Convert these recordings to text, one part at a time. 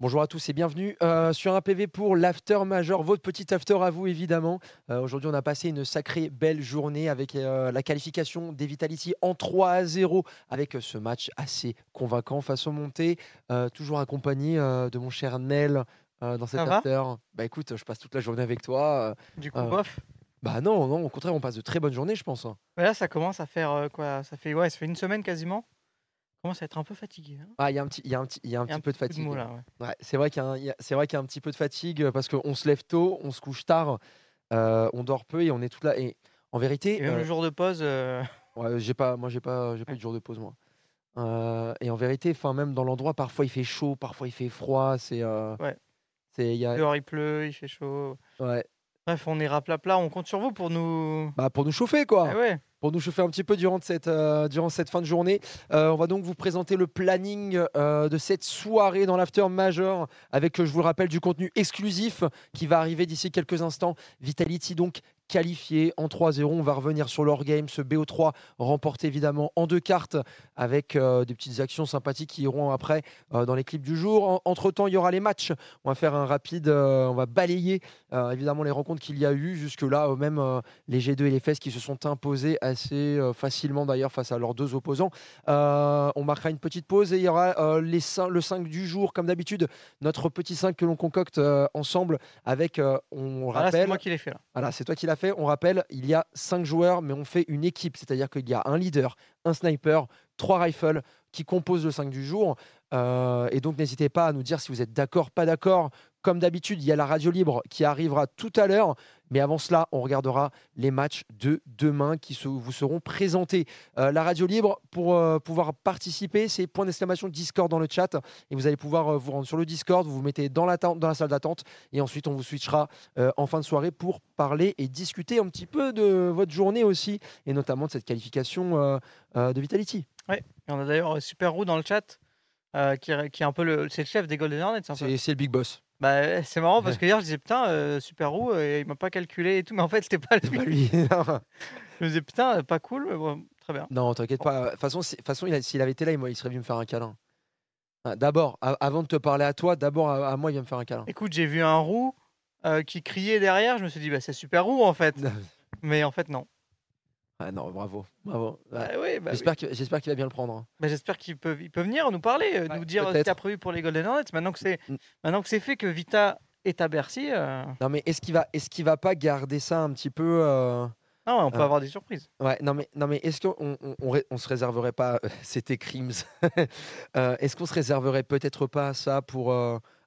Bonjour à tous et bienvenue euh, sur un PV pour l'After Major, votre petit after à vous évidemment. Euh, Aujourd'hui, on a passé une sacrée belle journée avec euh, la qualification des Vitality en 3 à 0 avec ce match assez convaincant face au montées. Toujours accompagné de mon cher Nel dans cet after. Bah écoute, je passe toute la journée avec toi. Du coup, bof. bah non, non, au contraire, on passe de très bonnes journées, je pense. hein. Là, ça commence à faire quoi Ça fait ouais, ça fait une semaine quasiment. Commence à être un peu fatigué. hein. Ah, il y a un petit, il y a un petit, il y a un Il y a petit peu de fatigue. ouais. Ouais, c'est vrai qu'il y, a un- il y a- c'est vrai qu'il y a un petit peu de fatigue euh, parce qu'on se lève tôt, on se couche tard, euh, on dort peu et on est tout là. Et en vérité, Et même euh, le jour de pause, euh, ouais, j'ai pas, moi j'ai pas, j'ai pas eu de jour de pause moi. Euh, et en vérité, enfin même dans l'endroit, parfois il fait chaud, parfois il fait froid. C'est, euh, Ouais. c'est, il y a, dehors il pleut, il fait chaud. ouais. Bref, on est rapla-pla. On compte sur vous pour nous. Bah, pour nous chauffer quoi. Ouais. pour nous chauffer un petit peu durant cette, euh, durant cette fin de journée. Euh, on va donc vous présenter le planning euh, de cette soirée dans l'after major avec, je vous le rappelle, du contenu exclusif qui va arriver d'ici quelques instants. Vitality donc qualifié en 3-0. On va revenir sur leur game, ce BO3 remporté évidemment en deux cartes avec euh, des petites actions sympathiques qui iront après euh, dans les clips du jour. En- Entre-temps, il y aura les matchs. On va faire un rapide, euh, on va balayer évidemment les rencontres qu'il y a eu jusque-là, même les G2 et les FES qui se sont imposés assez facilement d'ailleurs face à leurs deux opposants. On marquera une petite pause et il y aura les le 5 du jour, comme d'habitude, notre petit 5 que l'on concocte ensemble avec, on Ah, là, c'est rappelle, moi qui l'ai fait là. voilà, c'est toi qui l'as On rappelle, il y a 5 joueurs, mais on fait une équipe, c'est-à-dire qu'il y a un leader, un sniper, trois rifles qui composent le 5 du jour. Euh, et donc, n'hésitez pas à nous dire si vous êtes d'accord, pas d'accord. Comme d'habitude, il y a la radio libre qui arrivera tout à l'heure. Mais avant cela, on regardera les matchs de demain qui se- vous seront présentés. Euh, la radio libre, pour euh, pouvoir participer, c'est point d'exclamation Discord dans le chat. Et vous allez pouvoir euh, vous rendre sur le Discord, vous vous mettez dans la, dans la salle d'attente. Et ensuite, on vous switchera en fin de soirée pour parler et discuter un petit peu de votre journée aussi. Et notamment de cette qualification de Vitality. Et on a d'ailleurs Super Roux dans le chat. qui, est- qui est un peu le, c'est le chef des Golden Hornets. c'est le big boss. Bah, c'est marrant parce que hier je disais putain euh, Super Roux euh, il m'a pas calculé et tout mais en fait c'était pas lui. pas lui. non, Je me disais putain euh, pas cool mais bon, très bien. non, t'inquiète pas. De toute façon, si- s'il avait été là, il, serait venu me faire un câlin. D'abord, avant de te parler à toi, d'abord à, à moi, il vient me faire un câlin. Écoute j'ai vu un roux euh, qui criait derrière je me suis dit bah c'est Super Roux en fait mais en fait non. Ah non, bravo. bravo. Bah, ouais, bah. J'espère qu'il va bien le prendre. hein. Bah, J'espère qu'il peut, il peut venir nous parler, euh, Ouais, nous dire euh, ce qu'il a prévu pour les Golden Hornets. Maintenant que c'est, Mm. maintenant que c'est fait, que Vita est à Bercy, euh, Non, mais est-ce qu'il va, est-ce qu'il va pas garder ça un petit peu euh, non, on peut avoir des surprises. Ouais, non mais, non mais est-ce qu'on on, on ré- on se réserverait pas, c'était Crims, est-ce qu'on se réserverait peut-être pas ça pour...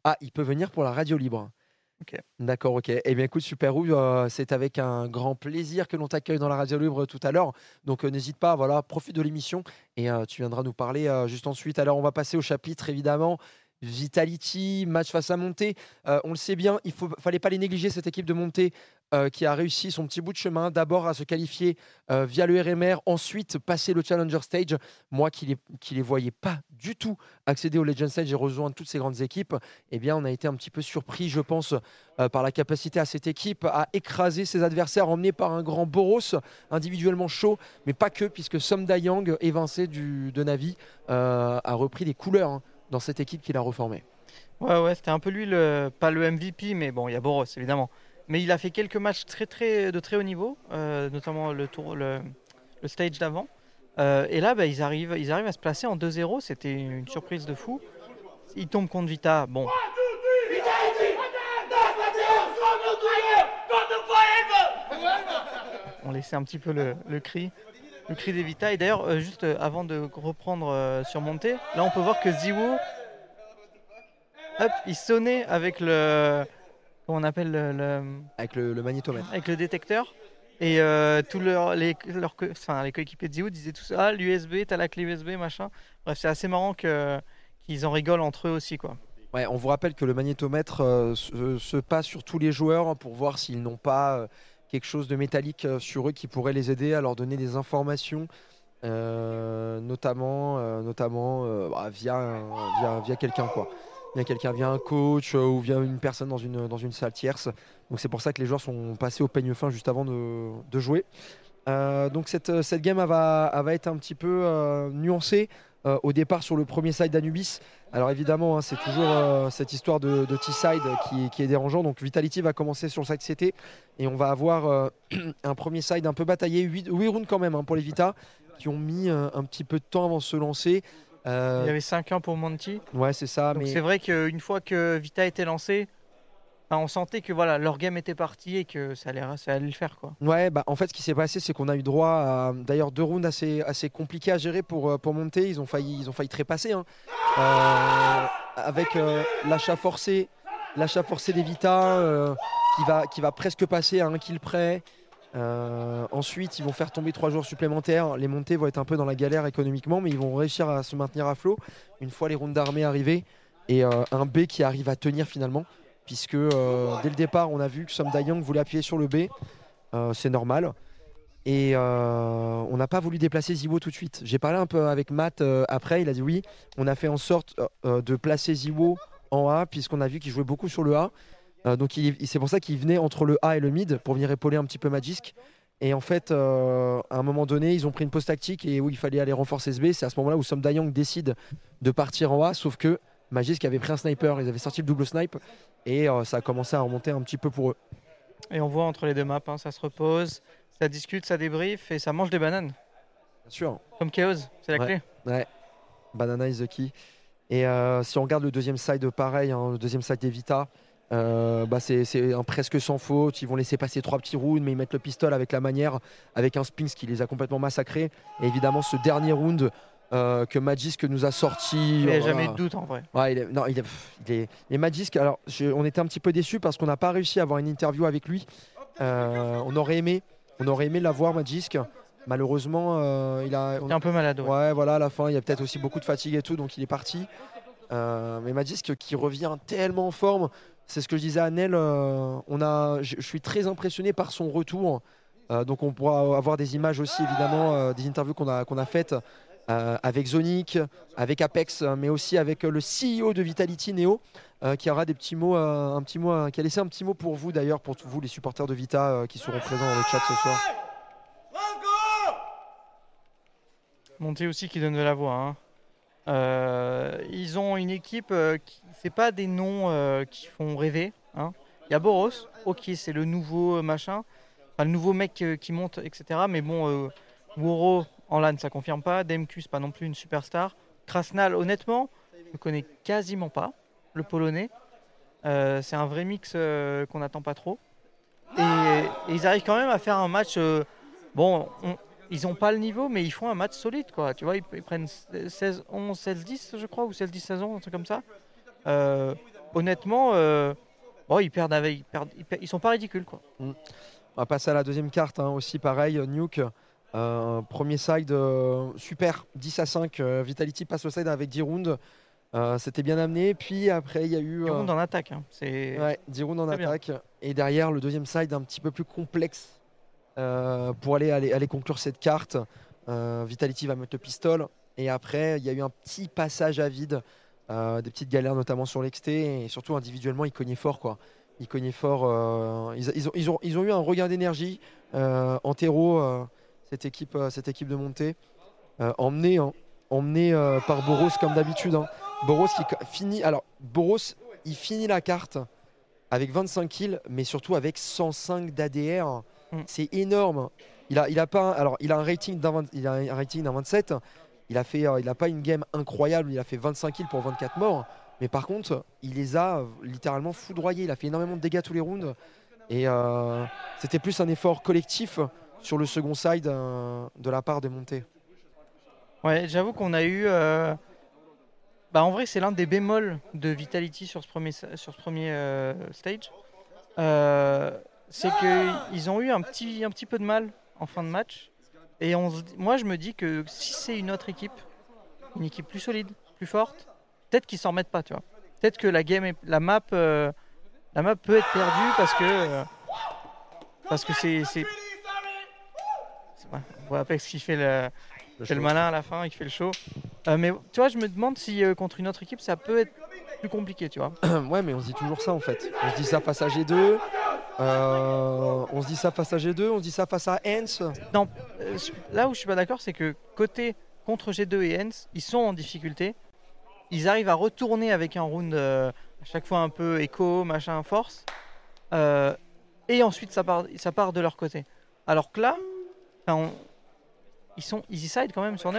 Ah, il peut venir pour la radio libre. D'accord, ok. Eh bien écoute, Super Roux, euh, c'est avec un grand plaisir que l'on t'accueille dans la radio libre tout à l'heure. Donc euh, n'hésite pas, voilà, profite de l'émission et euh, tu viendras nous parler juste ensuite. Alors on va passer au chapitre évidemment. Vitality, match face à Monté. Euh, on le sait bien, il ne fallait pas les négliger, cette équipe de Monté euh, qui a réussi son petit bout de chemin. D'abord à se qualifier euh, via le RMR, ensuite passer le Challenger Stage. Moi qui les, qui les voyais pas du tout accéder au Legend Stage et rejoindre toutes ces grandes équipes, eh bien on a été un petit peu surpris, je pense, euh, par la capacité à cette équipe à écraser ses adversaires emmenés par un grand Boros, individuellement chaud, mais pas que, puisque Som Dayang, évincé du, de Navi, a repris des couleurs hein, dans cette équipe qu'il a reformée. Ouais, ouais, c'était un peu lui, le, pas le MVP, mais bon, il y a Boros évidemment. Mais il a fait quelques matchs très, très, de très haut niveau, euh, notamment le, tour, le, le stage d'avant. Euh, et là, bah, ils, arrivent, ils arrivent à se placer en 2-0, c'était une surprise de fou. Ils tombent contre Vita, bon, on laissait un petit peu le, le cri, le cri des Vita. Et d'ailleurs, euh, juste avant de reprendre sur Monté, là on peut voir que Ziwo, hop, il sonnait avec le, comment on appelle le, le- Avec le, le magnétomètre. avec le détecteur. Et euh, tous leurs, les, leurs co- enfin, les coéquipiers de Ziwo disaient tout ça, ah, l'USB, t'as la clé USB, machin. Bref, c'est assez marrant que, qu'ils en rigolent entre eux aussi, quoi. Ouais, on vous rappelle que le magnétomètre euh, se, se passe sur tous les joueurs hein, pour voir s'ils n'ont pas euh, quelque chose de métallique sur eux qui pourrait les aider à leur donner des informations, notamment, notamment bah, via, via, via quelqu'un quoi. Via quelqu'un, via un coach euh, ou via une personne dans une, dans une salle tierce. Donc c'est pour ça que les joueurs sont passés au peigne fin juste avant de, de jouer. Euh, donc cette, cette game va, va être un petit peu euh, nuancée. euh, au départ sur le premier side d'Anubis. Alors évidemment, hein, c'est toujours euh, cette histoire de, de T-side qui, est dérangeant. Donc Vitality va commencer sur le side CT et on va avoir euh, un premier side un peu bataillé, 8, rounds quand même hein, pour les Vita, qui ont mis euh, un petit peu de temps avant de se lancer. Euh, Il y avait 5 ans pour Monty. ouais, c'est ça. Donc mais c'est vrai qu'une fois que Vita était lancé, enfin, on sentait que voilà, leur game était parti et que ça allait, ça allait le faire. Quoi. Ouais, bah, en fait, ce qui s'est passé, c'est qu'on a eu droit à d'ailleurs deux rounds assez, assez compliqués à gérer pour, euh, pour monter. Ils ont failli, ils ont failli trépasser. hein. Euh, avec euh, l'achat forcé, l'achat forcé des Vita euh, qui, va, qui va presque passer à un kill près. Euh, ensuite, ils vont faire tomber trois jours supplémentaires. Les montées vont être un peu dans la galère économiquement, mais ils vont réussir à se maintenir à flot une fois les rounds d'armée arrivés. Et euh, un B qui arrive à tenir finalement, puisque euh, dès le départ, on a vu que Som Dayang voulait appuyer sur le B. C'est normal. Et on n'a pas voulu déplacer Ziwo tout de suite. J'ai parlé un peu avec Matt après, il a dit oui, on a fait en sorte de placer Ziwo en A, puisqu'on a vu qu'il jouait beaucoup sur le A. Euh, donc c'est pour ça qu'il venait entre le A et le mid, pour venir épauler un petit peu Magisk. Et en fait, euh, à un moment donné, ils ont pris une pause tactique et où il fallait aller renforcer ce B. C'est à ce moment-là où Som Dayang décide de partir en A, sauf que Magisk avait pris un sniper, ils avaient sorti le double snipe, et euh, ça a commencé à remonter un petit peu pour eux. Et on voit entre les deux maps, hein, ça se repose, ça discute, ça débrief et ça mange des bananes. Bien sûr. Comme Chaos, c'est la Ouais. clé. Ouais, Banana is the key. Et euh, si on regarde le deuxième side, pareil, hein, le deuxième side d'Evita, euh, bah c'est un presque sans faute. Ils vont laisser passer trois petits rounds, mais ils mettent le pistolet avec la manière, avec un Spinks qui les a complètement massacrés. Et évidemment, ce dernier round euh, que Magisk nous a sorti. Il n'y a oh jamais de doute en vrai. Ouais, il est- non, il est, il est- les Magisk, alors je- on était un petit peu déçus parce qu'on n'a pas réussi à avoir une interview avec lui. Euh, on aurait aimé, on aurait aimé l'avoir Magisk. Malheureusement, il a, on- Il est un peu malade. ouais. Ouais, voilà, à la fin, il y a peut-être aussi beaucoup de fatigue et tout, donc il est parti. Euh, mais Magisk qui revient tellement en forme, c'est ce que je disais à Nel, euh, on a, je je suis très impressionné par son retour. Euh, donc on pourra avoir des images aussi, évidemment, euh, des interviews qu'on a, qu'on a faites euh, avec Zonic, avec Apex, mais aussi avec le CEO de Vitality, Neo, euh, qui aura des petits mots, euh, un petit mot, euh, qui a laissé un petit mot pour vous d'ailleurs, pour tous vous les supporters de Vita euh, qui seront présents dans le chat ce soir. Monté aussi qui donne de la voix. hein. Euh, ils ont une équipe, euh, qui c'est pas des noms euh, qui font rêver. hein. Il y a Boros, ok, c'est le nouveau machin, le nouveau mec qui monte, etc. Mais bon, Woro en LAN, ça confirme pas. DMQ, c'est pas non plus une superstar. Krasnal, honnêtement, je ne connais quasiment pas le polonais. C'est un vrai mix qu'on n'attend pas trop. Et, ils arrivent quand même à faire un match. bon, on- ils n'ont pas le niveau, mais ils font un match solide, quoi. Tu vois, ils, ils prennent 16, 11, 16, 10, je crois, ou 16, 10, 16, 11, un truc comme ça. Euh, honnêtement, euh, bon, ils perdent avec, ils, perdent, ils, sont pas ridicules, quoi. On va passer à la deuxième carte, hein, aussi pareil, Nuke. euh, premier side, super, 10 à 5. euh, Vitality passe au side avec 10 rounds. Euh, C'était bien amené. Puis après, il y a eu Ils euh, roulent en attaque. hein. C'est ouais, 10 rounds en bien. attaque. Et derrière, le deuxième side un petit peu plus complexe pour aller, aller, conclure cette carte. Euh, Vitality va mettre le pistol. Et après, il y a eu un petit passage à vide. euh, des petites galères, notamment sur l'XT. Et surtout, individuellement, ils cognaient fort. Quoi. Ils cognaient fort. euh, ils, ont, ils, ont, ils ont eu un regain d'énergie euh, en terreau, euh, cette, équipe, euh, cette équipe de montée. Euh, emmené hein, euh, par Boros comme d'habitude. hein. Boros qui finit. Alors, Boros, il finit la carte avec 25 kills, mais surtout avec 105 d'ADR. Mm. C'est énorme. Il a, il a pas, un- alors, il a un rating d'un 20 il a un rating d'un 27. Il a fait, euh, il a pas une game incroyable. Il a fait 25 kills pour 24 morts. Mais par contre, il les a euh, littéralement foudroyés. Il a fait énormément de dégâts tous les rounds. Et euh, c'était plus un effort collectif sur le second side euh, de la part des montées. Ouais, j'avoue qu'on a eu. euh, Bah, en vrai, c'est l'un des bémols de Vitality sur ce premier, sur ce premier stage. C'est qu'ils ont eu un petit, un petit peu de mal en fin de match. Et on moi, je me dis que si c'est une autre équipe, une équipe plus solide, plus forte, peut-être qu'ils s'en remettent pas, tu vois. Peut-être que la game, est- la map, euh, la map peut être perdue parce que euh, parce que c'est c'est on voit Apex qui fait le Le fait le show. malin à la fin, il fait le show. Euh, mais tu vois, je me demande si euh, contre une autre équipe, ça peut être plus compliqué, tu vois. ouais, mais on se dit toujours ça en fait. On se dit ça face à G2. Euh, on se dit ça face à G2. On se dit ça face à Hens. Non, euh, là où je suis pas d'accord, c'est que côté contre G2 et Hens, ils sont en difficulté. Ils arrivent à retourner avec un round euh, à chaque fois un peu écho, machin, force. Et ensuite, ça part, ça part de leur côté. Alors que là, on- ils sont easy side quand même sur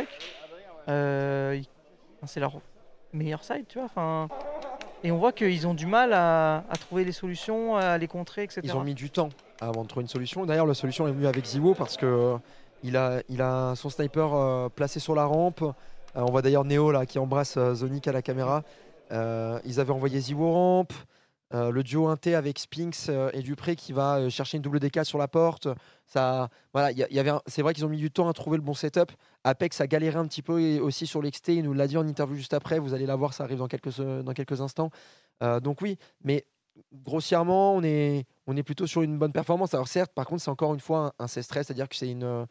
enfin, c'est leur meilleur side, tu vois. Enfin, et on voit qu'ils ont du mal à, trouver les solutions, à les contrer, etc. Ils ont mis du temps avant de trouver une solution. D'ailleurs, la solution est venue avec Ziwo parce que euh, il a, son sniper euh, placé sur la rampe. Euh, on voit d'ailleurs Neo là qui embrasse Zonic à la caméra. Ils avaient envoyé Ziwo rampe. Le duo inté avec Spinks et Dupré qui va chercher une double DK sur la porte. Ça, voilà, il y c'est vrai qu'ils ont mis du temps à trouver le bon setup. Apex a galéré un petit peu et aussi sur l'XT. Il nous l'a dit en interview juste après. Vous allez la voir, ça arrive dans quelques, dans quelques instants. Euh, donc oui, mais grossièrement, on est, on est plutôt sur une bonne performance. Alors certes, par contre, c'est encore une fois un, un 16-13, c'est-à-dire que c'est une,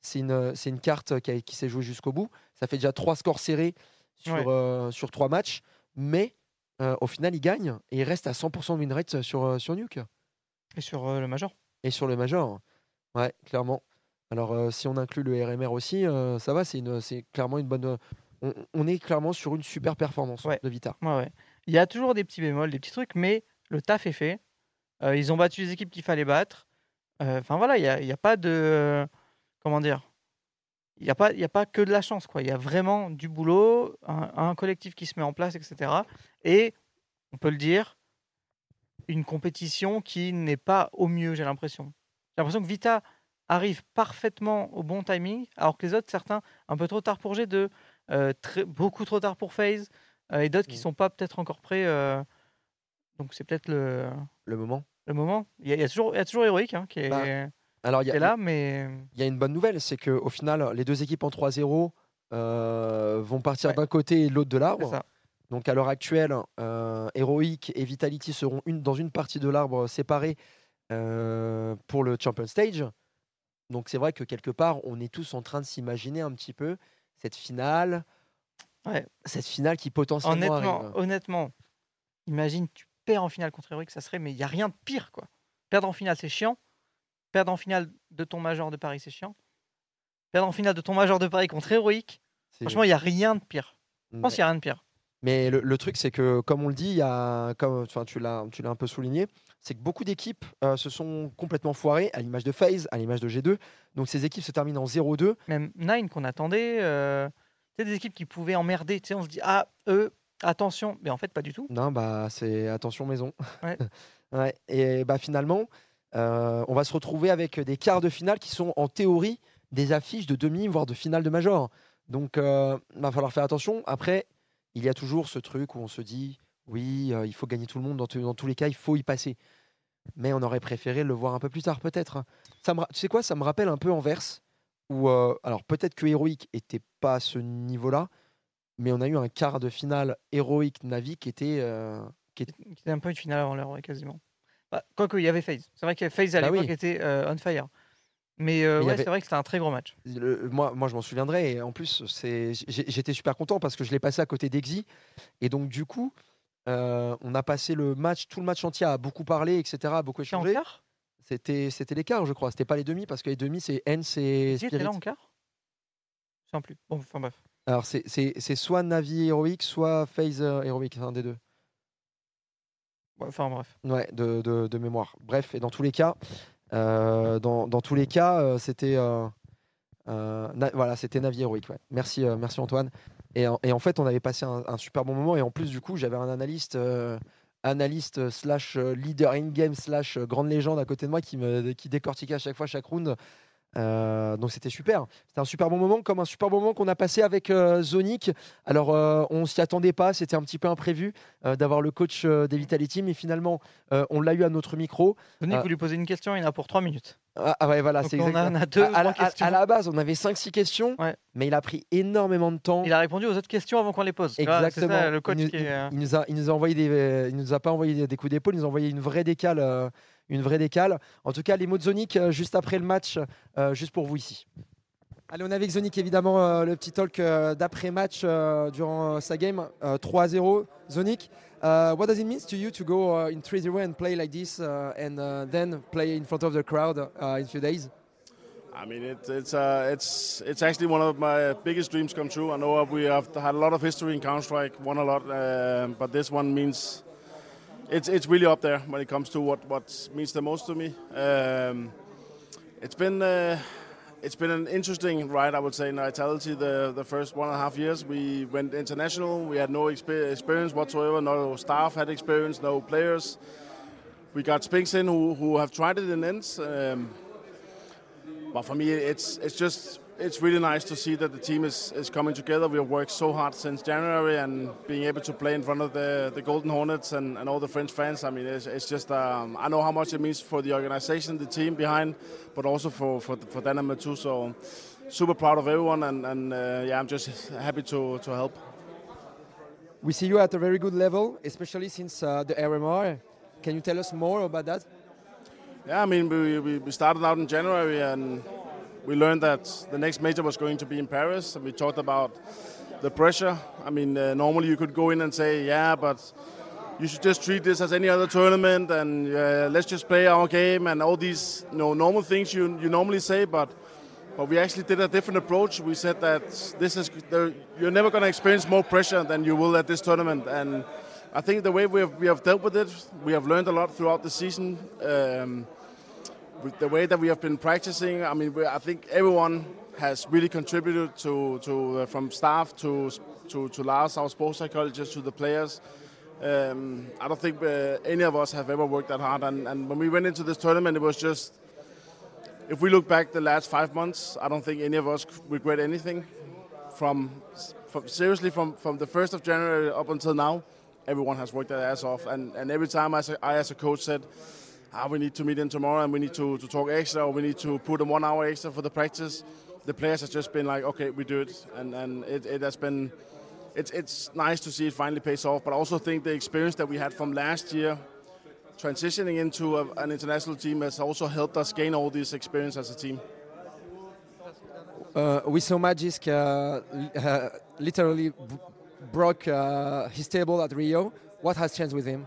c'est une, c'est une carte qui, a- qui s'est jouée jusqu'au bout. Ça fait déjà trois scores serrés sur, Ouais. euh, sur trois matchs, mais euh, au final, il gagne et il reste à 100% de win rate sur, sur Nuke Et sur le Major. et sur le Major. Ouais, clairement. Alors, euh, si on inclut le RMR aussi, euh, ça va, c'est clairement une bonne. On, on est clairement sur une super performance Ouais. de Vita. Ouais, ouais. Il y a toujours des petits bémols, des petits trucs, mais le taf est fait. Euh, ils ont battu les équipes qu'il fallait battre. Euh, Enfin voilà, il n'y a, il y a pas de. Comment dire Il n'y a, pas- il y a pas que de la chance. quoi. Il y a vraiment du boulot, un, un collectif qui se met en place, etc. Et, on peut le dire, une compétition qui n'est pas au mieux, j'ai l'impression. J'ai l'impression que Vita arrive parfaitement au bon timing, alors que les autres, certains, un peu trop tard pour G2, euh, très- beaucoup trop tard pour FaZe, euh, et d'autres qui Mhm. sont pas peut-être encore prêts. euh, donc c'est peut-être le, Le moment. le moment. Il y, a- il y a toujours, y a toujours Heroic hein, qui est, Bah, Alors, qui est là, mais il y a une bonne nouvelle, c'est qu'au final, les deux équipes en 3-0 euh, vont partir Ouais. d'un côté et de l'autre de l'arbre. Donc à l'heure actuelle, Heroic et Vitality seront une, dans une partie de l'arbre séparée pour le Champion Stage. Donc c'est vrai que quelque part, on est tous en train de s'imaginer un petit peu cette finale, Ouais. cette finale qui potentiellement Honnêtement, arrive. honnêtement, imagine tu perds en finale contre Heroic, ça serait, mais il n'y a rien de pire. quoi. Perdre en finale, c'est chiant. Perdre en finale de ton major de Paris, c'est chiant. Perdre en finale de ton major de Paris contre C'est- franchement, il n'y a rien de pire. Je pense qu'il n'y a rien de pire. Mais le, le truc, c'est que, comme on le dit, il y a, comme, enfin, tu l'as, tu l'as un peu souligné, c'est que beaucoup d'équipes euh, se sont complètement foirées, à l'image de FaZe, à l'image de G2. Donc ces équipes se terminent en 0-2. Même Nine qu'on attendait, euh, c'est des équipes qui pouvaient emmerder. Tu sais, on se dit, ah, eux, attention. Mais en fait, pas du tout. Non, bah c'est attention maison. Ouais. Ouais, Et bah finalement, euh, on va se retrouver avec des quarts de finale qui sont en théorie des affiches de demi, voire de finale de major. Donc, euh, va falloir faire attention. Après, il y a toujours ce truc où on se dit, oui, euh, il faut gagner tout le monde. Dans, tous- dans tous les cas, il faut y passer. Mais on aurait préféré le voir un peu plus tard, peut-être. Ça me, ra- tu sais quoi, ça me rappelle un peu Anvers, où, euh, alors peut-être que Heroic était pas à ce niveau-là, mais on a eu un quart de finale Heroic Navi qui était, euh, C'était un peu une finale avant l'heure, quasiment. Bah, Quoique, il y avait FaZe. C'est vrai que FaZe, à Bah oui. l'époque, était on fire. Mais, euh, ouais, avait- c'est vrai que c'était un très gros match. Le- moi, moi, je m'en souviendrai. Et en plus, j'étais super content parce que je l'ai passé à côté d'Exy. Et donc, du coup, euh, on a passé le match, tout le match entier à beaucoup parler, etc., à beaucoup échanger. C'était, c'était les quarts, je crois. C'était pas les demi parce que les demi, c'est Hens et Spirit. là en quart? Je sais plus. Bon, enfin bref. Alors, c'est, c'est, c'est soit Navi Heroic, soit euh, Heroic, un des deux. Enfin bref. Ouais, de, de- de mémoire. Bref, et dans tous les cas, euh, dans, dans tous les cas, euh, c'était euh, voilà, c'était Navi héroïque. ouais. Merci, merci Antoine. Et, en- fait, on avait passé un, super bon moment. Et en plus, du coup, j'avais un analyste, euh, analyste slash euh, leader in game slash euh, grande légende à côté de moi qui me qui décortiquait à chaque fois chaque round. Euh, donc c'était super. C'était un super bon moment, comme un super bon moment qu'on a passé avec euh, Zonic. Alors euh, on s'y attendait pas, c'était un petit peu imprévu euh, d'avoir le coach euh, des Vitality, mais finalement on l'a eu à notre micro. Ah. vous lui posez une question, il en a pour 3 minutes. Ah, ah ouais, voilà, c'est on, a, exact. on a deux, à, à la, trois à- questions. à la base, on avait 5-6 questions, Ouais. mais il a pris énormément de temps. Il a répondu aux autres questions avant qu'on les pose. Exactement. ça, le coach il, nous, qui est, il- il nous a, il nous a envoyé des, il nous a pas envoyé des coups d'épaule, il nous a envoyé une vraie décale, une vraie décale. En tout cas, les mots de Zonic euh, juste après le match, euh, juste pour vous ici. Allez, on est avec Zonic évidemment euh, le petit talk euh, d'après match euh, durant euh, sa game euh, 3-0. Zonic, uh, what does it mean to you to go uh, in 3-0 and play like this uh, and uh, then play in front of the crowd uh, in few days? I mean, it, it's uh, it's it's actually one of my biggest dreams come true. I know we have had a lot of history in Counter Strike, won a lot, uh, but this one means it's it's really up there when it comes to what what means the most to me. Um, it's been. Uh, it's been an interesting ride, I would say, in Vitality. The the first one and a half years, we went international. We had no experience whatsoever. No staff had experience. No players. We got Spinks in who, who have tried it in ends. Um, but for me, it's it's just it's really nice to see that the team is, is coming together. We have worked so hard since January and being able to play in front of the, the Golden Hornets and, and all the French fans. I mean, it's, it's just, um, I know how much it means for the organization, the team behind, but also for, for, for Dynamo too. So super proud of everyone and, and uh, yeah, I'm just happy to, to help. We see you at a very good level, especially since uh, the RMR. Can you tell us more about that? Yeah, I mean, we, we started out in January and we learned that the next major was going to be in Paris, and we talked about the pressure. I mean, uh, normally you could go in and say, yeah, but you should just treat this as any other tournament, and uh, let's just play our game, and all these you know normal things you you normally say, but. But we actually did a different approach. We said that this is you're never going to experience more pressure than you will at this tournament, and I think the way we have, we have dealt with it, we have learned a lot throughout the season. Um, the way that we have been practicing, I mean, I think everyone has really contributed to, to uh, from staff to, to, to Lars, our sports psychologist, to the players. Um, I don't think uh, any of us have ever worked that hard. And, and when we went into this tournament, it was just, if we look back the last five months, I don't think any of us regret anything. From, from seriously, from, from the 1st of January up until now, everyone has worked their ass off. And, and every time I, I, as a coach, said, ah, we need to meet in tomorrow and we need to, to talk extra or we need to put in one hour extra for the practice. The players have just been like, okay, we do it. And, and it, it has been, it's, it's nice to see it finally pays off. But I also think the experience that we had from last year transitioning into a, an international team has also helped us gain all this experience as a team. Uh, we saw Magisk uh, uh, literally broke uh, his table at Rio. What has changed with him?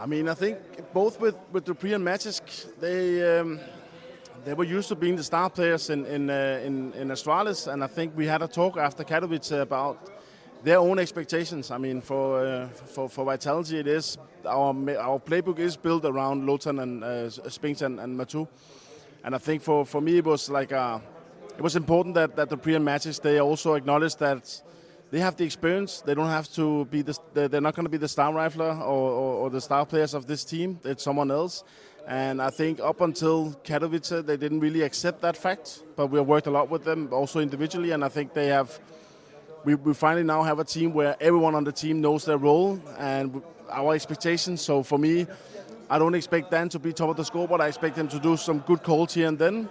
I mean, I think both with with Dupree and Magisk, they um, they were used to being the star players in in, uh, in in Astralis, and I think we had a talk after Katowice about their own expectations. I mean, for uh, for for Vitality, it is our our playbook is built around Lotan and uh, Spinks and, and Matu, and I think for for me it was like a, it was important that that Dupree and Magisk they also acknowledged that they have the experience. They don't have to be the. They're not going to be the star rifler or, or, or, the star players of this team. It's someone else. And I think up until Katowice, they didn't really accept that fact. But we have worked a lot with them, also individually. And I think they have. We, we finally now have a team where everyone on the team knows their role and our expectations. So for me, I don't expect Dan to be top of the scoreboard. I expect him to do some good calls here and then.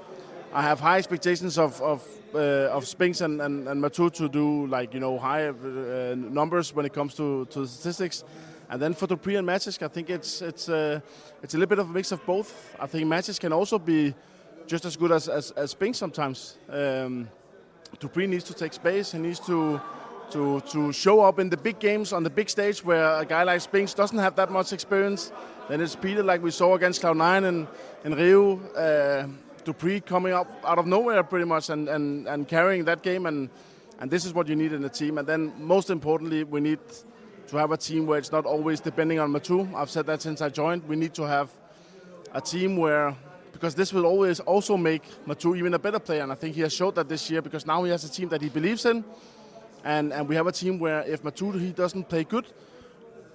I have high expectations of, of uh, of Spinks and, and, and Matu to do like you know high uh, numbers when it comes to, to statistics. And then for Dupree and Magisk, I think it's it's uh, it's a little bit of a mix of both. I think Magisk can also be just as good as as, as Spinks sometimes. Um, Dupree needs to take space. He needs to to to show up in the big games on the big stage where a guy like Spinks doesn't have that much experience. Then it's Peter like we saw against Cloud9 in, in Rio. Uh, Dupree coming up out of nowhere pretty much and, and, and carrying that game and and this is what you need in a team and then most importantly we need to have a team where it's not always depending on Matu. I've said that since I joined. We need to have a team where because this will always also make Matu even a better player and I think he has showed that this year because now he has a team that he believes in and and we have a team where if Matu he doesn't play good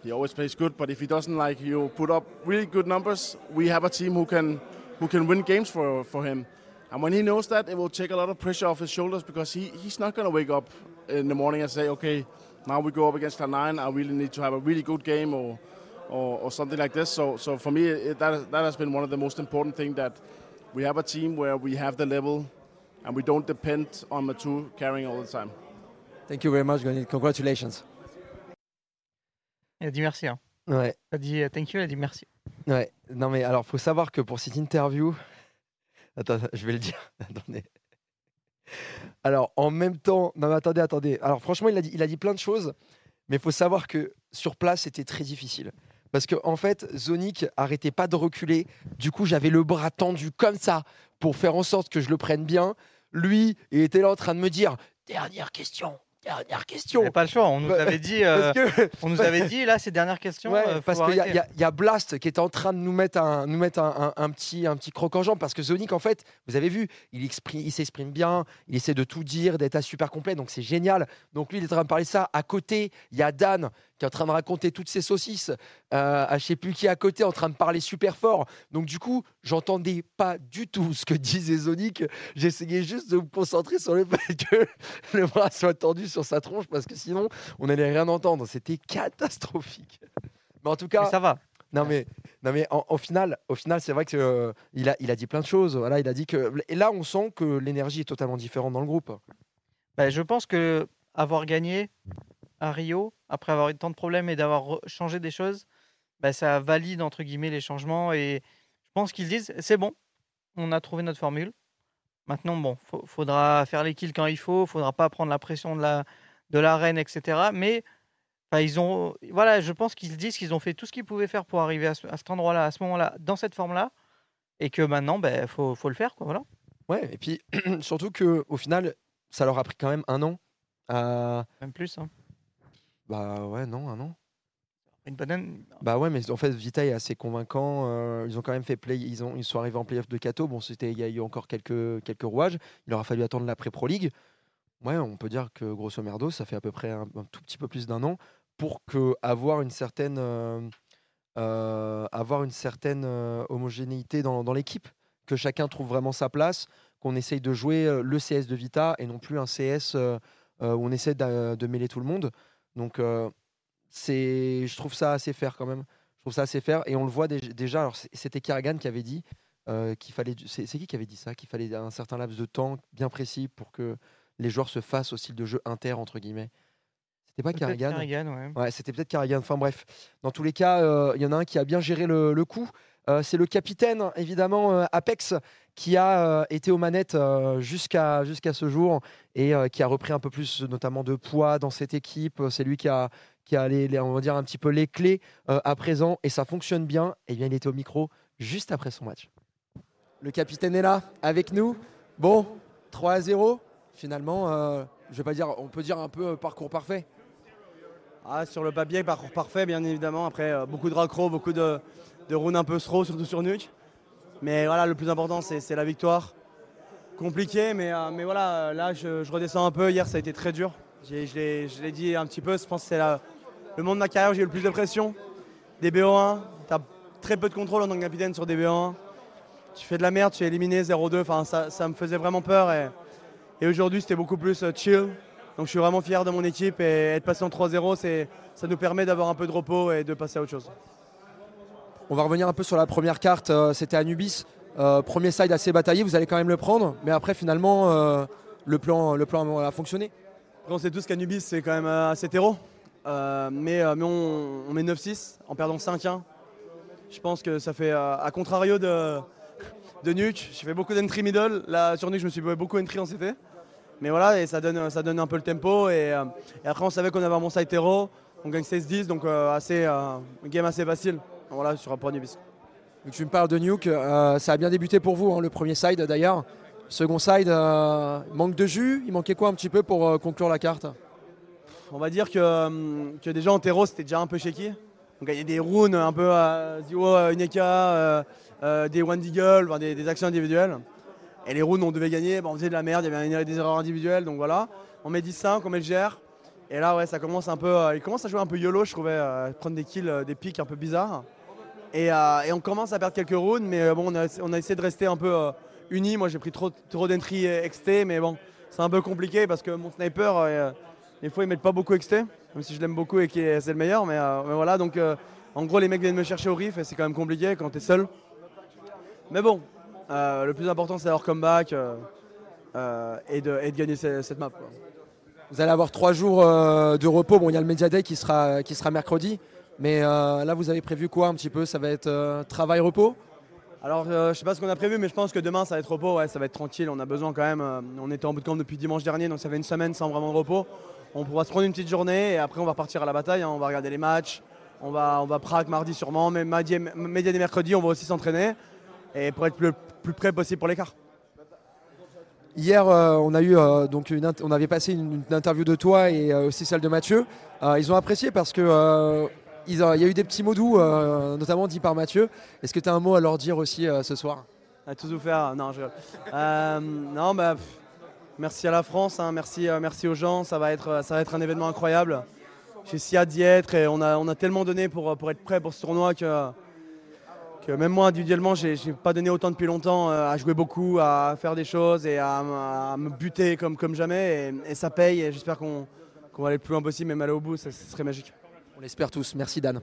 he always plays good but if he doesn't like you put up really good numbers we have a team who can who can win games for, for him. And when he knows that, it will take a lot of pressure off his shoulders because he, he's not going to wake up in the morning and say, okay, now we go up against a nine. I really need to have a really good game or, or, or something like this. So, so for me, it, that, that has been one of the most important things that we have a team where we have the level and we don't depend on Matu carrying all the time. Thank you very much, Gonit. Congratulations. Il a dit merci. Hein. Ouais. Il a dit thank you, il a dit merci. Non mais alors faut savoir que pour cette interview, attends, je vais le dire. attendez. Alors en même temps, non mais attendez, attendez. Alors franchement, il a dit, plein de choses, mais faut savoir que sur place c'était très difficile parce que en fait, Zonic arrêtait pas de reculer. Du coup, j'avais le bras tendu comme ça pour faire en sorte que je le prenne bien. Lui, il était là en train de me dire dernière question. Dernière question. N'y pas le choix. On nous avait dit, euh, que- on nous avait dit là, ces dernières questions. Ouais, euh, parce qu'il y, y a- il y a Blast qui est en train de nous mettre un, nous mettre un, un- un petit, un petit croc en jambe parce que Zonic, en fait, vous avez vu, il, exprime- il s'exprime bien, il essaie de tout dire, d'être à super complet, donc c'est génial. Donc lui, il est en train de parler de ça. À côté, il y a Dan qui est en train de raconter toutes ses saucisses euh, à je sais plus qui à côté, en train de parler super fort. Donc du coup, j'entendais pas du tout ce que disait Zonic. J'essayais juste de me concentrer sur le fait que le bras soit tendu sur sa tronche parce que sinon, on n'allait rien entendre. C'était catastrophique. Mais en tout cas, Mais ça va. non mais, non mais en- au final, au final, c'est vrai que euh, il a, il a dit plein de choses. Voilà, il a dit que et là, on sent que l'énergie est totalement différente dans le groupe. Bah, je pense que avoir gagné à Rio, après avoir eu tant de problèmes et d'avoir changé des choses, bah, ça valide entre guillemets les changements. Et je pense qu'ils se disent c'est bon, on a trouvé notre formule. Maintenant, bon, faudra faire les kills quand il faut, faudra pas prendre la pression de la de l'arène, etc. Mais enfin, ils ont, voilà, je pense qu'ils se disent qu'ils ont fait tout ce qu'ils pouvaient faire pour arriver à, ce- à cet endroit-là, à ce moment-là, dans cette forme-là, et que maintenant, ben, faut, faut le faire, quoi. Voilà. Ouais, et puis surtout que au final, ça leur a pris quand même un an. à- Même plus. hein. Bah ouais, non, un an. Une bonne année- Bah ouais, mais en fait, Vita est assez convaincant. euh, ils ont quand même fait play. Ils, ont, ils sont arrivés en playoff de Cato. Bon, c'était, il y a eu encore quelques, quelques rouages. Il aura fallu attendre l'après Pro League. Ouais, on peut dire que grosso merdo, ça fait à peu près un, un tout petit peu plus d'un an pour que avoir une certaine, euh, euh, avoir une certaine homogénéité dans, dans l'équipe, que chacun trouve vraiment sa place, qu'on essaye de jouer le CS de Vita et non plus un CS où on essaie d'a- de mêler tout le monde. Donc euh, c'est, je trouve ça assez fair quand même. Je trouve ça assez fair et on le voit dé- déjà. Alors c'était Kerrigan qui avait dit euh, qu'il fallait. C'est qui qui avait dit ça? Qu'il fallait un certain laps de temps bien précis pour que les joueurs se fassent au style de jeu inter entre guillemets. C'était pas Kerrigan? Ouais. Ouais, c'était peut-être Carrigan. Enfin bref, dans tous les cas, euh, il y en a un qui a bien géré le, le coup. Euh, c'est le capitaine, évidemment, euh, Apex, qui a euh, été aux manettes euh, jusqu'à jusqu'à ce jour et euh, qui a repris un peu plus, notamment de poids dans cette équipe. C'est lui qui a, qui a les, les- on va dire, un petit peu les clés euh, à présent et ça fonctionne bien. Et bien, il était au micro juste après son match. Le capitaine est là, avec nous. Bon, 3 à 0. Finalement, euh, je vais pas dire, on peut dire un peu parcours parfait. Ah, sur le papier, parcours parfait, bien évidemment. Après, euh, beaucoup de raccros, beaucoup de, de rounds un peu slow, surtout sur Nuke. Mais voilà, le plus important, c'est la victoire. Compliqué, mais, euh, voilà, euh, là, je, redescends un peu. Hier, ça a été très dur. Je l'ai dit un petit peu, je pense que c'est le moment de ma carrière où j'ai eu le plus de pression. Des BO1, tu as très peu de contrôle en tant que capitaine sur des BO1. Tu fais de la merde, tu es éliminé 0-2. Enfin, ça, me faisait vraiment peur. Et, et aujourd'hui, c'était beaucoup plus euh, chill. Donc je suis vraiment fier de mon équipe et être passé en 3-0, c'est- ça nous permet d'avoir un peu de repos et de passer à autre chose. On va revenir un peu sur la première carte. euh, C'était Anubis. Euh, premier side assez bataillé, vous allez quand même le prendre. Mais après, finalement, euh, le, plan, le plan a fonctionné. On sait tous qu'Anubis, c'est quand même assez terreau. Mais on, met 9-6 en perdant 5-1. Je pense que ça fait, à contrario de, Nuke, j'ai fait beaucoup d'entry middle. Là, sur Nuke, je me suis beaucoup entry en CT. Mais voilà, et ça donne, ça donne un peu le tempo. Et, après, on savait qu'on avait un bon side terreau. On gagne 16-10, donc euh, assez, game assez facile. Voilà, sur pour Anubis. Donc, tu me parles de Nuke. euh, ça a bien débuté pour vous, hein, le premier side d'ailleurs. Second side, euh, manque de jus. Il manquait quoi un petit peu pour euh, conclure la carte? On va dire que, euh, que déjà en terreau c'était déjà un peu shaky. On gagnait des runes un peu à Zio, euh, Uneka, des One Deagle, enfin, des, des actions individuelles. Et les runes on devait gagner, bah, on faisait de la merde, il y avait des erreurs individuelles, donc voilà. On met 10-5, on met le GR. Et là ouais ça commence un peu. il commence à jouer un peu YOLO je trouvais, prendre des kills, des pics un peu bizarres. Et, euh, et on commence à perdre quelques runes, mais euh, bon on a, essayé de rester un peu euh, unis. Moi j'ai pris trop, trop d'entry XT, mais bon c'est un peu compliqué parce que mon sniper. euh, des fois, ils mettent pas beaucoup XT, même si je l'aime beaucoup et que c'est le meilleur. Mais, voilà, donc en gros, les mecs viennent me chercher au riff et c'est quand même compliqué quand tu es seul. Mais bon, le plus important, c'est leur comeback et, de, gagner ce- cette map. quoi. Vous allez avoir trois jours de repos. Bon, il y a le Media Day qui sera, qui sera mercredi. Mais euh, là, vous avez prévu quoi un petit peu? Ça va être euh, travail-repos Alors, euh, je sais pas ce qu'on a prévu, mais je pense que demain, ça va être repos. Ouais, ça va être tranquille. On a besoin quand même. euh, on était en bootcamp depuis dimanche dernier, donc ça fait une semaine sans vraiment de repos. On pourra se prendre une petite journée et après, on va repartir à la bataille. hein. On va regarder les matchs, On va, on va Prague mardi sûrement, mais mardi, et mercredi, on va aussi s'entraîner et pour être le plus près possible pour l'écart. Hier, euh, on a eu donc une on avait passé une, interview de toi et aussi celle de Mathieu. ils ont apprécié parce que il y a eu des petits mots doux, notamment dit par Mathieu. Est-ce que tu as un mot à leur dire aussi ce soir? À tous vous faire. Non, je... non, bah, merci à la France, hein, merci, merci aux gens. Ça va être, ça va être un événement incroyable. J'ai si hâte d'y être et on a, on a tellement donné pour, pour être prêt pour ce tournoi que même moi individuellement, j'ai pas donné autant depuis longtemps euh, à jouer beaucoup, à faire des choses et à, me buter comme, comme jamais. Et, ça paye et j'espère qu'on va aller le plus loin possible, même aller au bout, ça, serait magique. On l'espère tous. Merci Dan.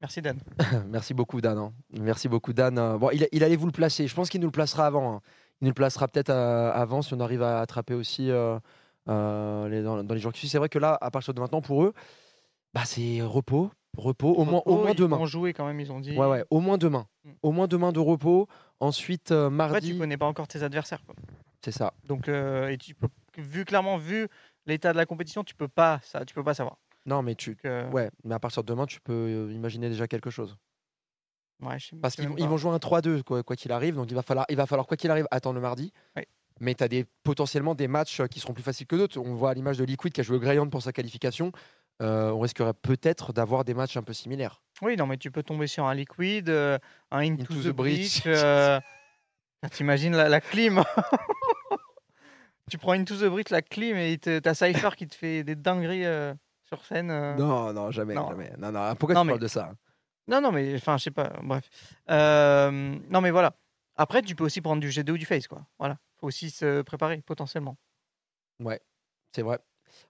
Merci Dan. Merci beaucoup Dan. Hein. Merci beaucoup Dan. Bon, il, allait vous le placer. Je pense qu'il nous le placera avant. Hein. Il nous le placera peut-être euh, avant si on arrive à attraper aussi euh, les, dans, les jours qui suivent. C'est vrai que là, à partir de maintenant, pour eux, bah, c'est repos, repos, au moins, au moins demain. Ils vont jouer quand même, ils ont dit. Ouais, ouais, au moins demain. Mm. Au moins demain de repos. Ensuite, euh, mardi. Après, tu connais pas encore tes adversaires. C'est ça. Donc, euh, et tu peux, vu clairement, vu l'état de la compétition, tu peux pas, ça, tu peux pas savoir. Non, mais tu, euh, ouais, mais à partir de demain, tu peux imaginer déjà quelque chose. Ouais, je sais Parce qu'ils vont jouer un 3-2 quoi qu'il arrive, donc il va falloir, il va falloir quoi qu'il arrive attendre le mardi. Mais tu as des, potentiellement des matchs qui seront plus faciles que d'autres. On voit à l'image de Liquid qui a joué Greyhound pour sa qualification. Euh, on risquerait peut-être d'avoir des matchs un peu similaires. Oui, non, mais tu peux tomber sur un Liquid, euh, un Into, the, Breach. Euh, t'imagines la, clim Tu prends Into the Breach, la clim, et t'as Cypher qui te fait des dingueries sur scène. Non, non, jamais, non. jamais. Non, non, pourquoi tu parles de ça? Non, non, mais enfin, je sais pas. Bref. non, mais voilà. Après, tu peux aussi prendre du G2 ou du Face, quoi. Voilà. Faut aussi se préparer, potentiellement. Ouais, c'est vrai.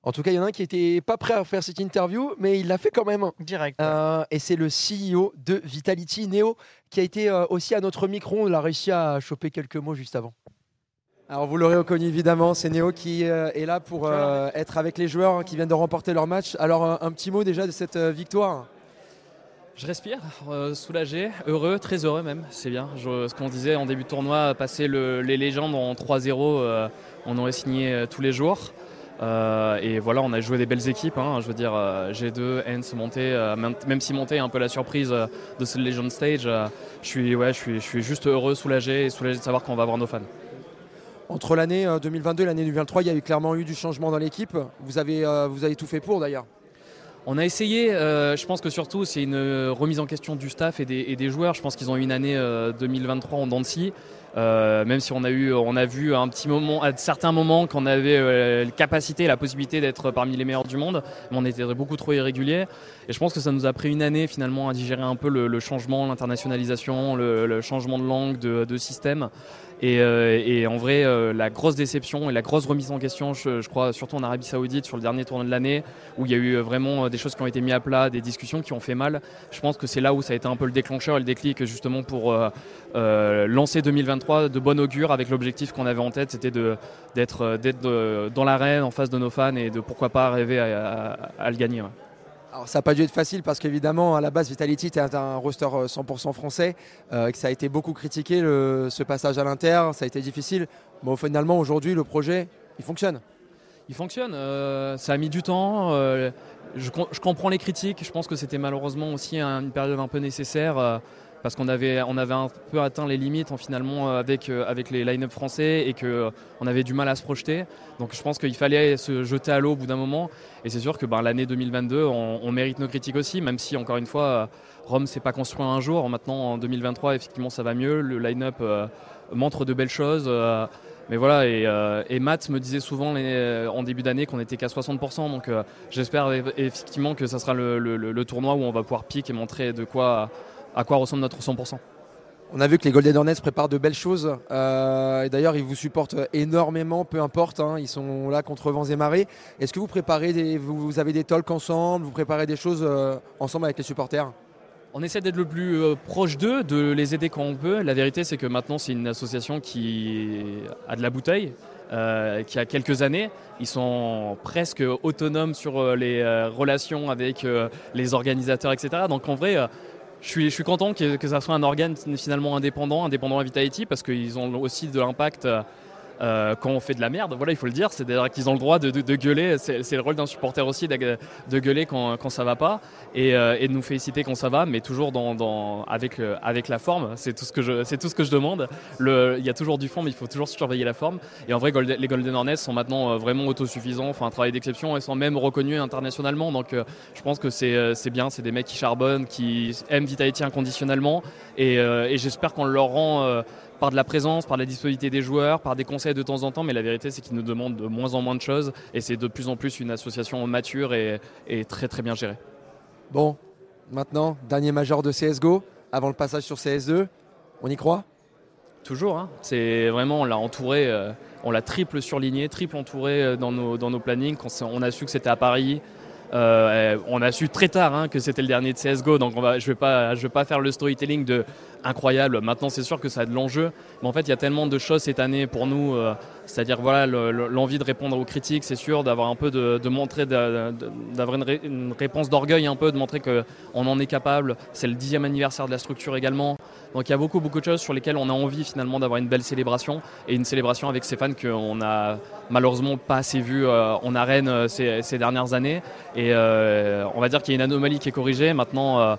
En tout cas, il y en a un qui était pas prêt à faire cette interview, mais il l'a fait quand même. Direct. Euh, et c'est le CEO de Vitality, Neo, qui a été euh, aussi à notre micro. On a réussi à choper quelques mots juste avant. Alors vous l'aurez reconnu évidemment, c'est Neo qui euh, est là pour être avec les joueurs qui viennent de remporter leur match. Alors un, petit mot déjà de cette victoire. Je respire, soulagé, heureux, très heureux même, c'est bien. ce qu'on disait en début de tournoi, passer les légendes en 3-0, on aurait signé tous les jours. Euh, et voilà, on a joué des belles équipes. Hein. je veux dire, euh, G2, Hens, Monté, euh, même, si Monté est un peu la surprise de ce Legend Stage, je, suis, ouais, je, suis, je suis juste heureux, soulagé et soulagé de savoir qu'on va avoir nos fans. Entre l'année 2022 et l'année 2023, il y a eu clairement eu du changement dans l'équipe. Vous avez, vous avez tout fait pour d'ailleurs. On a essayé, je pense que surtout c'est une remise en question du staff et des, joueurs. Je pense qu'ils ont eu une année 2023 en euh, même si on a eu, on a vu un petit moment, à certains moments, qu'on avait euh, la capacité, la possibilité d'être parmi les meilleurs du monde, mais on était beaucoup trop irrégulier. Et je pense que ça nous a pris une année finalement à digérer un peu le, changement, l'internationalisation, le, changement de langue, de système. Euh, et, en vrai, euh, la grosse déception et la grosse remise en question, je, crois, surtout en Arabie Saoudite, sur le dernier tournoi de l'année, où il y a eu vraiment des choses qui ont été mises à plat, des discussions qui ont fait mal. Je pense que c'est là où ça a été un peu le déclencheur et le déclic, justement, pour euh, lancer 2023 de bon augure, avec l'objectif qu'on avait en tête, c'était d'être dans l'arène, en face de nos fans, et de pourquoi pas rêver à, le gagner. Alors, ça n'a pas dû être facile parce qu'évidemment, à la base, Vitality était un roster 100% euh, français, euh, que ça a été beaucoup critiqué, ce passage à l'Inter, ça a été difficile. Mais finalement, aujourd'hui, le projet, il fonctionne. Il fonctionne, euh, ça a mis du temps. Je, comprends les critiques, je pense que c'était malheureusement aussi une période un peu nécessaire parce qu'on avait, on avait un peu atteint les limites en, finalement euh, avec, euh, avec les line-up français et qu'on euh, avait du mal à se projeter. Donc je pense qu'il fallait se jeter à l'eau au bout d'un moment. Et c'est sûr que ben, l'année 2022, on, mérite nos critiques aussi, même si encore une fois, Rome s'est pas construit un jour. Maintenant, en 2023, effectivement, ça va mieux. Le line-up montre de belles choses. mais voilà, et, Matt me disait souvent en début d'année qu'on était qu'à 60%. Donc j'espère effectivement que ça sera le, tournoi où on va pouvoir piquer et montrer de quoi à quoi ressemble notre 100%. On a vu que les Golden Hornets préparent de belles choses. Euh, et d'ailleurs, ils vous supportent énormément, peu importe. Hein. ils sont là contre vents et marées. Est-ce que vous préparez des, vous, avez des talks ensemble Vous préparez des choses euh, ensemble avec les supporters? On essaie d'être le plus euh, proche d'eux, de les aider quand on peut. La vérité, c'est que maintenant, c'est une association qui a de la bouteille, qui a quelques années. Ils sont presque autonomes sur les relations avec les organisateurs, etc. Donc en vrai, je suis, je suis content que, que, ça soit un organe finalement indépendant, indépendant à Vitality, parce qu'ils ont aussi de l'impact euh, quand on fait de la merde. Voilà, il faut le dire. C'est-à-dire qu'ils ont le droit de, gueuler. C'est le rôle d'un supporter aussi de, gueuler quand, quand ça va pas euh, et, de nous féliciter quand ça va, mais toujours dans, avec, avec la forme. C'est tout, ce que je, tout ce que je demande. il y a toujours du fond, mais il faut toujours surveiller la forme. Et en vrai, les Golden Hornets sont maintenant vraiment autosuffisants, font un travail d'exception et sont même reconnus internationalement. Donc je pense que c'est bien. C'est des mecs qui charbonnent, qui aiment Vitality inconditionnellement. Et, et j'espère qu'on leur rend par de la présence, par la disponibilité des joueurs, par des conseils de temps en temps, mais la vérité c'est qu'ils nous demandent de moins en moins de choses et c'est de plus en plus une association mature et, très très bien gérée. Bon, maintenant, dernier major de CSGO, avant le passage sur CS2, on y croit? Toujours, hein. c'est vraiment, on l'a entouré, euh, on l'a triple surligné, triple entouré euh, dans nos, dans nos plannings, on a su que c'était à Paris, euh, on a su très tard hein, que c'était le dernier de CSGO, donc on va, je ne vais, pas, vais pas faire le storytelling de incroyable. Maintenant, c'est sûr que ça a de l'enjeu, mais en fait, il y a tellement de choses cette année pour nous. Euh, c'est-à-dire voilà l'envie de répondre aux critiques, c'est sûr, d'avoir un peu de, montrer, d'avoir une, réponse d'orgueil un peu, de montrer qu'on en est capable. C'est le dixième anniversaire de la structure également. Donc il y a beaucoup beaucoup de choses sur lesquelles on a envie finalement d'avoir une belle célébration et une célébration avec ces fans qu'on a malheureusement pas assez vu euh, en arène euh, ces, dernières années. Et euh, on va dire qu'il y a une anomalie qui est corrigée. Maintenant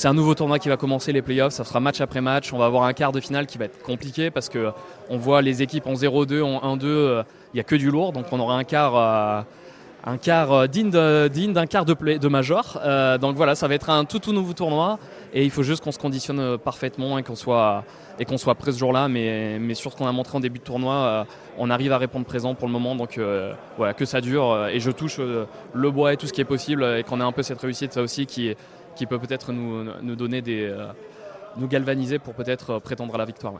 c'est un nouveau tournoi qui va commencer les playoffs, ça sera match après match. On va avoir un quart de finale qui va être compliqué parce que on voit les équipes en 0-2, en 1-2, il n'y a que du lourd, donc on aura un quart un quart euh, digne d'un quart de, de major. Euh, donc voilà, ça va être un tout, nouveau tournoi et il faut juste qu'on se conditionne euh, parfaitement et qu'on soit, et qu'on soit prêt ce jour-là. Mais, mais sur ce qu'on a montré en début de tournoi, on arrive à répondre présent pour le moment. Donc voilà, que ça dure et je touche le bois et tout ce qui est possible et qu'on ait un peu cette réussite, ça aussi, qui, qui peut peut-être nous, donner des. nous galvaniser pour peut-être prétendre à la victoire.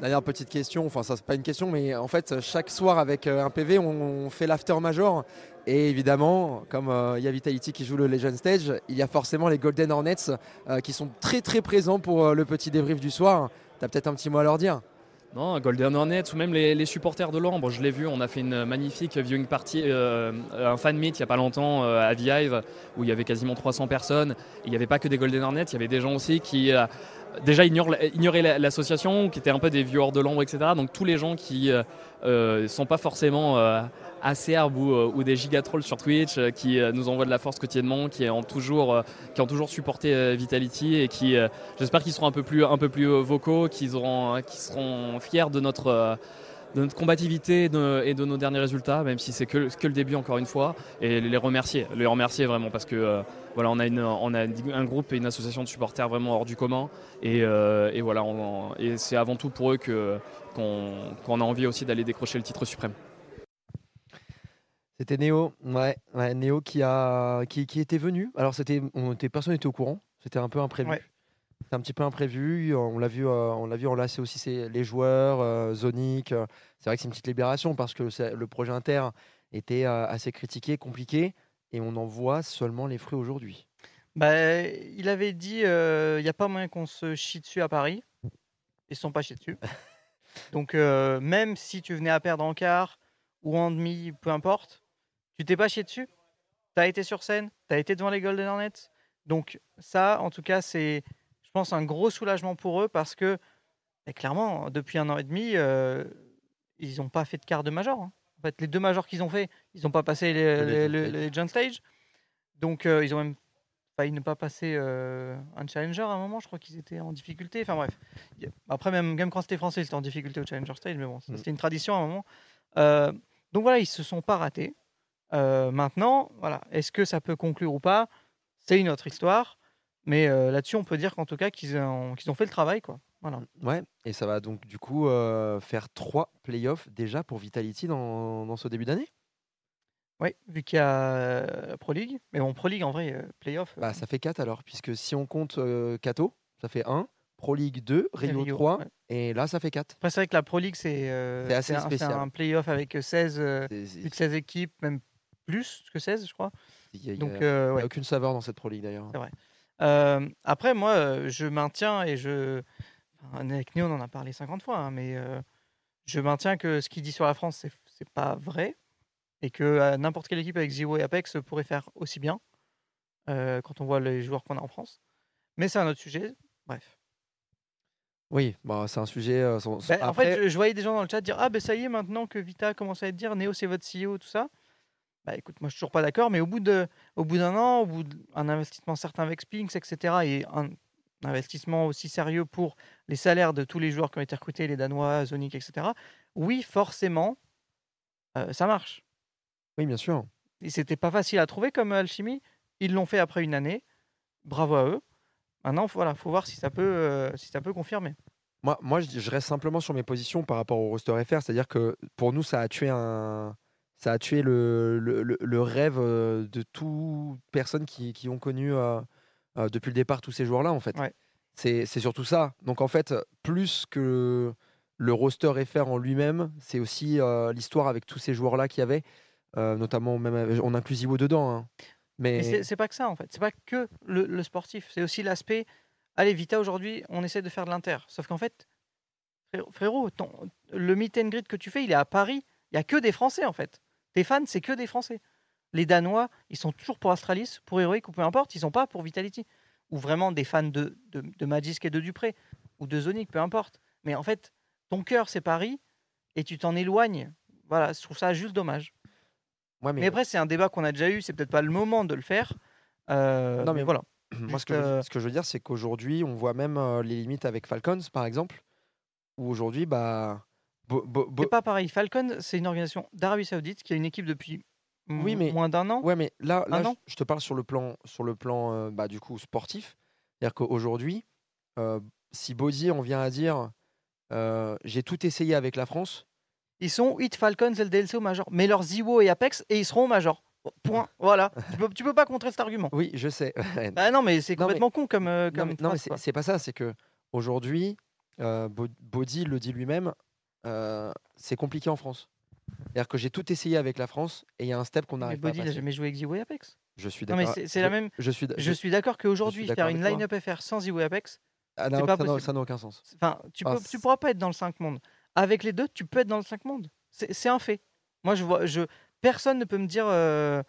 Dernière petite question, enfin ça c'est pas une question, mais en fait chaque soir avec un PV on fait l'after major et évidemment, comme euh, il y a Vitality qui joue le Legend Stage, il y a forcément les Golden Hornets euh, qui sont très très présents pour euh, le petit débrief du soir. Tu peut-être un petit mot à leur dire? Non, Golden Hornets ou même les, supporters de l'Ambre, je l'ai vu, on a fait une magnifique viewing party, un fan meet il n'y a pas longtemps à Vive où il y avait quasiment 300 personnes. Il n'y avait pas que des Golden Hornets, il y avait des gens aussi qui déjà ignoraient l'association, qui étaient un peu des viewers de l'Ambre, etc. Donc tous les gens qui ne sont pas forcément Acerbe ou, euh, ou des gigatrolls sur Twitch euh, qui euh, nous envoient de la force quotidiennement, qui ont toujours, qui ont toujours supporté Vitality et qui, j'espère qu'ils seront un peu plus, un peu plus vocaux, qu'ils seront fiers de notre de notre combativité et de, nos derniers résultats, même si c'est que, que, le début encore une fois, et les remercier, les remercier vraiment parce que voilà, on a, une, on a un groupe et une association de supporters vraiment hors du commun, et, et voilà, et c'est avant tout pour eux que qu'on a envie aussi d'aller décrocher le titre suprême. C'était Néo, ouais, Néo qui a qui, qui était venu. Alors c'était, on était, personne n'était au courant. C'était un peu imprévu. C'était un petit peu imprévu. On l'a vu, euh, on l'a vu enlacer aussi c'est les joueurs, euh, Zonic. Euh, c'est vrai que c'est une petite libération parce que le projet Inter était assez critiqué, compliqué, et on en voit seulement les fruits aujourd'hui. Bah, il avait dit, il n'y a pas moyen qu'on se chie dessus à Paris. Ils ne sont pas chiés dessus. Donc même si tu venais à perdre en quart ou en demi, peu importe, tu t'es pas chié dessus Tu as été sur scène Tu as été devant les Golden Hornets Donc ça, en tout cas, c'est, pense, un gros soulagement pour eux parce que, bah, clairement, depuis un an et demi, euh, ils n'ont pas fait de quart de major. Hein. En fait, les deux majors qu'ils ont fait, ils n'ont pas passé les, les, Stage. Donc, euh, ils ont même failli ne pas passer euh, un challenger à un moment. Je crois qu'ils étaient en difficulté. Enfin bref. Après, même, même quand c'était français, ils étaient en difficulté au challenger stage. Mais bon, mm. c'était une tradition à un moment. donc voilà, ils se sont pas ratés. Euh, maintenant, voilà, est-ce que ça peut conclure ou pas? C'est une autre histoire. Mais euh, là-dessus, on peut dire qu'en tout cas, qu'ils ont, qu'ils ont fait le travail. Quoi. Voilà. Ouais, et ça va donc du coup euh, faire trois playoffs déjà pour Vitality dans, dans ce début d'année? Oui, vu qu'il y a Pro League. Mais bon, Pro League en vrai, playoff. Bah, ça fait 4 alors, puisque si on compte Kato, ça fait 1. Pro League 2, Rio, 3, et là ça fait 4. Après, c'est vrai que la Pro League, c'est assez spécial. C'est un playoff avec 16, 16 équipes, même plus que 16, je crois. Il n'y a, euh, aucune saveur dans cette Pro League d'ailleurs. C'est vrai. Euh, après, moi, je maintiens et je. avec Néo, on en a parlé 50 fois, hein, mais je maintiens que ce qu'il dit sur la France, c'est, c'est pas vrai. Et que n'importe quelle équipe avec Zio et Apex pourrait faire aussi bien quand on voit les joueurs qu'on a en France. Mais c'est un autre sujet. Bref. Oui, bah, c'est un sujet. son- son- Ben, En après- fait, je, je voyais des gens dans le chat dire Ah, ben ça y est, maintenant que Vita commence à être dire Néo, c'est votre CEO, tout ça. Bah écoute, moi je suis toujours pas d'accord, mais au bout de, au bout d'un an, au bout d'un investissement certain avec Spinks, etc., et un investissement aussi sérieux pour les salaires de tous les joueurs qui ont été recrutés, les Danois, Zonic, etc., oui, forcément, euh, ça marche. Oui, bien sûr. Et c'était pas facile à trouver comme alchimie. Ils l'ont fait après une année. Bravo à eux. Maintenant, voilà, faut voir si ça peut, euh, si ça peut confirmer. Moi, moi je, je reste simplement sur mes positions par rapport au roster FR. C'est-à-dire que pour nous, ça a tué, un, ça a tué le, le, le- le rêve euh, de toute personne qui, qui ont connu euh, euh, depuis le départ tous ces joueurs-là, en fait. Ouais. C'est surtout ça. Donc, en fait, plus que le roster FR en lui-même, c'est aussi euh, l'histoire avec tous ces joueurs-là qu'il y avait, notamment, même on inclut Ziwo dedans. hein. Mais Mais, c'est pas que ça en fait. C'est pas que le, le sportif. C'est aussi l'aspect. Allez, Vita aujourd'hui, on essaie de faire de l'inter. Sauf qu'en fait, frérot, ton- le meet and greet que tu fais, il est à Paris. Il y a que des Français en fait. Tes fans, c'est que des Français. Les Danois, ils sont toujours pour Astralis, pour Heroic ou peu importe. Ils sont pas pour Vitality. Ou vraiment des fans de, de, de Magisk et de Dupré. Ou de Zonic, peu importe. Mais en fait, ton cœur, c'est Paris. Et tu t'en éloignes. Voilà, je trouve ça juste dommage. Ouais, mais- Mais après, c'est un débat qu'on a déjà eu. C'est peut-être pas le moment de le faire. Euh, Non, mais mais- voilà. Moi, ce Juste, que, je, veux- euh, ce que je veux dire, c'est qu'aujourd'hui, on voit même euh, les limites avec Falcons, par exemple, où aujourd'hui, bah, C'est pas pareil. Falcon, c'est une organisation d'Arabie Saoudite qui a une équipe depuis Oui, mais- moins d'un an. ouais, mais là, je, an je te parle sur le plan, sur le plan, euh, bah, du coup, sportif. C'est-à-dire qu'aujourd'hui, euh, si Baudier, on vient à dire, euh, j'ai tout essayé avec la France, Ils sont 8 Falcons et le DLC au Major. Mais leurs Ziwo et Apex, et ils seront au Major. Point. Voilà. tu, peux, tu peux pas contrer cet argument. oui, je sais. Ah non, mais c'est mais- complètement con comme. non, comme mais, non, mais phrase, c'est pas ça, c'est que aujourd'hui, Bo- Baudy le dit lui-même, euh, c'est compliqué en France. C'est-à-dire que j'ai tout essayé avec la France et il y a un step qu'on Mais n'arrive pas à Body, passer. jamais joué avec et Apex? Je suis Non, d'accord. c'est la même. Je suis. Je suis d'accord qu'aujourd'hui, faire une line-up FR sans et Apex, Ah, c'est pas ça n'a- possible. ça n'a aucun sens. Enfin, tu, Ah, peux, tu pourras pas être dans le 5 monde. Avec les deux, tu peux être dans le 5 monde. C'est un fait. Moi, je vois, je, personne ne peut me dire euh,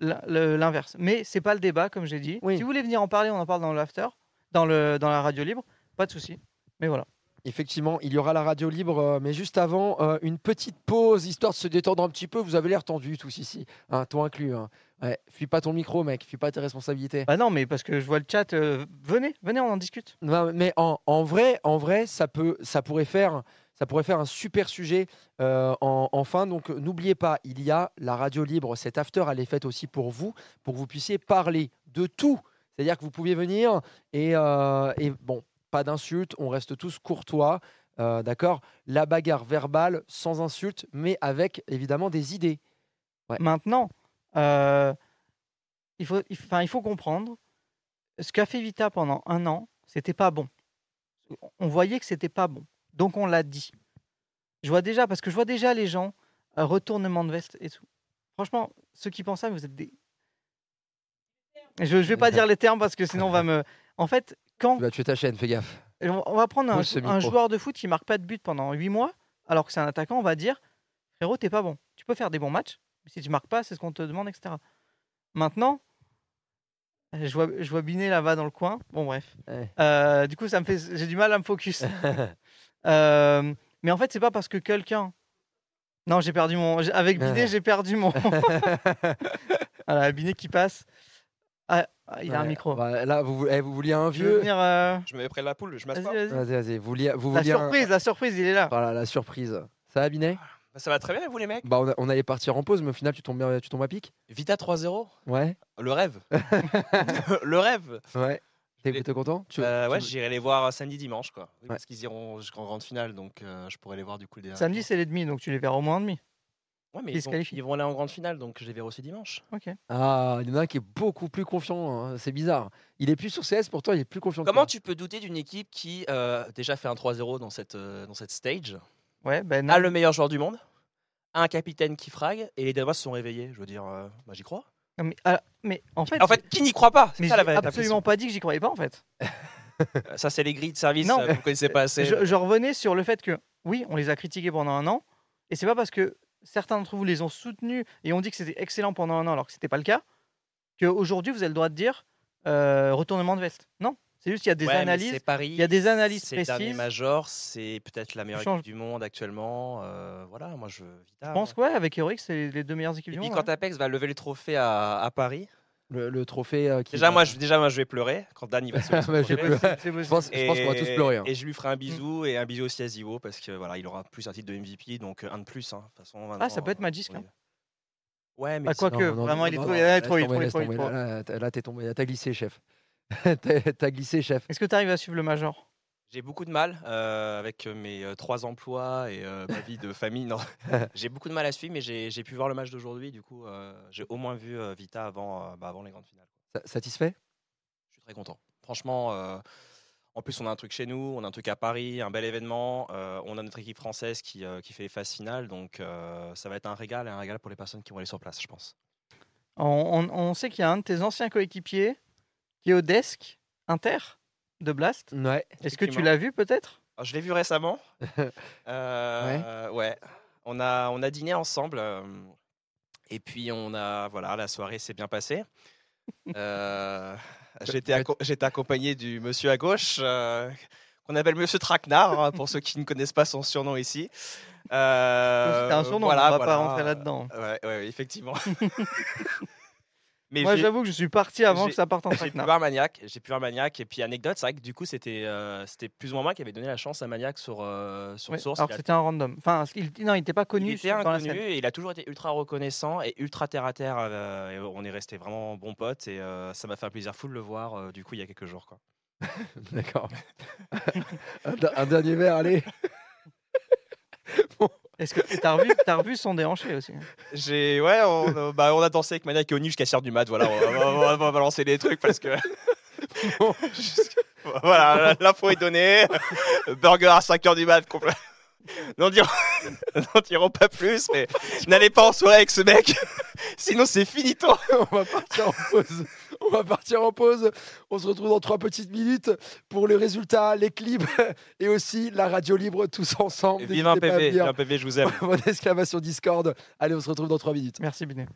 l'inverse. Mais c'est pas le débat, comme j'ai dit. Oui. Si vous voulez venir en parler, on en parle dans l'after, dans, le, dans la radio libre. Pas de souci. Mais voilà. Effectivement, il y aura la radio libre, euh, mais juste avant, euh, une petite pause, histoire de se détendre un petit peu. Vous avez l'air tendu tous ici, hein, toi inclus. Hein. Ouais, fuis pas ton micro, mec, fuis pas tes responsabilités. Bah non, mais parce que je vois le chat. euh, venez, venez, on en discute. Non, mais en, en vrai, en vrai, ça peut, ça pourrait faire, ça pourrait faire un super sujet euh, en, en fin. Donc, n'oubliez pas, il y a la radio libre. Cette after, elle est faite aussi pour vous, pour que vous puissiez parler de tout. C'est-à-dire que vous pouvez venir et, euh, et bon, pas d'insultes, on reste tous courtois, euh, d'accord? La bagarre verbale, sans insultes, mais avec évidemment des idées. Maintenant, euh, il, faut, il, enfin, il faut comprendre ce qu'a fait Vita pendant un an, c'était pas bon. On voyait que c'était pas bon. Donc on l'a dit. Je vois déjà, parce que je vois déjà les gens, euh, retournement de veste et tout. Franchement, ceux qui pensent ça, vous êtes des. Je ne vais pas dire les termes parce que sinon on va me. En fait, quand Tu vas tuer ta chaîne, fais gaffe. on on va prendre un, joueur de foot qui marque pas de but pendant 8 mois, alors que c'est un attaquant, on va dire frérot, t'es pas bon. Tu peux faire des bons matchs, mais si tu marques pas, c'est ce qu'on te demande, etc. Maintenant, je vois, je vois Binet là-bas dans le coin. Bon, bref. Ouais. Euh, du coup, ça me fait, j'ai du mal à me focus. Euh, mais en fait, c'est pas parce que quelqu'un. Non, j'ai perdu mon. Avec Binet, j'ai perdu mon. voilà, Binet qui passe. Ah, ah, il a un micro. bah, là, vous, eh, vous vouliez un Tu vieux. venir, euh, Je me mets près de la poule, je Vas-y, m'assois. vas-y. Vas-y, vas-y. Vous vouliez, vous La vouliez un- surprise, la surprise, il est là. Voilà, la surprise. Ça va, Binet? Bah, ça va très bien, vous les mecs? Bah, on, a- on allait partir en pause, mais au final, tu tombes, bien- tu tombes à pic Vita 3-0 Ouais. Le rêve Le rêve Ouais. T'es content? Tu, Euh, Ouais, tu- j'irai les voir samedi, dimanche, quoi. Oui. Parce qu'ils iront jusqu'en grande finale, donc euh, je pourrais les voir du coup. le dernier Samedi, c'est les demi, donc tu les verras au moins en demi. Ouais, mais ils vont, qualifient. ils vont aller en grande finale, donc je les verrai aussi dimanche. Ah, il y en a un qui est beaucoup plus confiant. hein, C'est bizarre. Il est plus sur CS, pourtant, il est plus confiant. Comment tu peux douter d'une équipe qui euh, déjà fait un 3-0 dans cette, euh, dans cette stage, Ouais, ben a le meilleur joueur du monde, a un capitaine qui frague, et les Danois se sont réveillés Je veux dire, euh, bah, j'y crois. Non, Mais, ah, mais en fait, En fait, qui n'y croit pas? C'est mais ça la j'ai vraie absolument pas dit que j'y croyais pas en fait. Euh, Ça, c'est les grilles de service, Non. vous connaissez pas assez. Je, je revenais sur le fait que oui, on les a critiqués pendant un an, et c'est pas parce que certains d'entre vous les ont soutenus et ont dit que c'était excellent pendant un an alors que c'était pas le cas, qu'aujourd'hui vous avez le droit de dire euh, retournement de veste. Non, c'est juste qu'il y a des Ouais, analyses. c'est Paris. il y a des analyses C'est précises. major, c'est peut-être la meilleure équipe du monde actuellement. euh, voilà, moi je. Vita, Je pense ouais, avec Heroic, c'est les deux meilleures équipes Et du puis monde. quand hein. Apex va lever le trophée à, à Paris, Le, le trophée euh, qui. déjà va- moi, je, déjà moi je vais pleurer quand Dan il va se Ouais, j'ai pleurer. Je pense, je pense qu'on va tous pleurer. hein. Et je lui ferai un bisou et un bisou aussi à Zivo parce que voilà, il aura plus un titre de MVP, donc euh, un de plus. hein, de toute façon, Ah, ça peut être Magisk. oui. hein. Ouais, mais Ah, quoi sinon- que, Non, non, vraiment, non, il est non, trop- non, il est trop- il est trop-. Là, t'es tombé, t'as glissé, chef. T'as t'as glissé, chef. Est-ce que tu arrives à suivre le Major? J'ai beaucoup de mal euh, avec euh, mes euh, trois emplois et euh, ma vie de famille. Non, j'ai beaucoup de mal à suivre, mais j'ai pu voir le match d'aujourd'hui. Du coup, euh, j'ai au moins vu euh, Vita avant, euh, bah, avant les grandes finales. Sa- Satisfait? Je suis très content. Franchement, euh, en plus, on a un truc chez nous, on a un truc à Paris, un bel événement. euh, on a notre équipe française qui, euh, qui fait les phases finales, donc euh, ça va être un régal et un régal pour les personnes qui vont aller sur place, je pense. on, on- on sait qu'il y a un de tes anciens coéquipiers qui est au desk Inter? De Blast. Ouais. Est-ce que tu l'as vu peut-être? Alors, je l'ai vu récemment. Euh, ouais. On a, on a dîné ensemble. euh, et puis, on a, voilà, la soirée s'est bien passée. Euh, J'étais acco- j'étais accompagné du monsieur à gauche, euh, qu'on appelle monsieur Traquenard, hein, pour ceux qui ne connaissent pas son surnom ici. Euh, C'était un surnom, voilà, on va voilà. pas rentrer là-dedans. Ouais, ouais, effectivement. Mais Moi, j'avoue que je suis parti avant que ça parte en j'ai pu traquenard. voir Maniac, j'ai pu voir Maniac, et puis anecdote, c'est vrai que du coup c'était euh, c'était plus ou moins moi qui avait donné la chance à Maniac sur, euh, sur Ouais, Source. alors c'était un random. Enfin, il, non, il n'était pas connu il était sur- dans la inconnu scène. et il a toujours été ultra reconnaissant et ultra terre à terre. euh, et on est resté vraiment bons potes et euh, ça m'a fait un plaisir fou de le voir euh, du coup il y a quelques jours. Quoi. D'accord. un, un dernier verre, allez. Est-ce que t'as revu, t'as revu son déhanché aussi hein? J'ai ouais, on, euh, bah, on a dansé avec Maniac et Oni jusqu'à 6 du mat. Voilà, on va, on va- on va balancer des trucs parce que voilà, l'info est donnée. Burger à 5 h du mat. complet. N'en dirons, dirons pas plus, mais n'allez pas en soirée avec ce mec, sinon c'est finito. On va partir en pause. On va partir en pause. On se retrouve dans trois petites minutes pour les résultats, les clips et aussi la radio libre tous ensemble. Vive un PV, vive un PV, je vous aime. Mon exclamation Discord. Allez, on se retrouve dans trois minutes. Merci Binet.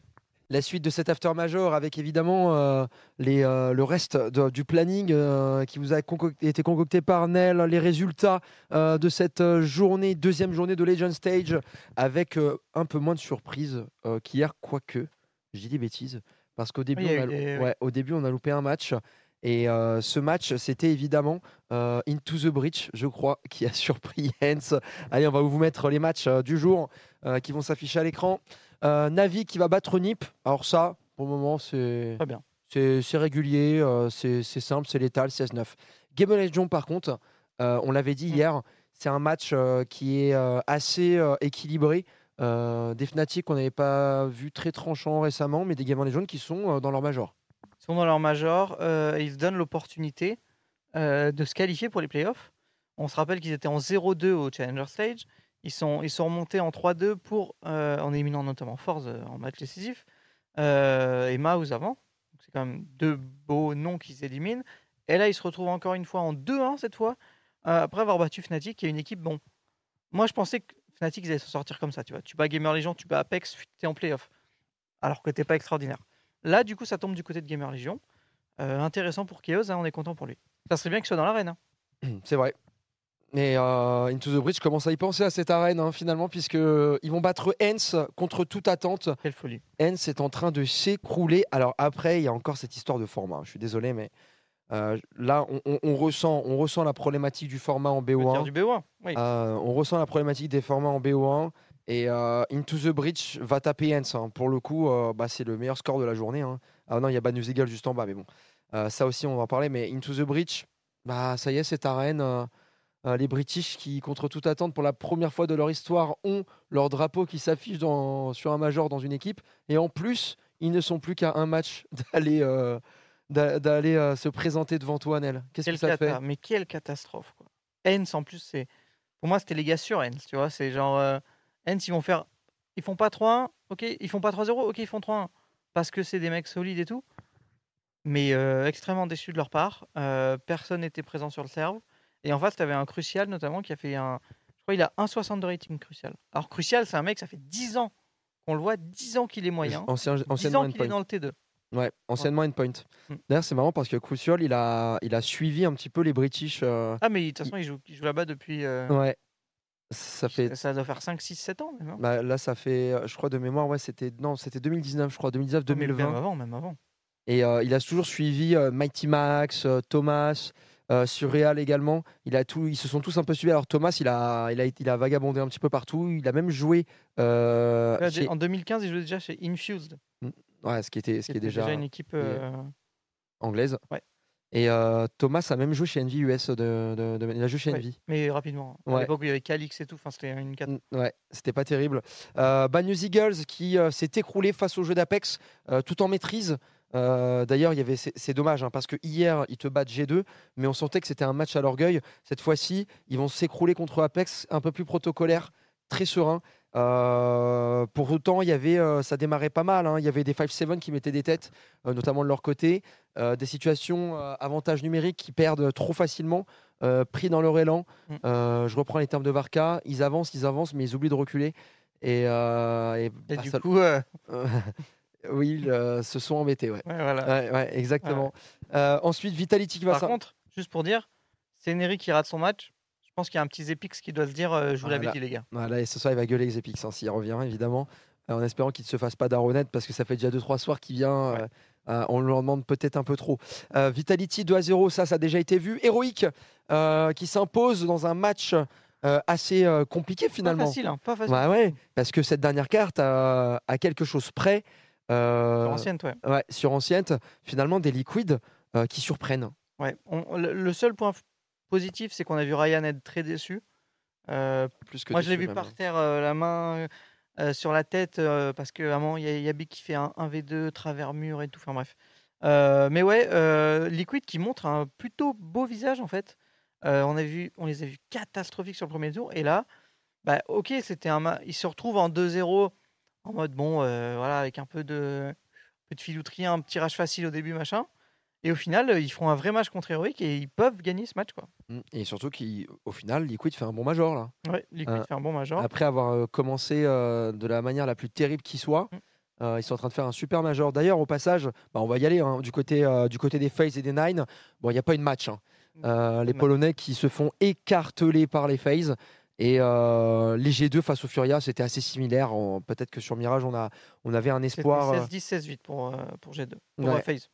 La suite de cet after major avec évidemment euh, les, euh, le reste de- du planning euh, qui vous a été concocté par Nel, les résultats euh, de cette journée, deuxième journée de Legend Stage avec euh, un peu moins de surprises euh, qu'hier, quoique, j'ai dit des bêtises, parce qu'au début, on a, ouais, au début on a loupé un match. Et euh, ce match, c'était évidemment euh, Into the Breach, je crois, qui a surpris Hens. Allez, on va vous mettre les matchs euh, du jour qui vont s'afficher à l'écran. Navi qui va battre Nip. Alors ça, pour le moment, c'est régulier, c'est simple, c'est létal, 16-9. Game of Legends, par contre, on l'avait dit Mm. hier, c'est un match qui est assez équilibré. Euh, des Fnatic qu'on n'avait pas vu très tranchant récemment, mais des Game of Legends qui sont euh, dans leur major. Ils sont dans leur major, euh, ils se donnent l'opportunité euh, de se qualifier pour les playoffs. On se rappelle qu'ils étaient en 0-2 au Challenger Stage. Ils sont, ils sont remontés en 3-2 pour, en éliminant notamment Force en match décisif et Mouse avant. C'est quand même deux beaux noms qui s'éliminent. Et là, ils se retrouvent encore une fois en 2-1 cette fois, après avoir battu Fnatic, qui est une équipe. Bon, moi je pensais que Fnatic ils allaient s'en sortir comme ça. Tu vois, tu bats Gamer Legion, tu bats Apex, tu es en playoff. Alors que t'es pas extraordinaire. Là, du coup, ça tombe du côté de Gamer Legion. Euh, intéressant pour Chaos, hein, on est content pour lui. Ça serait bien qu'il soit dans l'arène. hein. C'est vrai. Et euh, Into the Bridge commence à y penser à cette arène hein, finalement, puisque ils vont battre Hens contre toute attente. Quelle folie. Hens est en train de s'écrouler. Alors après, il y a encore cette histoire de format. hein. Je suis désolé, mais euh, là, on, on- on ressent, on ressent la problématique du format en Le tir BO1. du BO1. Oui. Euh, on ressent la problématique des formats en BO1. Et euh, Into the Breach va taper Hens. hein. Pour le coup, bah, c'est le meilleur score de la journée. hein. Ah non, il y a Bad News Eagle juste en bas, mais bon. Ça aussi, on va en parler. Mais Into the Breach, bah, ça y est, cette arène. les British qui, contre toute attente, pour la première fois de leur histoire, ont leur drapeau qui s'affiche sur un major dans une équipe. Et en plus, ils ne sont plus qu'à un match d'aller d'a- d'aller euh, se présenter devant toi, Nel. Qu'est-ce que ça cata, fait? mais quelle catastrophe. Quoi. Hens, en plus, c'est. Pour moi, c'était les gars sur Hens. Tu vois, c'est genre. euh, Hens, ils vont faire. Ils font pas 3-1, ok. Ils font pas 3-0, ok, ils font 3-1. Parce que c'est des mecs solides et tout. Mais euh, extrêmement déçus de leur part. Personne n'était présent sur le serve. Et en face, tu avais un Crucial notamment qui a fait un. Je crois qu'il a 1,60 de rating Crucial. Alors, Crucial, c'est un mec, ça fait 10 ans qu'on le voit, 10 ans qu'il est moyen. Ancien, 10 anciennement ans qu'il est dans le T2. Ouais, anciennement endpoint. Mm. D'ailleurs, c'est marrant parce que Crucial, il a, il a suivi un petit peu les British. euh, Ah, mais de toute façon, il joue, il joue là-bas depuis. euh, Ouais. Ça fait. Ça doit faire 5, 6, 7 ans, même. hein. bah, là, ça fait, euh, je crois de mémoire, ouais, c'était non, c'était 2019, je crois, 2019, Mais Même 2020. avant, même avant. Et euh, il a toujours suivi Mighty Max, Thomas, Surreal également. Il a tout, ils se sont tous un peu suivis. Alors Thomas, il a, il a, il a vagabondé un petit peu partout. Il a même joué. Là, chez- En 2015, il jouait déjà chez Infused. Ouais, ce qui était, ce qui est était déjà, une équipe. euh, anglaise. Ouais. Et euh, Thomas a même joué chez Envy US. De, de- de- il a joué chez Ouais. Envy. Mais rapidement. À Ouais. l'époque où il y avait Calix et tout, enfin, c'était une cata. Ouais, c'était pas terrible. Euh, Bad News Eagles qui euh, s'est écroulé face au jeu d'Apex euh, tout en maîtrise. Euh, D'ailleurs, il y avait, c'est c'est dommage hein, parce que hier ils te battent G2, mais on sentait que c'était un match à l'orgueil. Cette fois-ci, ils vont s'écrouler contre Apex, un peu plus protocolaire, très serein. Euh, pour autant, il y avait, euh, ça démarrait pas mal. hein. Il y avait des 5-7 qui mettaient des têtes, euh, notamment de leur côté. Des situations euh, avantage numérique qui perdent trop facilement, pris dans leur élan. Mm. Je reprends les termes de Varka. Ils avancent, ils avancent, mais ils oublient de reculer. Et, et Et bah, du ça- coup, oui, ils se sont embêtés. Ouais, ouais, voilà. ouais, ouais, exactement. Ensuite, Vitality qui va Par contre, juste pour dire, c'est Neri qui rate son match. Pense qu'il y a un petit Zepix qui doit se dire euh, Je vous l'avais Voilà. dit, les gars. Voilà, et ce soir, il va gueuler Epics hein, s'il revient, évidemment. Euh, en espérant qu'il ne se fasse pas d'Aronet parce que ça fait déjà 2-3 soirs qu'il vient. euh, euh, on leur demande peut-être un peu trop. Vitality 2 à 0, ça, ça a déjà été vu. Héroïque qui s'impose dans un match assez compliqué Pas finalement. facile, hein, pas facile. Ouais, ouais, parce que cette dernière carte a, a quelque chose près. Sur ancienne, ouais. ouais, sur ancienne, finalement, des liquides qui surprennent. Ouais. On- le, seul point positif, c'est qu'on a vu Ryan être très déçu. Euh, Plus que moi, je l'ai vu par terre, euh, la main euh, sur la tête, parce que vraiment, il y a Yabi qui fait un 1v2, travers mur et tout. Enfin bref. Mais ouais, Liquid qui montre un plutôt beau visage en fait. On, a vu, on les a vus catastrophiques sur le premier tour. Et là, bah, ok, c'était un ils se retrouvent en 2-0 en mode bon, voilà, avec un peu de, un peu de filouterie, un tirage facile au début, machin. Et au final, euh, ils font un vrai match contre Heroic et ils peuvent gagner ce match. Quoi. Mm. Et surtout qu'au final, Liquid fait un bon major là. Ouais, Liquid Euh, fait un bon major. Après avoir euh, commencé euh, de la manière la plus terrible qui soit, Mm. euh, ils sont en train de faire un super major. D'ailleurs, au passage, bah, on va y aller hein, du, côté, du côté des FaZe et des Nine. Bon, il n'y a pas eu de match. hein. Euh, les. Polonais qui se font écarteler par les FaZe. Et euh, les G2 face au Furia, c'était assez similaire. Peut-être que sur Mirage, on, a, on avait un espoir. euh, 16-10, 16-8 pour, euh, pour G2. Pour Ouais. FaZe.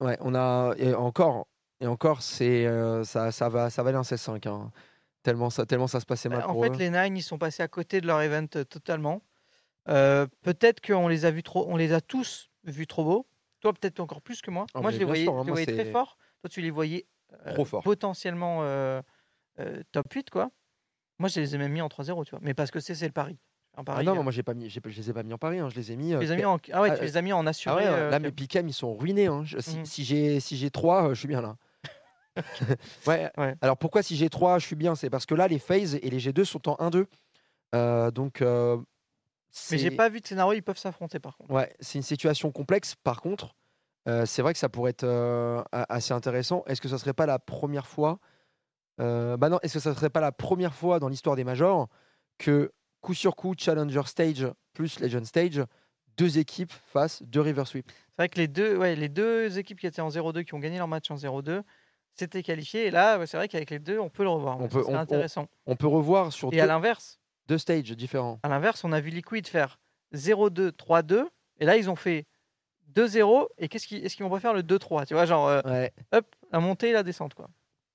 Ouais, on a et encore et encore c'est euh, ça, ça va ça va aller 16-5 hein. tellement ça tellement ça se passait mal Bah, en pour fait, eux. les Nine, ils sont passés à côté de leur event euh, totalement. Euh, peut-être qu'on les a vus trop, on les a tous vus trop beaux. Toi, peut-être encore plus que moi. Ah, moi, je les bien voyais, sûr, hein, je les moi, voyais très forts. Toi, tu les voyais euh, Trop potentiellement top 8, quoi. Moi, je les ai même mis en 3-0, tu vois. Mais parce que c'est c'est le pari. Ah pari non, euh, non, moi j'ai pas mis je les ai pas mis en pari hein, je les ai mis tu euh, les as mis en... Ah ouais, Ah, tu les as mis en Ah assuré. ouais, euh, là mes Picam ils sont ruinés hein. Je- si, Mhm. si j'ai si j'ai 3 je suis bien là. ouais, Ouais. Alors pourquoi si j'ai 3 je suis bien? C'est parce que là les FaZe et les G2 sont en 1-2. Euh, donc euh, Mais j'ai pas vu de scénario, ils peuvent s'affronter par contre. Ouais, c'est une situation complexe. Par contre, euh, c'est vrai que ça pourrait être euh, assez intéressant. Est-ce que ça serait pas la première fois euh, Bah non, est-ce que ça serait pas la première fois dans l'histoire des majors que coup sur coup Challenger Stage plus Legend Stage, deux équipes face deux River Sweep. C'est vrai que les deux, ouais, les deux équipes qui étaient en 0-2, qui ont gagné leur match en 0-2, s'étaient qualifiées. Et là, c'est vrai qu'avec les deux, on peut le revoir. On ouais, peut- ça, c'est on- on- intéressant. On peut revoir sur Et à deux, l'inverse, deux stages différents. à l'inverse, on a vu Liquid faire 0-2, 3-2. Et là, ils ont fait 2-0. Et qu'est-ce qu'ils, est-ce qu'ils vont pas faire le 2-3 Tu vois, genre, euh, Ouais, hop, la montée et la descente, quoi.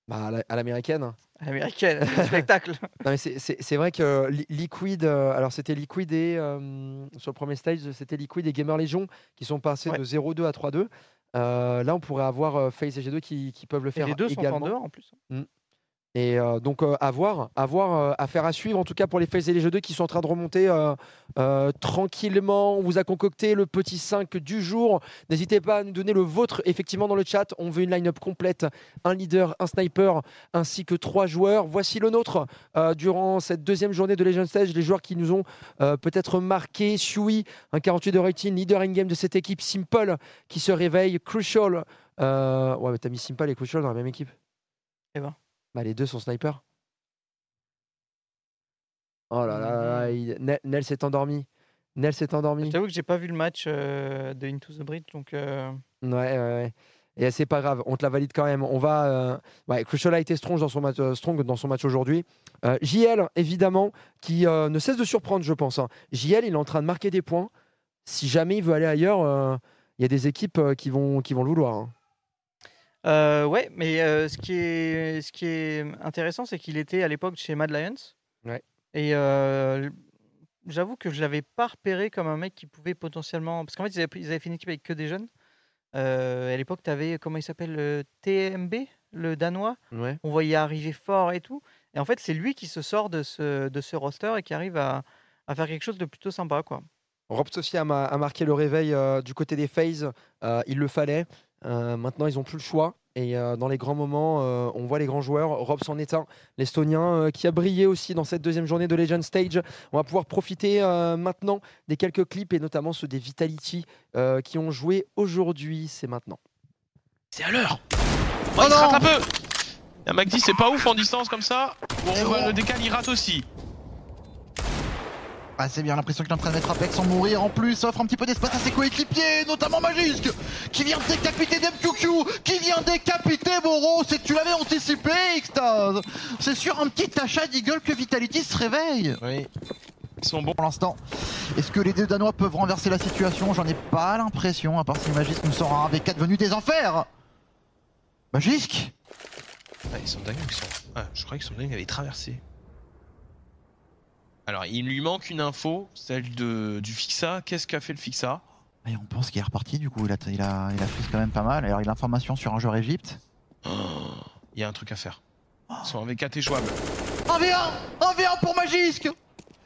Bah, à la- à l'américaine. À l'américaine, spectacle. Non, mais c'est- vrai que Li- Liquid, euh, alors c'était Liquid et euh, sur le premier stage, c'était Liquid et Gamer Legion qui sont passés Ouais. de 0-2 à 3-2. Euh, là, on pourrait avoir FaZe et G2 qui, qui peuvent le Et faire les deux sont également. en dehors en plus. Et euh, donc, euh, à voir, à voir, euh, affaire à suivre, en tout cas pour les FaZe et les G2 qui sont en train de remonter tranquillement. On vous a concocté le petit 5 du jour. N'hésitez pas à nous donner le vôtre, effectivement, dans le chat. On veut une line-up complète, un leader, un sniper, ainsi que trois joueurs. Voici le nôtre durant cette deuxième journée de Legend Stage. Les joueurs qui nous ont peut-être marqué. Shui, un 48 de rating, leader in-game de cette équipe. Simple, qui se réveille. Crucial. Ouais, mais t'as mis Simple et Crucial dans la même équipe Eh ben. Bah, les deux sont snipers. Oh là là, là là, il- Nel, Nel s'est endormi. Nel s'est endormi. J'avoue que j'ai pas vu le match euh, de Into the Bridge, donc. euh, Ouais, ouais, ouais. Et c'est pas grave, on te la valide quand même. On va. euh, Ouais, Crucial a été strong dans son match, euh, strong dans son match aujourd'hui. JL, évidemment, qui ne cesse de surprendre, je pense. hein. JL, il est en train de marquer des points. Si jamais il veut aller ailleurs, il y a des équipes qui vont, qui vont le vouloir. hein. Euh, ouais, mais euh, ce, qui est, ce qui est intéressant, c'est qu'il était à l'époque chez Mad Lions. Ouais. Et euh, j'avoue que je l'avais pas repéré comme un mec qui pouvait potentiellement. Parce qu'en fait, ils avaient, ils avaient fait une équipe avec que des jeunes. Euh, à l'époque, tu avais, comment il s'appelle, le TMB, le danois. Ouais. On voyait arriver fort et tout. Et en fait, c'est lui qui se sort de ce, de ce roster et qui arrive à, à faire quelque chose de plutôt sympa. Quoi. Robs aussi a, ma- a marqué le réveil euh, du côté des FaZe. Euh, il le fallait. Euh, maintenant, ils n'ont plus le choix. Et euh, dans les grands moments, euh, on voit les grands joueurs. Robs en est un, l'Estonien, euh, qui a brillé aussi dans cette deuxième journée de Legend Stage. On va pouvoir profiter euh, maintenant des quelques clips et notamment ceux des Vitality euh, qui ont joué aujourd'hui. C'est maintenant. C'est à l'heure Oh, il se rate un peu Un Magdi c'est pas ouf en distance comme ça. Bon, on le décal il rate aussi. Ah, c'est bien l'impression qu'il est en train de mettre Apex sans mourir. En plus, offre un petit peu d'espace à ses coéquipiers, notamment Magisk, qui vient décapiter DemQQ, qui vient décapiter Boro. C'est que tu l'avais anticipé, Xtase. C'est sur un petit achat d'Eagle que Vitality se réveille. Oui. Ils sont bons. Pour l'instant, est-ce que les deux Danois peuvent renverser la situation? J'en ai pas l'impression, à part si Magisk nous sort un V4 venu des enfers. Magisk Ah, ils sont dingues, ils sont. Ah, je croyais que son dingue avait traversé. Alors, il lui manque une info, celle de, du Fixa. Qu'est-ce qu'a fait le Fixa? Et on pense qu'il est reparti, du coup, il a, il a, il a quand même pas mal. Alors, il a l'information sur un joueur Égypte. Oh, Il y a un truc à faire. Son V4 est jouable. 1v1 1v1 pour Magisk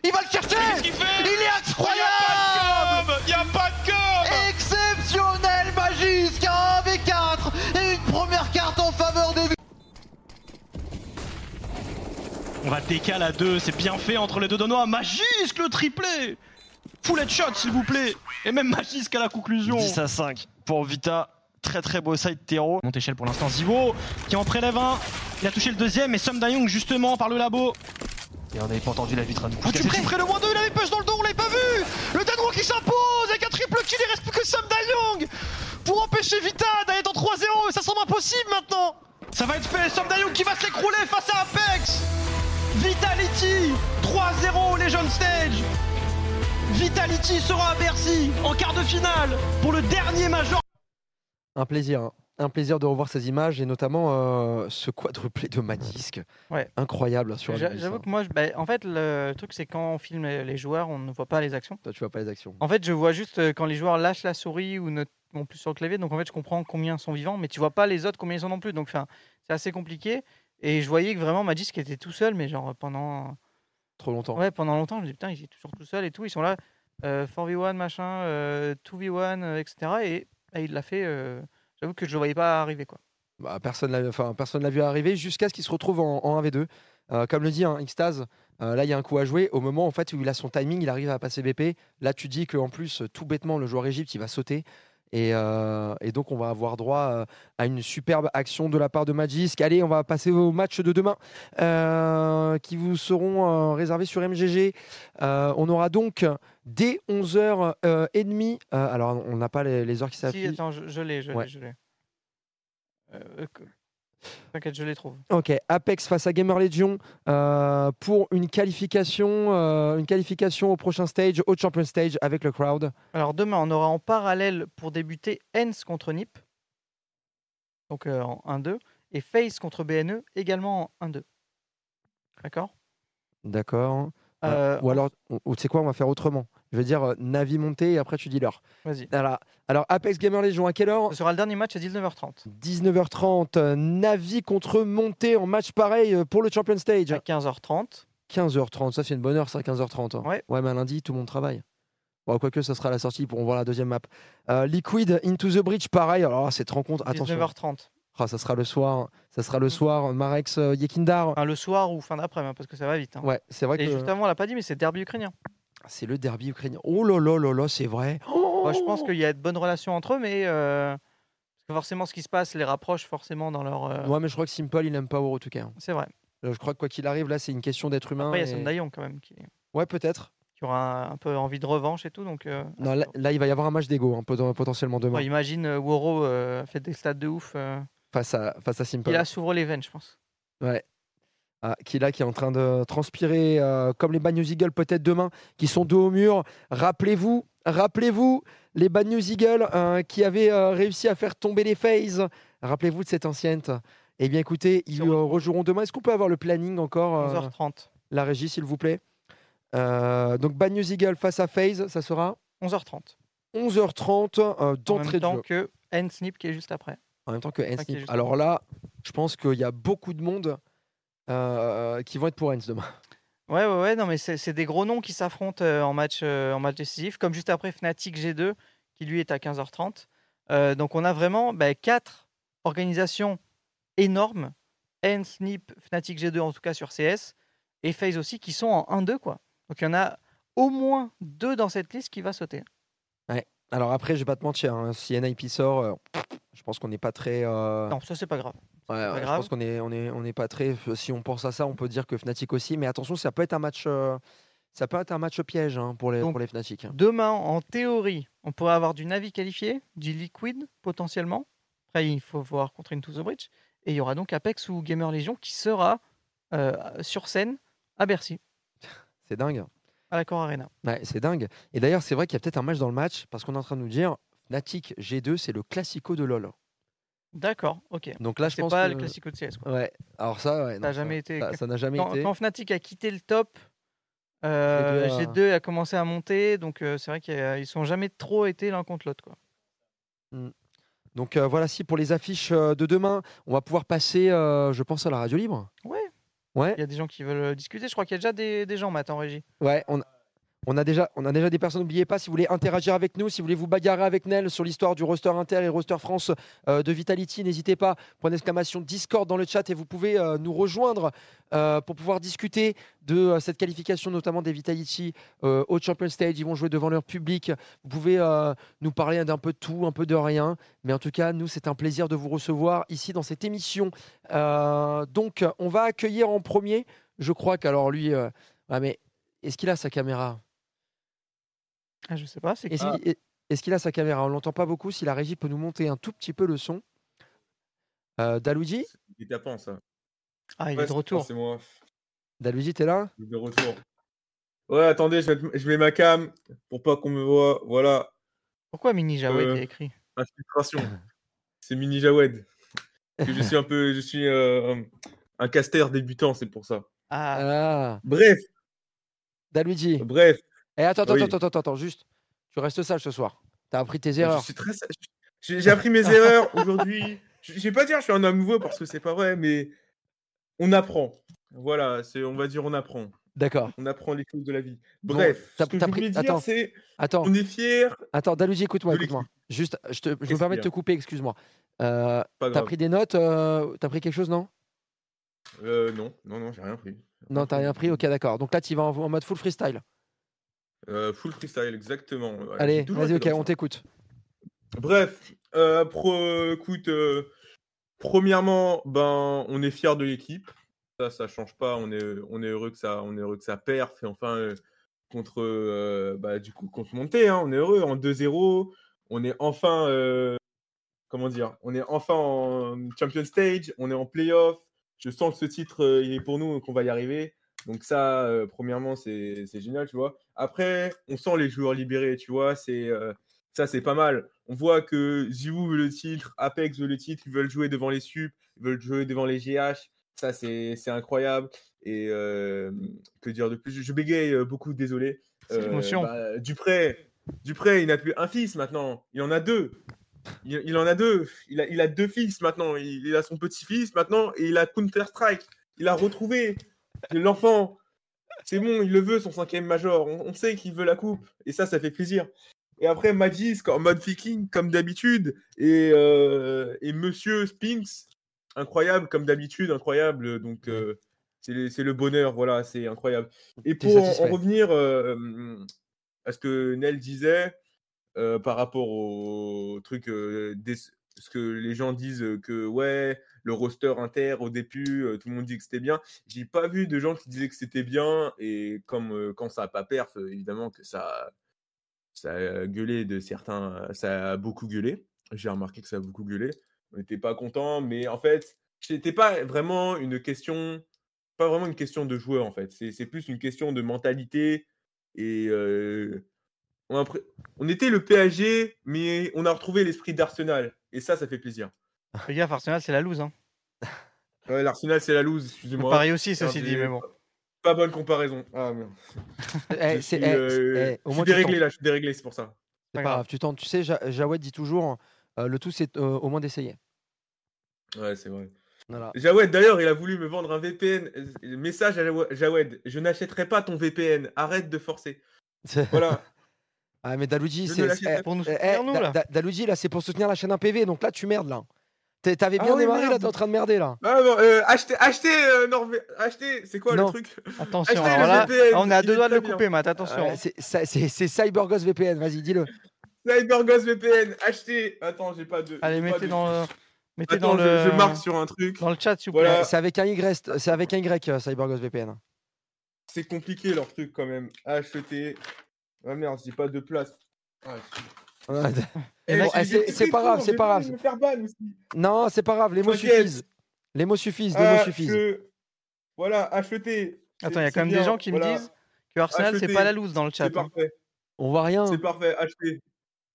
Il va le chercher Qu'est-ce qu'il fait? Il est incroyable Il y a pas de com Exceptionnel Magisk Un 1v4 et une première carte en faveur des On va décaler à deux, c'est bien fait entre les deux Danois. Magisk le triplé Full headshot s'il vous plaît Et même Magisk à la conclusion 10 à 5 pour Vita. Très très beau side terreau. Monte échelle pour l'instant Zivo qui en prélève un. Il a touché le deuxième et Sam Dayong justement par le labo. Et on n'avait pas entendu la vitre du coup. Tu près le moins 2, il avait push dans le dos, on l'avait pas vu Le Danois qui s'impose avec un triple kill, il reste plus que Sam Dayong pour empêcher Vita d'aller dans 3-0 et ça semble impossible maintenant Ça va être fait, Sam Dayong qui va s'écrouler face à Apex Vitality 3-0 Legend Stage Vitality sera à Bercy en quart de finale pour le dernier major Un plaisir. hein. Un plaisir de revoir ces images et notamment euh, ce quadruplé de Magisk. Ouais. Incroyable sur J'avoue que moi, je- bah, en fait, le truc, c'est quand on filme les les joueurs, on ne voit pas les actions. Toi, tu vois pas les actions. En fait, je vois juste euh, quand les joueurs lâchent la souris ou ne vont plus sur le clavier. Donc, en fait, je comprends combien sont vivants, mais tu vois pas les autres combien ils sont non plus. Donc, enfin, c'est assez compliqué. Et je voyais que vraiment Magisk était tout seul, mais genre pendant, Trop longtemps. ouais, pendant longtemps, je me dis putain, il est toujours tout seul et tout. Ils sont là, euh, 4v1, machin, euh, 2v1, euh, etc. Et, il l'a fait. euh, J'avoue que je le voyais pas arriver, quoi. Bah, personne l'a enfin, personne l'a vu arriver jusqu'à ce qu'il se retrouve en, en 1v2. Euh, comme le dit hein, Xtase, euh, là il y a un coup à jouer. Au moment en fait, où il a son timing, il arrive à passer BP. Là tu dis qu'en plus, tout bêtement, le joueur Égypte il va sauter. Et, euh, et donc on va avoir droit euh, à une superbe action de la part de Magisk. Allez, on va passer au match de demain euh, qui vous seront euh, réservés sur MGG. On aura donc dès 11h30. alors on n'a pas les, les heures qui Si, s'affichent. attends, je, je l'ai, je Ouais. l'ai, T'inquiète, je les trouve. Ok, Apex face à Gamer Legion euh, pour une qualification, euh, une qualification au prochain stage, au Champion Stage avec le crowd. Alors demain, on aura en parallèle pour débuter Hens contre NiP, donc euh, en 1-2, et Face contre BNE également en 1-2. D'accord? D'accord. Euh, ou alors, ou- tu sais quoi, on va faire autrement. Je vais dire euh, Navi montée et après tu dis l'heure. Vas-y. Alors, alors, Apex Gamer Legion à quelle heure Ce sera le dernier match à 19h30. 19h30. euh, Navi contre montée en match pareil euh, pour le Champion Stage. À 15h30. 15h30, ça c'est une bonne heure, ça, 15h30. hein. Ouais. ouais, mais un lundi, tout le monde travaille. Bon, quoique, ça sera la sortie pour voir la deuxième map. Euh, Liquid Into the Bridge, pareil. Alors, là, cette rencontre, attention. 19h30. Ah, ça sera le soir. Ça sera Mm. le soir. Marex euh, Yekindar. Enfin, le soir ou fin d'après-midi, hein, parce que ça va vite. hein. Ouais, c'est vrai Et que juste avant, on l'a pas dit, mais c'est derby ukrainien. c'est le derby ukrainien. Oh là là là là, c'est vrai. Je pense qu'il y a de bonnes relations entre eux, mais euh, forcément, ce qui se passe les rapproche forcément dans leur. euh, Ouais, mais je crois que Simple, il aime pas Orotuka. C'est vrai. Je crois que quoi qu'il arrive, là, c'est une question d'être humain. Après, il y a et- Sam Dayon quand même. Qui... Ouais, peut-être. qui aura un, un peu envie de revanche et tout. Donc, euh, Non, là, là, il va y avoir un match d'ego hein, poten- potentiellement demain ouais, imagine euh, Woro euh, fait des stats de ouf. Face à face à Simple. il a s'ouvre les veines, je pense. Ouais. Ah, qui est là, qui est en train de transpirer euh, comme les Bad News Eagles peut-être demain, qui sont dos au mur. Rappelez-vous, rappelez-vous les Bad News Eagles euh, qui avaient euh, réussi à faire tomber les FaZe. Rappelez-vous de cette ancienne. Eh bien, écoutez, ils euh, rejoueront demain. Est-ce qu'on peut avoir le planning encore, euh, 11h30. la régie, s'il vous plaît? Donc, Bad News Eagles face à FaZe, ça sera 11h30. 11h30 euh, En d'entrée de jeu. que N-Snip qui est juste après. En même temps que juste Alors là, je pense qu'il y a beaucoup de monde euh, qui vont être pour Ens demain. Ouais, ouais, ouais, non, mais c'est des gros noms qui s'affrontent euh, en, match, euh, en match décisif, comme juste après Fnatic G2, qui lui est à 15h30. Euh, donc on a vraiment bah, quatre organisations énormes, N, Snip, Fnatic G2 en tout cas sur CS, et FaZe aussi, qui sont en 1-2, quoi. Donc il y en a au moins deux dans cette liste qui va sauter. Alors après, je vais pas te mentir, hein, si NIP sort, euh, je pense qu'on n'est pas très. euh, Non, ça c'est pas grave. ouais, ouais, je grave. pense qu'on est, on est, on n'est pas très. Si on pense à ça, on peut dire que Fnatic aussi. Mais attention, ça peut être un match, euh, ça peut être un match piège hein, pour les, Donc, pour les Fnatic. hein. Demain, en théorie, on pourrait avoir du Navi qualifié, du Liquid potentiellement. Après, il faut voir contre Into the Bridge. Et il y aura donc Apex ou Gamer Legion qui sera euh, sur scène à Bercy, C'est dingue. À la Core Arena. Ouais, c'est dingue. Et d'ailleurs, c'est vrai qu'il y a peut-être un match dans le match parce qu'on est en train de nous dire Fnatic G2, c'est le classico de LoL. D'accord, ok. Donc là, je pense pas que... le classico de CS. Quoi. Ouais. Alors ça, ouais, Ça non, a jamais été. Ça, ça n'a jamais Quand, été. quand Fnatic a quitté le top, euh, G2 a- G2 a commencé à monter. Donc euh, c'est vrai qu'ils sont jamais trop été l'un contre l'autre. quoi. Donc euh, voilà, si pour les affiches de demain, on va pouvoir passer, je pense, à la radio libre. Ouais. Ouais. Il y a des gens qui veulent discuter. Je crois qu'il y a déjà des, des gens, Matt, en régie. Ouais, on, on, a déjà, des personnes. N'oubliez pas, si vous voulez interagir avec nous, si vous voulez vous bagarrer avec Nel sur l'histoire du roster Inter et roster France euh, de Vitality, n'hésitez pas. Point d'exclamation Discord dans le chat et vous pouvez euh, nous rejoindre euh, pour pouvoir discuter de cette qualification, notamment des Vitality au Champion Stage. Ils vont jouer devant leur public. Vous pouvez nous parler d'un peu de tout, un peu de rien. Mais en tout cas, nous, c'est un plaisir de vous recevoir ici dans cette émission. Donc, on va accueillir en premier. Je crois qu'alors lui, ah, mais est-ce qu'il a sa caméra? Ah, je sais pas. C'est Est-ce qui qu'il est-ce qu'il a sa caméra On l'entend pas beaucoup. Si la régie peut nous monter un tout petit peu le son. Euh, Daluigi Il est tapant ça. Ah, il Ouais, est de retour. C'est moi. Daluigi, t'es là? Il est de retour. Ouais, attendez, je, mets ma cam pour pas qu'on me voit. Voilà. Pourquoi Mini Jawed Euh, écrit? Infiltration. C'est Mini Jawed. Je suis un peu, je suis euh, un caster débutant, c'est pour ça. Ah, Ah, Bref, Daluigi. bref. Eh, attends, attends, Oui. attends, attends, attends, juste. Tu restes sage ce soir. T'as appris tes erreurs. J'ai appris mes erreurs aujourd'hui. Je vais pas dire que je suis un homme nouveau parce que c'est pas vrai, mais on apprend. Voilà, c'est, on va dire, on apprend. D'accord. On apprend les choses de la vie. Bon, Bref, t'as- ce que je pris- voulais dire, attends. c'est, Attends, on est fiers. attends, Daluigi, écoute-moi, écoute-moi. Juste, je, te, je me permets de te couper, excuse-moi. Euh, t'as pris des notes euh, T'as pris quelque chose, non? Euh, non, non, non, j'ai rien pris. Non, t'as rien pris Ok, d'accord. Donc là, tu vas en, en mode full freestyle. Euh, full freestyle, exactement. Allez, vas-y, ok, on t'écoute. Bref, euh, pro- écoute, euh, premièrement, ben, on est fiers de l'équipe. Ça, ça change pas. On est, on est heureux que ça, on est heureux que ça perf. Et enfin, contre, bah, du coup, contre Monté, hein, on est heureux en 2-0. On est enfin, comment dire, on est enfin en Champion Stage. On est en playoff. Je sens que ce titre, il est pour nous, qu'on va y arriver. Donc ça, euh, premièrement, c'est génial, tu vois. Après, on sent les joueurs libérés, tu vois. C'est euh, ça, c'est pas mal. On voit que Ziwu veut le titre, Apex veut le titre, ils veulent jouer devant les sup, ils veulent jouer devant les GH. Ça, c'est incroyable. Et euh, que dire de plus? Je bégaye beaucoup, désolé. C'est l'émotion. bah, Dupré, Dupré, il n'a plus un fils maintenant. Il en a deux. Il, il en a deux. Il a, il a deux fils maintenant. Il, il a son petit-fils maintenant et il a Counter-Strike. Il a retrouvé l'enfant. C'est bon, il le veut, son cinquième major. On, on sait qu'il veut la coupe. Et ça, ça fait plaisir. Et après, Magis, en mode viking, comme d'habitude. Et, euh, et Monsieur Spinks, incroyable, comme d'habitude, incroyable. Donc, euh, c'est le- bonheur, voilà, c'est incroyable. Et pour en, revenir euh, à ce que Nel disait par rapport au truc, des- ce que les gens disent que, ouais, le roster inter au début, euh, tout le monde dit que c'était bien. J'ai pas vu de gens qui disaient que c'était bien et comme euh, quand ça a pas perf, euh, évidemment que ça, ça a gueulé de certains, ça a beaucoup gueulé. J'ai remarqué que ça a beaucoup gueulé. On n'était pas content, mais en fait, c'était pas vraiment une question, pas vraiment une question de joueur en fait. C'est plus une question de mentalité et on, on était le PSG, mais on a retrouvé l'esprit d'Arsenal et ça, ça fait plaisir. Fais gaffe, Arsenal, c'est la loose. Hein. Ouais, L'Arsenal, c'est la loose, excusez-moi. Paris aussi, ceci dit, des- mais bon. Pas bonne comparaison. Ah, merde. Eh, Je c'est- suis, eh, euh, eh, au je moins suis tu déréglé là, je suis déréglé, c'est pour ça. C'est pas grave, tu tentes. Tu sais, Ja- Jawed dit toujours euh, le tout, c'est euh, au moins d'essayer. Ouais, c'est vrai. Voilà. Jawed, d'ailleurs, il a voulu me vendre un VPN. Message à Jawed, je n'achèterai pas ton VPN. Arrête de forcer. Voilà. Ah, mais Daluji, c'est. pour nous soutenir, eh, nous, là. Da- Daluji, là, c'est pour soutenir la chaîne 1PV. Donc là, tu merdes, là. T'avais Ah bien ouais, démarré, là, t'es en train de merder, là. Ah bon, euh, achetez, achetez, euh, Norvé- achetez, c'est quoi Non. le truc? Attention, alors le là, VPN, on est à deux doigts de le couper, Matt, attention. Ouais, c'est CyberGhost VPN, vas-y, dis-le. CyberGhost VPN, achetez. Attends, j'ai pas de. Allez, mettez de dans le. Mettez Attends, dans je- le. je marque sur un truc. Dans le chat, s'il vous plaît. Voilà. C'est avec un Y, c'est avec un Y, euh, CyberGhost VPN. C'est compliqué leur truc quand même. Acheter. Ah merde, j'ai pas de place. Ah, C'est pas grave, c'est pas grave. Non, c'est pas grave, les mots suffisent. Les mots suffisent, les mots Ah, suffisent. Voilà, acheter. Attends, il y a quand même des gens qui me disent que Arsenal, c'est pas la loose dans le chat. C'est hein. parfait. On voit rien. C'est parfait, acheter.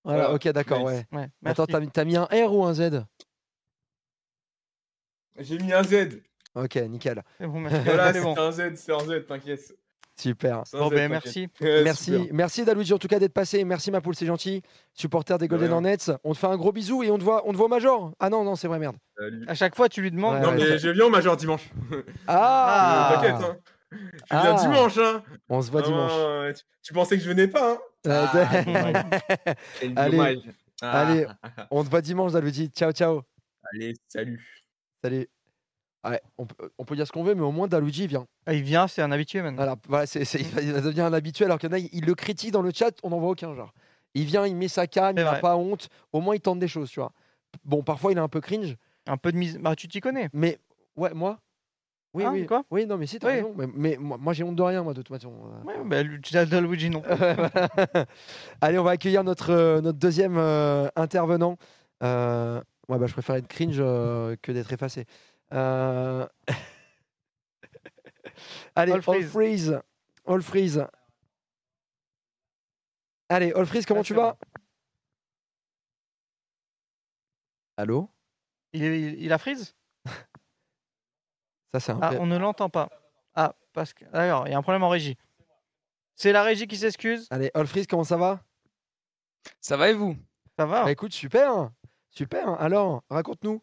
Voilà, Voilà. ok, d'accord, Nice. ouais. Ouais, Attends, t'as mis- un R ou un Z? J'ai mis un Z. Ok, nickel. C'est bon, merci. Voilà, c'est c'est bon. un Z, c'est un Z, t'inquiète. Super. Bon, ben, merci. Ouais, Merci, super. merci Daluigi en tout cas d'être passé. Merci ma poule, c'est gentil. Supporter des Golden. Hornets. On te fait un gros bisou et on te voit, on te voit au Major. Ah non, non, c'est vrai, merde. Salut. À chaque fois, tu lui demandes. Ouais, Non, ouais, mais je viens au Major dimanche. Ah, Euh, T'inquiète, hein. Je Ah. viens dimanche, hein. On se voit Ah, dimanche. tu, tu pensais que je venais pas, hein Euh, Ah, Allez. Ah. allez, on te voit dimanche, Daluigi. Ciao, ciao. Allez, salut. Salut. Ouais, on, peut, on peut dire ce qu'on veut, mais au moins Daluigi vient. Ah, il vient, c'est un habitué maintenant. Voilà, voilà, il va- il va devenir un habitué alors qu'il y en a, il le critique dans le chat, on n'en voit aucun genre. Il vient, il met sa canne, il n'a pas honte, au moins il tente des choses, tu vois. Bon, parfois il est un peu cringe, Un peu de mise. Bah, tu t'y connais. mais ouais, moi? Oui, oui. quoi? Oui, non, mais si, t'as Oui. raison. Mais, mais moi, moi, j'ai honte de rien, moi, de toute façon. Euh, Ouais, bah, lui- Luigi non. Allez, on va accueillir notre, euh, notre deuxième euh, intervenant. Euh, ouais, bah, je préfère être cringe que d'être effacé. Euh, Allez, All All freeze. All freeze. Allez, All freeze, comment Ah, tu vas? Allô? Il, est- il, il a freeze? Ça, c'est un Ah, on ne l'entend pas. Ah, parce que. D'accord, il y a un problème en régie. C'est la régie qui s'excuse. Allez, All freeze, comment ça va? Ça va et vous? Ça va Bah écoute, super. Super. Alors, raconte-nous.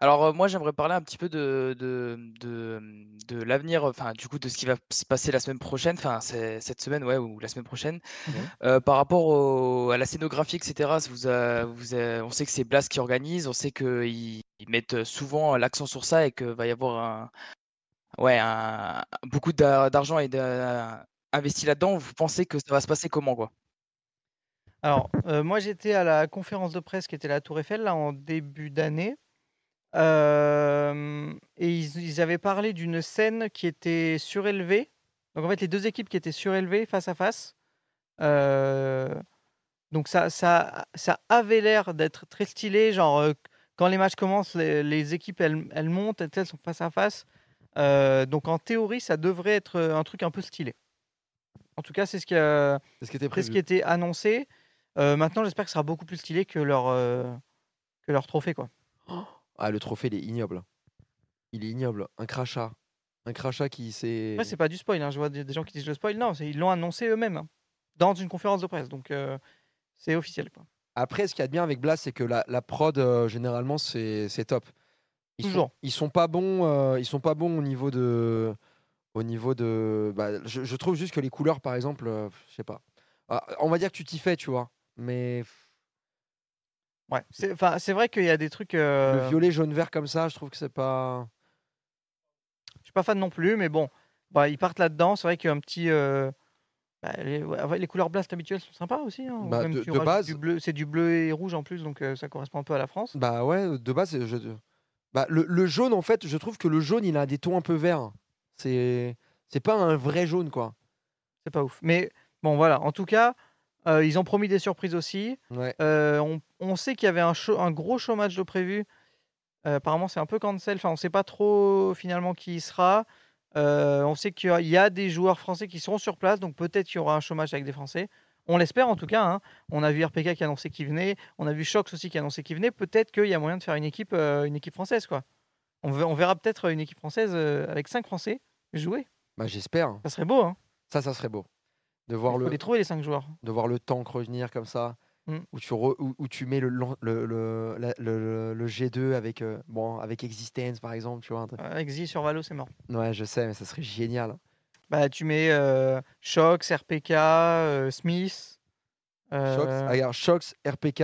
Alors euh, moi j'aimerais parler un petit peu de, de, de, de l'avenir, enfin du coup de ce qui va se passer la semaine prochaine, enfin cette semaine ouais ou la semaine prochaine, Euh, par rapport au- à la scénographie etc. Vous, vous on sait que c'est Blast qui organise, on sait qu'ils ils mettent souvent l'accent sur ça et que va y avoir un, ouais un, beaucoup d'a- d'argent et investi là-dedans. Vous pensez que ça va se passer comment quoi? Alors, moi j'étais à la conférence de presse qui était à la Tour Eiffel là en début d'année. Euh, et ils, ils avaient parlé d'une scène qui était surélevée. Donc en fait, les deux équipes qui étaient surélevées face à face. Euh, donc ça, ça, ça avait l'air d'être très stylé. Genre, euh, quand les matchs commencent, les, les équipes elles, elles montent, elles sont face à face. Donc en théorie, ça devrait être un truc un peu stylé. En tout cas, c'est ce qui, a- ce qui était c'est ce prévu. qui était annoncé. Maintenant, j'espère que ce sera beaucoup plus stylé que leur, que leur trophée. Quoi. Ah, le trophée, il est ignoble. Il est ignoble. Un crachat. Un crachat qui s'est. Après, c'est pas du spoil. hein. Je vois des, gens qui disent le spoil. Non, ils l'ont annoncé eux-mêmes hein, dans une conférence de presse. Donc, euh, c'est officiel. Quoi. Après, ce qu'il y a de bien avec Blast, c'est que la, la prod, euh, généralement, c'est top. Ils Toujours. Sont, ils sont pas bons. euh, ils sont pas bons au niveau de. Au niveau de. bah, je, je trouve juste que les couleurs, par exemple, je sais pas. Ah, on va dire que tu t'y fais, tu vois. Mais Ouais. C'est, vrai qu'il y a des trucs. euh, le violet, jaune, vert comme ça, je trouve que c'est pas. Je suis pas fan non plus, mais bon, bah, ils partent là-dedans. C'est vrai qu'il y a un petit. euh, bah, les, ouais, les couleurs blast habituelles sont sympas aussi. hein. Bah, Même de- base- du bleu, c'est du bleu et rouge en plus, donc euh, ça correspond un peu à la France. Bah ouais, de base, je, Bah, le, le jaune, en fait, je trouve que le jaune, il a des tons un peu verts. C'est c'est pas un vrai jaune, quoi. C'est pas ouf. Mais bon, voilà. En tout cas, euh, ils ont promis des surprises aussi. Ouais. Euh, on, on sait qu'il y avait un, gros chômage de prévu. Euh, apparemment, c'est un peu cancel. Enfin, on sait pas trop finalement qui y sera. On sait qu'il y a- des joueurs français qui seront sur place, donc peut-être qu'il y aura un chômage avec des Français. On l'espère en tout cas. hein. On a vu RPK qui a annoncé qu'il venait. On a vu Shox aussi qui a annoncé qu'il venait. Peut-être qu'il y a moyen de faire une équipe, une équipe française, quoi. On, ve- on verra peut-être une équipe française avec cinq Français jouer. Bah, j'espère. Ça serait beau, hein. Ça, ça serait beau. De voir Il faut le, les trouver les cinq joueurs. de voir le tank revenir comme ça, Mm. où, tu re- où, où tu mets le, le, le, le- le G2 avec, euh, bon, avec Existence, par exemple. Tu vois. Euh, Exi sur Valo, c'est mort. Ouais, je sais, mais ça serait génial. Bah, tu mets euh, Shox, RPK, euh, Smith. euh, Shox, ah, regarde, Shox, RPK,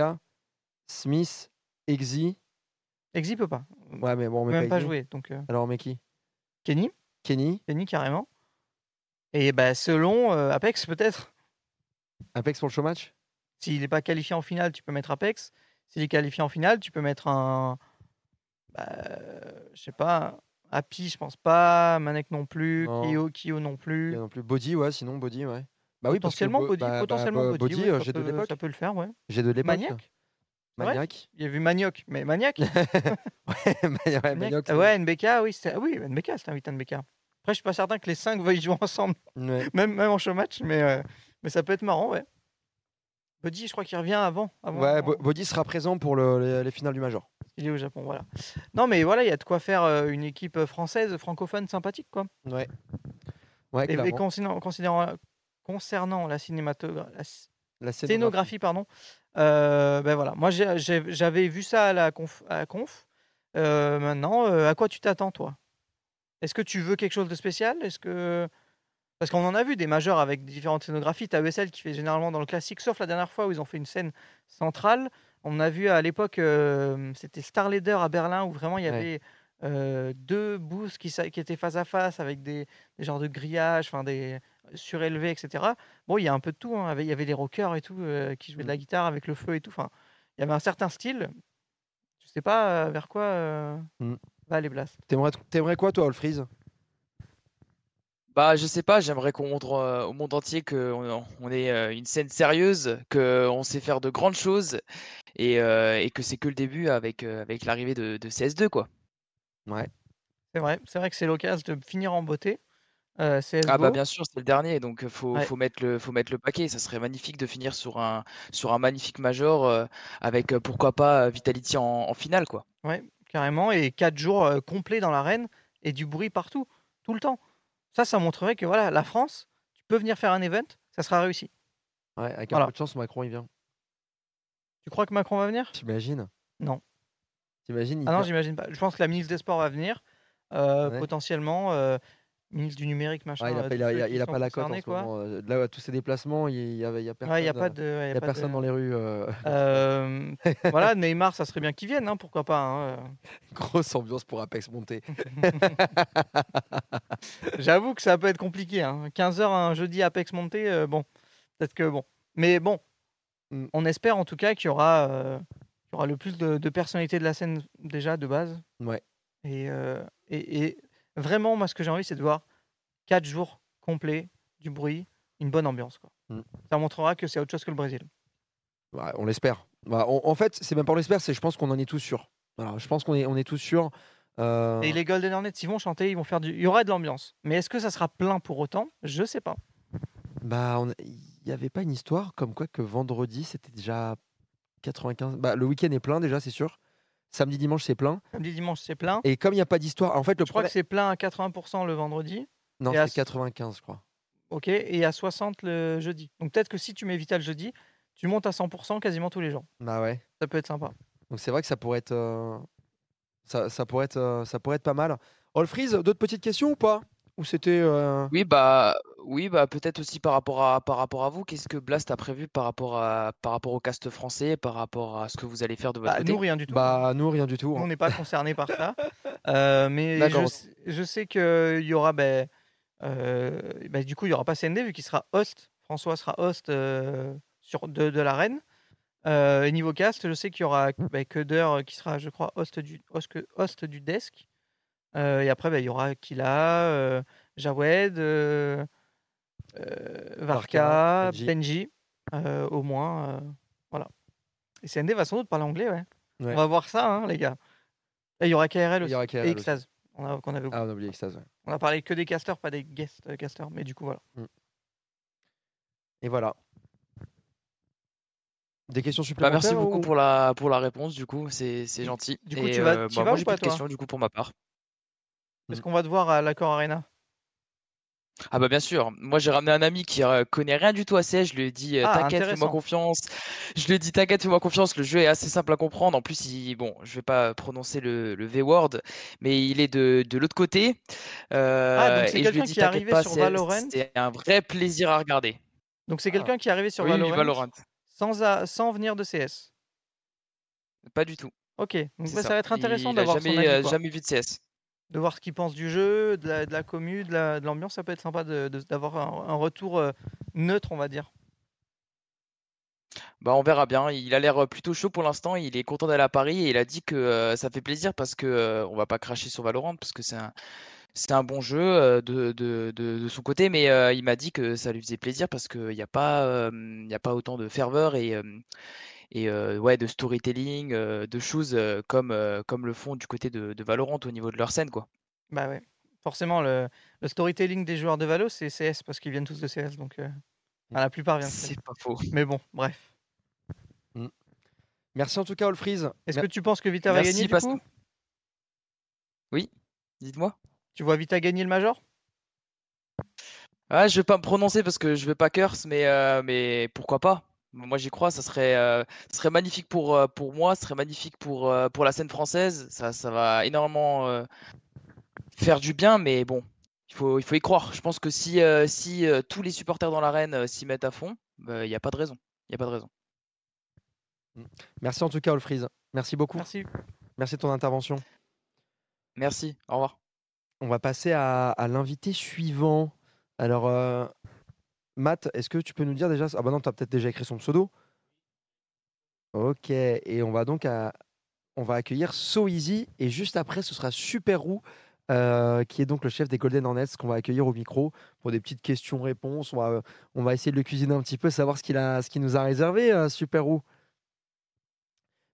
Smith, Exi. Exi peut pas. Ouais, mais bon, on met même pas jouer. Donc, euh, Alors, on met qui? Kenny, Kenny, Kenny carrément. Et bah, selon euh, Apex, peut-être. Apex pour le show match S'il n'est pas qualifié en finale, tu peux mettre Apex. S'il est qualifié en finale, tu peux mettre un. Bah, je sais pas. Happy, je pense pas. Manek non plus. Non. Kyo, Kyo non plus. non plus Body, ouais, sinon Body, ouais. Bah oui, parce que potentiellement, Bo- Body. bah- bah, potentiellement bah, Body, j'ai de l'époque. Ça peut le faire, ouais. J'ai de l'époque. Maniac Ouais. Maniac Il y a vu Manioc, mais Maniac Ouais, Mani- ouais, Maniac, Ouais, NBK, oui, c'était ah oui, NBK, c'était invité NBK. Après, je suis pas certain que les 5 veuillent jouer ensemble, Ouais. même, même en show match, mais, euh, mais ça peut être marrant, ouais. Buddy, je crois qu'il revient avant. avant Ouais, Bo- Body sera présent pour le- les, les finales du Major. Il est au Japon, voilà. Non, mais voilà, il y a de quoi faire euh, une équipe française francophone sympathique, quoi. Ouais. Ouais, Et, et clairement. considérant, considérant- concernant la cinématographie, La scénographie, pardon. euh, ben voilà, moi j'avais vu ça à la conf. à la conf. Euh, maintenant, euh, à quoi tu t'attends toi? Est-ce que tu veux quelque chose de spécial? Est-ce que parce qu'on en a vu des majeurs avec différentes scénographies. T'as ESL qui fait généralement dans le classique, sauf la dernière fois où ils ont fait une scène centrale. On a vu à l'époque, euh, c'était Star Leader à Berlin où vraiment il y Ouais. avait euh, deux booths qui, étaient face à face avec des, des genres de grillages, enfin des surélevés, etc. Bon, il y a un peu de tout. hein. Il y avait les rockers et tout euh, qui jouaient de la guitare avec le feu et tout. Enfin, il y avait un certain style. Je sais pas vers quoi Mm. Va les Blas. T'aimerais, t'aimerais quoi, toi, Olfriz Bah, je sais pas, j'aimerais qu'on montre euh, au monde entier qu'on on est euh, une scène sérieuse, qu'on sait faire de grandes choses et, euh, et que c'est que le début avec, euh, avec l'arrivée de, de CS2, quoi. Ouais. C'est vrai, c'est vrai que c'est l'occasion de finir en beauté. Euh, CSGO. Ah bah bien sûr, c'est le dernier, donc faut, Ouais. faut mettre le, faut mettre le paquet. Ça serait magnifique de finir sur un, sur un magnifique major euh, avec pourquoi pas Vitality en, en finale, quoi. Ouais, carrément. Et 4 jours euh, complets dans l'arène et du bruit partout, tout le temps. Ça, ça montrerait que voilà, la France, tu peux venir faire un event, ça sera réussi. Ouais, avec Voilà. un peu de chance, Macron, il vient. Tu crois que Macron va venir? T'imagines Non. T'imagines Ah non, vient- j'imagine pas. Je pense que la ministre des Sports va venir, euh, Ouais. potentiellement. Ministre du numérique, machin. Ouais, il a euh, pas, il a- ceux il a- qui il a sont pas la cote en concernés, ce quoi. moment. Euh, Là, tous ces déplacements, il y a, personne. Ouais, y a pas de- ouais, il y pas personne de- dans les rues. euh, Euh, voilà, Neymar, ça serait bien qu'il vienne, hein, pourquoi pas. hein. Grosse ambiance pour Apex monté. J'avoue que ça peut être compliqué. Hein. 15h un jeudi Apex monté, euh, bon, peut-être que bon. Mais bon, Mm. on espère en tout cas qu'il y aura, qu'il y aura le plus de, de personnalités de la scène déjà de base. Ouais. Et, et, et vraiment, moi, ce que j'ai envie, c'est de voir 4 jours complets, du bruit, une bonne ambiance. Quoi. Mm. Ça montrera que c'est autre chose que le Brésil. Ouais, on l'espère. Bah, on- en fait, c'est même pas on l'espère, c'est je pense qu'on en est tous sûrs. Voilà, je pense qu'on est, on est tous sûrs. euh, Et les Golden Hornets, ils vont chanter, ils vont faire du. Il y aura de l'ambiance. Mais est-ce que ça sera plein pour autant? Je sais pas. Bah, on- il n'y avait pas une histoire comme quoi que vendredi, c'était déjà 95. Bah, le week-end est plein déjà, c'est sûr. Samedi, dimanche, c'est plein. Samedi, dimanche, c'est plein. Et comme il n'y a pas d'histoire, en fait, le Je crois que c'est plein à 80% le vendredi. Non, à c'est 95, je crois. Ok, et à 60 le jeudi. Donc peut-être que si tu mets Vital jeudi, tu montes à 100% quasiment tous les jours. Bah ouais. Ça peut être sympa. Donc c'est vrai que ça pourrait être, euh, ça, ça pourrait être, euh, ça pourrait être pas mal. Olfriz, d'autres petites questions ou pas? Ou c'était euh, Oui, bah, oui, bah peut-être aussi par rapport à, par rapport à vous. Qu'est-ce que Blast a prévu par rapport à, par rapport au cast français, par rapport à ce que vous allez faire de votre Bah, côté? nous, rien du tout. Bah nous rien du tout. Hein. on n'est pas concerné par ça. Euh, mais je, sais- je sais qu'il y aura. ben, euh, ben, du coup, il n'y aura pas CND vu qu'il sera host. François sera host euh, sur, de, de l'arène. Euh, et niveau cast, je sais qu'il y aura bah, Cutter euh, qui sera, je crois, host du, host, host du desk. Euh, et après, bah, il y aura Killa, euh, Jawed, euh, euh, Varka, Benji. Benji, euh, au moins. euh, voilà. Et CND va sans doute parler anglais, ouais. Ouais. On va voir ça, hein, les gars. Et il y aura KRL Il aussi. y aura KRL et aussi. Extase. On a, qu'on avait oublié. Ah, on a oublié Extase. ouais. On a parlé que des casters, pas des guest euh, casters. Mais du coup, voilà. Et voilà. Des questions Bah, supplémentaires merci beaucoup ou- pour la, pour la réponse, du coup, c'est c'est gentil. Du coup, Et, tu vas- euh, tu bah, vas moi, ou j'ai pas, de toi? questions, du coup, pour ma part. Est-ce qu'on va te voir à l'accord Arena? Ah bah bien sûr, moi j'ai ramené un ami qui euh, connaît rien du tout à CS, je lui ai dit euh, Ah, t'inquiète, fais-moi confiance. Je lui ai dit t'inquiète, fais-moi confiance, le jeu est assez simple à comprendre. En plus, il... bon, je vais pas prononcer le, le V-word, mais il est de, de l'autre côté. Euh, Ah, donc c'est et je lui ai quelqu'un dit qui est arrivé pas, sur c'est- Valorant? c'est un vrai plaisir à regarder. Donc c'est quelqu'un qui est arrivé sur Oui, Valorant, Valorant. Sans, a- sans venir de CS. Pas du tout. Ok, donc bah, ça. va être intéressant d'avoir son jamais, avis. quoi. jamais vu de CS. De voir ce qu'il pense du jeu, de la, de commu, de la- de l'ambiance, ça peut être sympa d'avoir un, retour euh, neutre, on va dire. Bah, on verra bien. Il a l'air euh, plutôt chaud pour l'instant. Il est content d'aller à Paris et il a dit que euh, ça fait plaisir parce que on va pas cracher sur Valorant parce que c'est un, bon jeu de, son côté, mais il m'a dit que ça lui faisait plaisir parce qu'il n'y a pas, autant de ferveur et, et euh, ouais, de storytelling, euh, de choses euh, comme, euh, comme le font du côté de, de Valorant au niveau de leur scène, quoi. Bah ouais. Forcément, le, le storytelling des joueurs de Valo, c'est CS parce qu'ils viennent tous de CS. Donc euh, enfin, la plupart viennent de CS. C'est pas faux. Mais bon, bref. Merci en tout cas, Allfreeze. Est-ce Mer- que tu penses que Vita va gagner du coup? Oui, dites-moi. Tu vois Vita gagner le Major? Ah, je vais pas me prononcer parce que je veux pas curse, mais, euh, mais pourquoi pas? Moi j'y crois, ça serait, euh, ça serait magnifique pour, euh, pour moi, ça serait magnifique pour, euh, pour la scène française. Ça, ça va énormément euh, faire du bien, mais bon, il faut, il faut y croire. Je pense que si, euh, si euh, tous les supporters dans l'arène euh, s'y mettent à fond, il n'y a pas de raison. Il y a pas de raison. Merci en tout cas, Allfreeze. Merci beaucoup. Merci. Merci de ton intervention. Merci, au revoir. On va passer à, à l'invité suivant. Alors, euh, Matt, est-ce que tu peux nous dire déjà Ah bah non, tu as peut-être déjà écrit son pseudo. Ok, et on va donc à- on va accueillir So Easy et juste après ce sera Super Roux euh, qui est donc le chef des Golden Hornets qu'on va accueillir au micro pour des petites questions-réponses. On va, on va essayer de le cuisiner un petit peu, savoir ce qu'il a, ce qu'il nous a réservé, euh, Super Roux.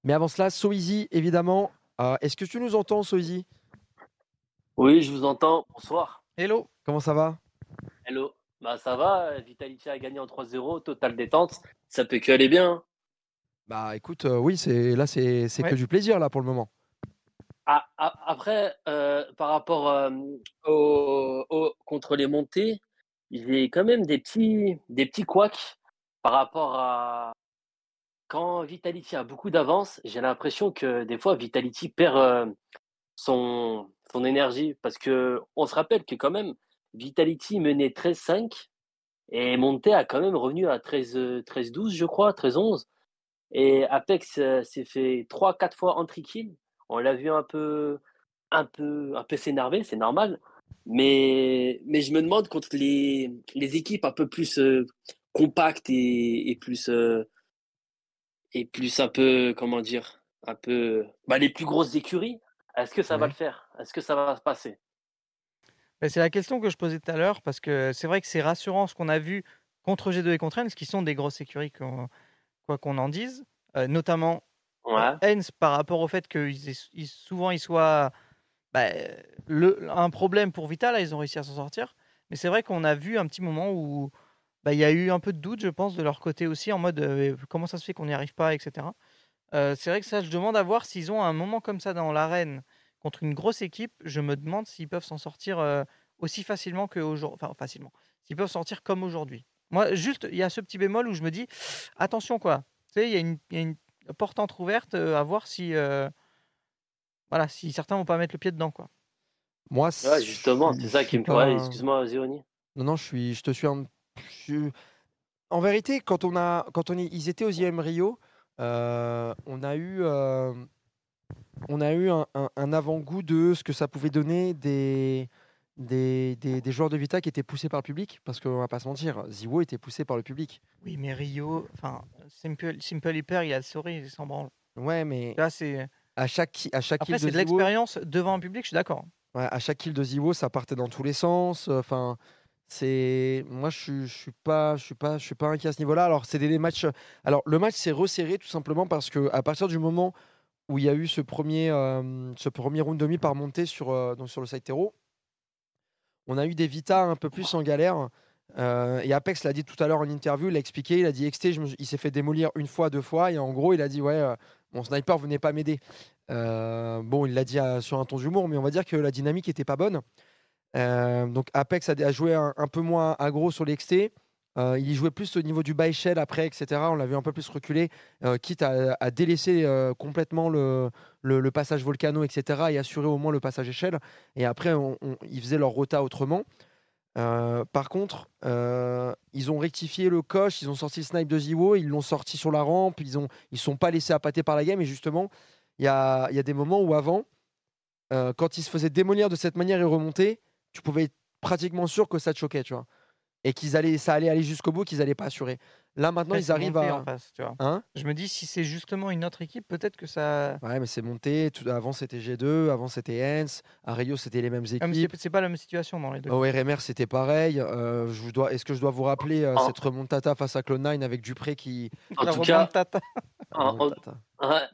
Mais avant cela, So Easy, évidemment. Euh, est-ce que tu nous entends, So Easy Oui, je vous entends. Bonsoir. Hello. Comment ça va? Hello. Bah ça va, Vitality a gagné en 3-0, total détente. Ça peut que aller bien. hein. Bah écoute, euh, oui, c'est là c'est c'est que du plaisir là pour le moment. Ah, ah, après, euh, par rapport euh, au, au- contre les montées, j'ai quand même des petits, des petits couacs par rapport à quand Vitality a beaucoup d'avance. J'ai l'impression que des fois Vitality perd euh, son, son énergie parce que on se rappelle que quand même Vitality menait 13-5 et Monté a quand même revenu à 13, euh, 13-12, je crois, 13-11. Et Apex euh, s'est fait 3-4 fois entry kill. On l'a vu un peu, un peu, un peu s'énerver, c'est normal. Mais, mais je me demande contre les, les équipes un peu plus euh, compactes et, et plus, euh, et plus un peu, comment dire, un peu, bah, les plus grosses écuries, est-ce que ça va le faire? Est-ce que ça va se passer? C'est la question que je posais tout à l'heure parce que c'est vrai que c'est rassurant ce qu'on a vu contre G2 et contre Ens, qui sont des grosses écuries, qu'on- quoi qu'on en dise, euh, notamment Ouais. Ens par rapport au fait que souvent ils soient bah, le, un problème pour Vita, là ils ont réussi à s'en sortir. Mais c'est vrai qu'on a vu un petit moment où bah, il y a eu un peu de doute, je pense, de leur côté aussi, en mode euh, comment ça se fait qu'on n'y arrive pas, etc. Euh, c'est vrai que ça, je demande à voir s'ils ont un moment comme ça dans l'arène contre une grosse équipe. Je me demande s'ils peuvent s'en sortir euh, aussi facilement qu'aujourd'hui. Enfin, facilement. S'ils peuvent sortir comme aujourd'hui. Moi, juste, il y a ce petit bémol où je me dis attention, quoi. Tu sais, il y, a une- il y a une porte entrouverte euh, à voir si, euh, voilà, si certains vont pas mettre le pied dedans, quoi. Moi, Ouais, justement, c'est ça qui me. pas- Ouais, excuse-moi, Zéoni. Non, non, je suis, je te suis. un- je En vérité, quand on a, quand on est, ils étaient aux IM Rio, euh, on a eu, euh, on a eu un, un- un avant-goût de ce que ça pouvait donner des, des, des, des joueurs de Vita qui étaient poussés par le public, parce qu'on va pas se mentir, Ziwo était poussé par le public. Oui, mais Rio, enfin, Simple, Simple Hyper, il a le sourire, il s'en branle. Ouais, mais Là, c'est. à chaque, à chaque Après, kill c'est de l'expérience devant un public, je suis d'accord. ouais, à chaque kill de Ziwo, ça partait dans tous les sens. Enfin, c'est moi, je suis, je suis pas, je suis pas, je suis pas inquiet à ce niveau-là. Alors, des matchs. Alors, le match s'est resserré tout simplement parce que à partir du moment où il y a eu ce premier, euh, ce premier round demi par montée sur, euh, sur le side terreau, on a eu des Vita un peu plus en galère. Euh, et Apex l'a dit tout à l'heure en interview, il a expliqué, il a dit XT, il s'est fait démolir une fois, deux fois, et en gros, il a dit ouais, mon sniper venait pas m'aider. Bon, il l'a dit sur un ton d'humour, mais on va dire que la dynamique était pas bonne. Donc Apex a, joué un, peu moins aggro sur les. Euh, il y jouait plus au niveau du bas échelle après, etc. On l'a vu un peu plus reculer, euh, quitte à, délaisser euh, complètement le, passage volcano, etc. et assurer au moins le passage échelle. Et après, on- ils faisaient leur rota autrement. Par contre, ils ont rectifié le coche, ils ont sorti le snipe de Ziwo, ils l'ont sorti sur la rampe, ils ne ils sont pas laissés appâter par la game. Et justement, il y a, y a des moments où avant, quand ils se faisaient démolir de cette manière et remonter, tu pouvais être pratiquement sûr que ça te choquait, tu vois. Et qu'ils allaient, ça allait aller jusqu'au bout, qu'ils n'allaient pas assurer. Là, maintenant, ils arrivent à. en face, tu vois. Hein? Je me dis, si c'est justement une autre équipe, peut-être que ça. Ouais, mais c'est monté. Tout- avant, c'était G2, avant, c'était Hens. À Rio, c'était les mêmes Ah, équipes. c'est- c'est pas la même situation dans les deux. Au RMR, c'était pareil. Euh, je vous dois... Est-ce que je dois vous rappeler euh, En- cette remontata face à Clone9 avec Dupré qui. En La tout cas, remontata. En,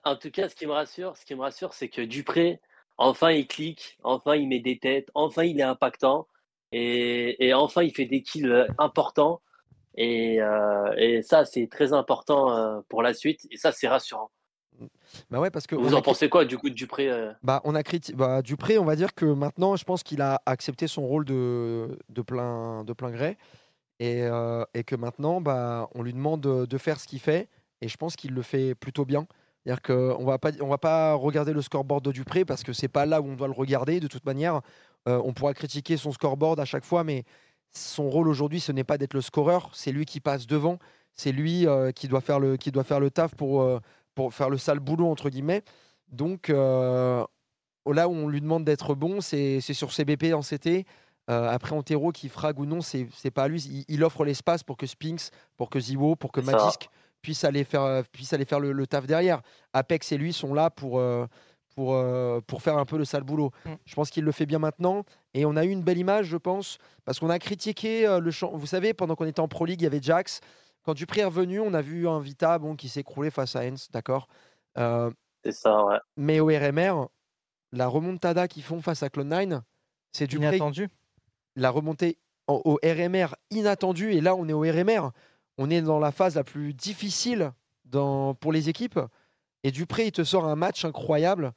en tout cas, ce qui me rassure, ce qui me rassure, c'est que Dupré, enfin, il clique, enfin, il met des têtes, enfin, il est impactant, et, et enfin, il fait des kills euh, importants. Et, euh, et ça, c'est très important euh, pour la suite. Et ça, c'est rassurant. Bah ouais, parce que. Vous a en pensez quoi, du coup, de Dupré euh? Bah, on a criti- bah, Dupré, on va dire que maintenant, je pense qu'il a accepté son rôle de, de, plein, de plein gré. Et, euh, et que maintenant, bah, on lui demande de, de faire ce qu'il fait. Et je pense qu'il le fait plutôt bien. C'est-à-dire qu'on va pas, on va pas regarder le scoreboard de Dupré parce que c'est pas là où on doit le regarder. De toute manière, Euh, on pourra critiquer son scoreboard à chaque fois, mais son rôle aujourd'hui, ce n'est pas d'être le scoreur. C'est lui qui passe devant. C'est lui euh, qui, doit faire le, qui doit faire le taf pour, euh, pour faire le sale boulot, entre guillemets. Donc, là où on lui demande d'être bon, c'est c'est sur CBP en CT. Euh, après, terreau, qui frag ou non, c'est c'est pas à lui. Il, il offre l'espace pour que Spinks, pour que Ziwo, pour que. Magisk puissent aller faire, puissent aller faire le, le taf derrière. Apex et lui sont là pour, euh, pour, euh, pour faire un peu le sale boulot. Mm. Je pense qu'il le fait bien maintenant. Et on a eu une belle image, je pense, parce qu'on a critiqué euh, le champ. Vous savez, pendant qu'on était en Pro League, il y avait Jax. Quand Dupré est revenu, on a vu un Vita bon, qui s'est écroulé face à Hens, d'accord Euh, C'est ça, ouais. Mais au RMR, la remontada qu'ils font face à Clone9, c'est Dupré. Inattendu. La remontée en- au RMR inattendue. Et là, on est au RMR. On est dans la phase la plus difficile dans, pour les équipes. Et Dupré, il te sort un match incroyable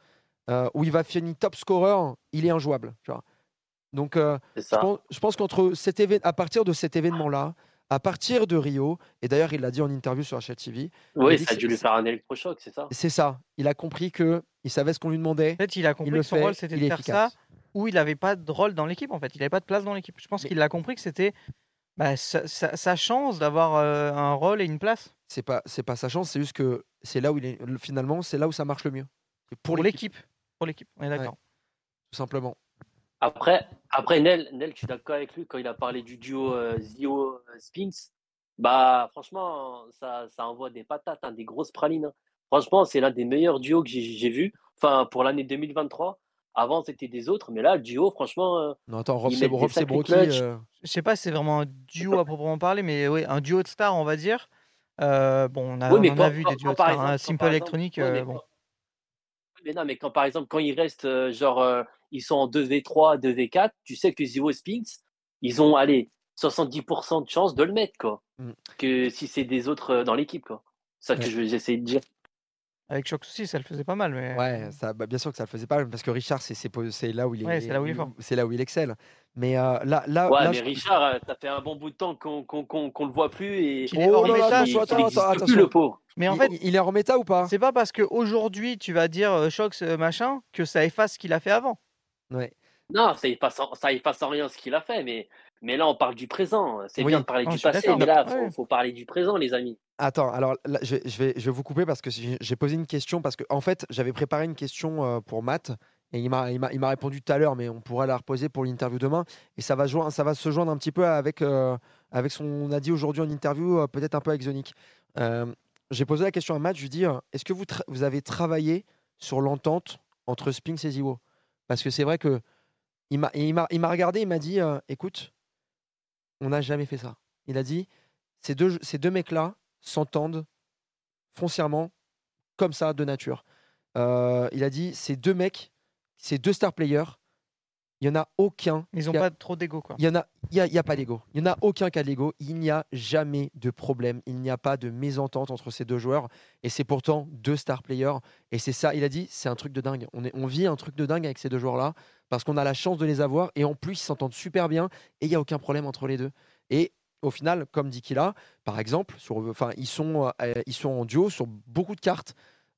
euh, où il va finir top scorer. Il est injouable. Tu vois. Donc, euh, je pense, pense qu'entre cet à partir de cet événement-là, à partir de Rio, et d'ailleurs, il l'a dit en interview sur HL TV, il a Oui, ça a dû lui c'est- faire un électrochoc, c'est ça? C'est ça. Il a compris que il savait ce qu'on lui demandait. En fait, il a compris le que son fait, rôle, c'était il de faire efficace. ça, où il n'avait pas de rôle dans l'équipe, en fait. Il n'avait pas de place dans l'équipe. Je pense qu'il a compris que c'était bah, sa, sa- sa chance d'avoir euh, un rôle et une place C'est pas, c'est pas sa chance, c'est juste que c'est là où il est. le- Finalement, c'est là où ça marche le mieux. Pour l'équipe. Pour l'équipe, on est Ouais, d'accord. tout simplement. Après, après Nel, Nel, je suis d'accord avec lui quand il a parlé du duo euh, Zio euh, Spinks. Bah, franchement, ça, ça envoie des patates, hein, des grosses pralines. hein. Franchement, c'est l'un des meilleurs duos que j'ai vu. Enfin, pour l'année 2023. Avant, c'était des autres, mais là, le duo, franchement. euh, Non, attends, Rob, c'est euh, Je sais pas si c'est vraiment un duo à proprement parler, mais oui, un duo de stars, on va dire. Euh, bon, on a, Oui, mais on en quand- a vu quand- des duos de stars. exemple- hein. Simple Electronic, ouais, bon. quand- Mais non, mais quand par exemple, quand ils restent, euh, genre, euh, ils sont en 2v3, 2v4, tu sais que Zio Spinks, ils ont, allez, 70% de chance de le mettre, quoi. Mm. Que si c'est des autres euh, dans l'équipe, quoi. C'est ça que Ouais. j'essaie de dire. Avec Shox aussi, ça le faisait pas mal. Mais... Ouais, ça, bah, bien sûr que ça le faisait pas, parce que Richard, c'est, c'est, là où il est. Ouais, c'est là où il est fort. C'est là où il excelle. Mais euh, là, là, Ouais, là, mais je- Richard, euh, ça fait un bon bout de temps qu'on qu'on qu'on qu'on le voit plus et Qu'il est hors Oh méta, le pauvre. Mais en il, fait, il est en méta ou pas? c'est pas parce qu'aujourd'hui, tu vas dire euh, Shox euh, machin que ça efface ce qu'il a fait avant. Ouais. Non, ça efface, en- ça efface en rien ce qu'il a fait, mais, mais là, on parle du présent. C'est Oui. bien de parler Non, du passé, mais là, il faut, Ouais. faut parler du présent, les amis. Attends, alors là, je, vais- je vais, je vais vous couper parce que j'ai posé une question parce que en fait j'avais préparé une question euh, pour Matt Et il m'a, il m'a, il m'a répondu tout à l'heure, mais on pourra la reposer pour l'interview demain. Et ça va, joindre, ça va se joindre un petit peu avec, euh, avec ce qu'on a dit aujourd'hui en interview, euh, peut-être un peu avec Zonic. Euh, j'ai posé la question à Matt, je lui dis euh, est-ce que vous, vous avez travaillé sur l'entente entre Spinks et Ziwo Parce que c'est vrai que il m'a, il m'a, il m'a regardé, il m'a dit euh, écoute, on n'a jamais fait ça. Il a dit ces deux, ces mecs-là s'entendent foncièrement comme ça, de nature. Euh, il a dit ces deux mecs, ces deux star players, il n'y en a aucun. Ils n'ont a- pas trop d'ego, quoi. il y en a, il y a, il y a pas d'ego. Il n'y en a aucun cas d'ego. Il n'y a jamais de problème. Il n'y a pas de mésentente entre ces deux joueurs. Et c'est pourtant deux star players. Et c'est ça, il a dit, c'est un truc de dingue. On, est, on vit un truc de dingue avec ces deux joueurs-là parce qu'on a la chance de les avoir. Et en plus, ils s'entendent super bien. Et il n'y a aucun problème entre les deux. Et au final, comme dit Kila, par exemple, sur, enfin, ils, sont, euh, ils sont en duo sur beaucoup de cartes.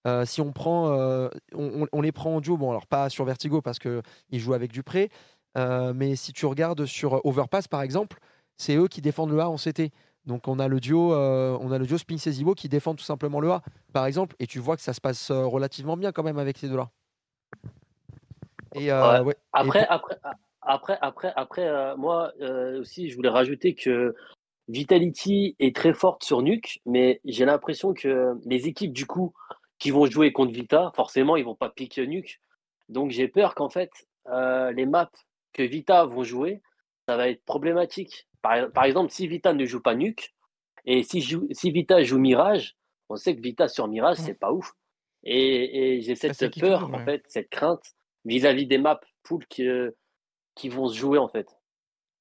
Euh, si on prend, euh, on, les prend en duo, bon alors pas sur Vertigo parce que ils jouent avec Dupré, euh, mais si tu regardes sur Overpass par exemple, c'est eux qui défendent le A en CT. Donc on a le duo, on a le duo Spinks et Zibo qui défendent tout simplement le A par exemple, et tu vois que ça se passe relativement bien quand même avec ces deux-là. Et, Ouais. ouais. Et Après, après, après, après, après, moi aussi, je voulais rajouter que Vitality est très forte sur Nuke, mais j'ai l'impression que les équipes du coup qui vont jouer contre Vita, forcément, ils vont pas piquer Nuke. Donc j'ai peur qu'en fait, euh, les maps que Vita vont jouer, ça va être problématique. Par, par exemple, si Vita ne joue pas Nuke, et si, joue- si Vita joue Mirage, on sait que Vita sur Mirage, c'est pas ouf. Et, et j'ai cette peur, en fait, cette crainte vis-à-vis des maps pool qui, euh, qui vont se jouer, en fait.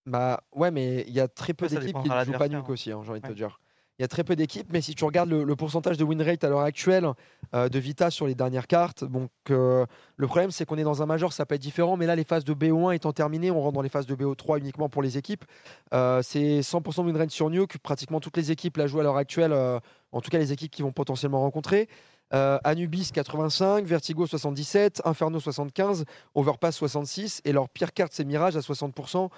Bah ouais, mais il y a très peu d'équipes qui jouent pas l'adversaire, Nuke aussi, hein, j'ai envie de te dire. Il y a très peu d'équipes, mais si tu regardes le, pourcentage de win rate à l'heure actuelle euh, de Vita sur les dernières cartes, le problème c'est qu'on est dans un major, ça peut être différent, mais là les phases de BO1 étant terminées, on rentre dans les phases de BO3 uniquement pour les équipes. Euh, c'est 100% win rate sur Nuke, pratiquement toutes les équipes la jouent à l'heure actuelle, euh, en tout cas les équipes qui vont potentiellement rencontrer. Anubis 85, Vertigo 77, Inferno 75, Overpass 66, et leur pire carte c'est Mirage à 60%.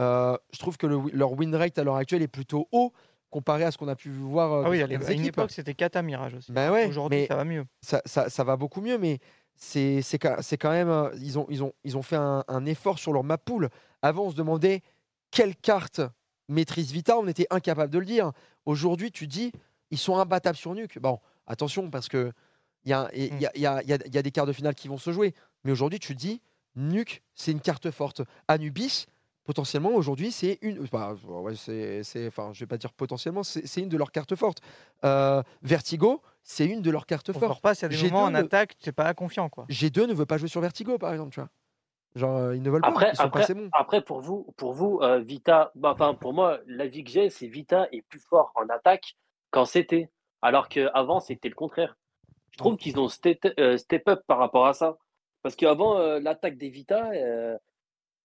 Euh, je trouve que leur win rate à l'heure actuelle est plutôt haut comparé à ce qu'on a pu voir euh, Ah oui, à à une époque, c'était Kata Mirage aussi. Ben ouais, Aujourd'hui, ça va mieux. Ça, ça- ça va beaucoup mieux, mais c'est quand, même. euh, Ils ont, ils ont, ils ont fait un, un effort sur leur map pool. Avant, on se demandait quelle carte maîtrise Vita, on était incapable de le dire. Aujourd'hui, tu dis, ils sont imbattables sur Nuke. Bon, attention, parce que il y y, y, y a- des quarts de finale qui vont se jouer. Mais aujourd'hui, tu dis, Nuke, c'est une carte forte. Anubis, potentiellement, aujourd'hui, c'est une. bah, ouais, c'est, c'est- enfin, je vais pas dire potentiellement, c'est, c'est une de leurs cartes fortes. Euh, Vertigo, c'est une de leurs cartes fortes. Y a des G2 moments en ne- attaque, tu n'es pas confiant, quoi. G2 ne veut pas jouer sur Vertigo, par exemple, tu vois. Genre, euh, ils ne veulent pas, Après, ils sont pas après, assez bons. après pour vous, pour vous euh, Vita, bah, enfin, pour moi, l'avis que j'ai, c'est Vita est plus fort en attaque qu'en CT. Alors qu'avant, c'était le contraire. Je trouve qu'ils ont step, euh, step up par rapport à ça. Parce qu'avant, euh, l'attaque des Vita, euh,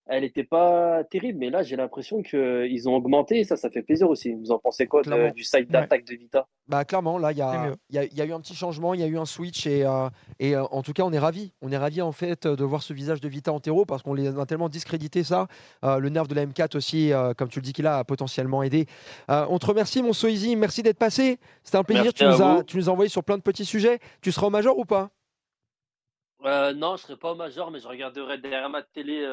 elle n'était pas terrible. Mais là, j'ai l'impression qu'ils ont augmenté. Et ça, ça fait plaisir aussi. Vous en pensez quoi de- du side d'attaque de Vita? Bah clairement, là, il y a, mieux. il y, a, il y a eu un petit changement, il y a eu un switch et, euh, et euh, en tout cas, on est ravis. On est ravis en fait de voir ce visage de Vita en terreau parce qu'on les a tellement discrédité ça. Euh, le nerf de la M4 aussi, euh, comme tu le dis, qu'il a, a potentiellement aidé. Euh, on te remercie, mon Soizy. Merci d'être passé. C'était un plaisir. Tu nous, as, tu nous as envoyé sur plein de petits sujets. Tu seras au major ou pas? Euh, Non, je ne serai pas au Major, mais je regarderai derrière ma télé.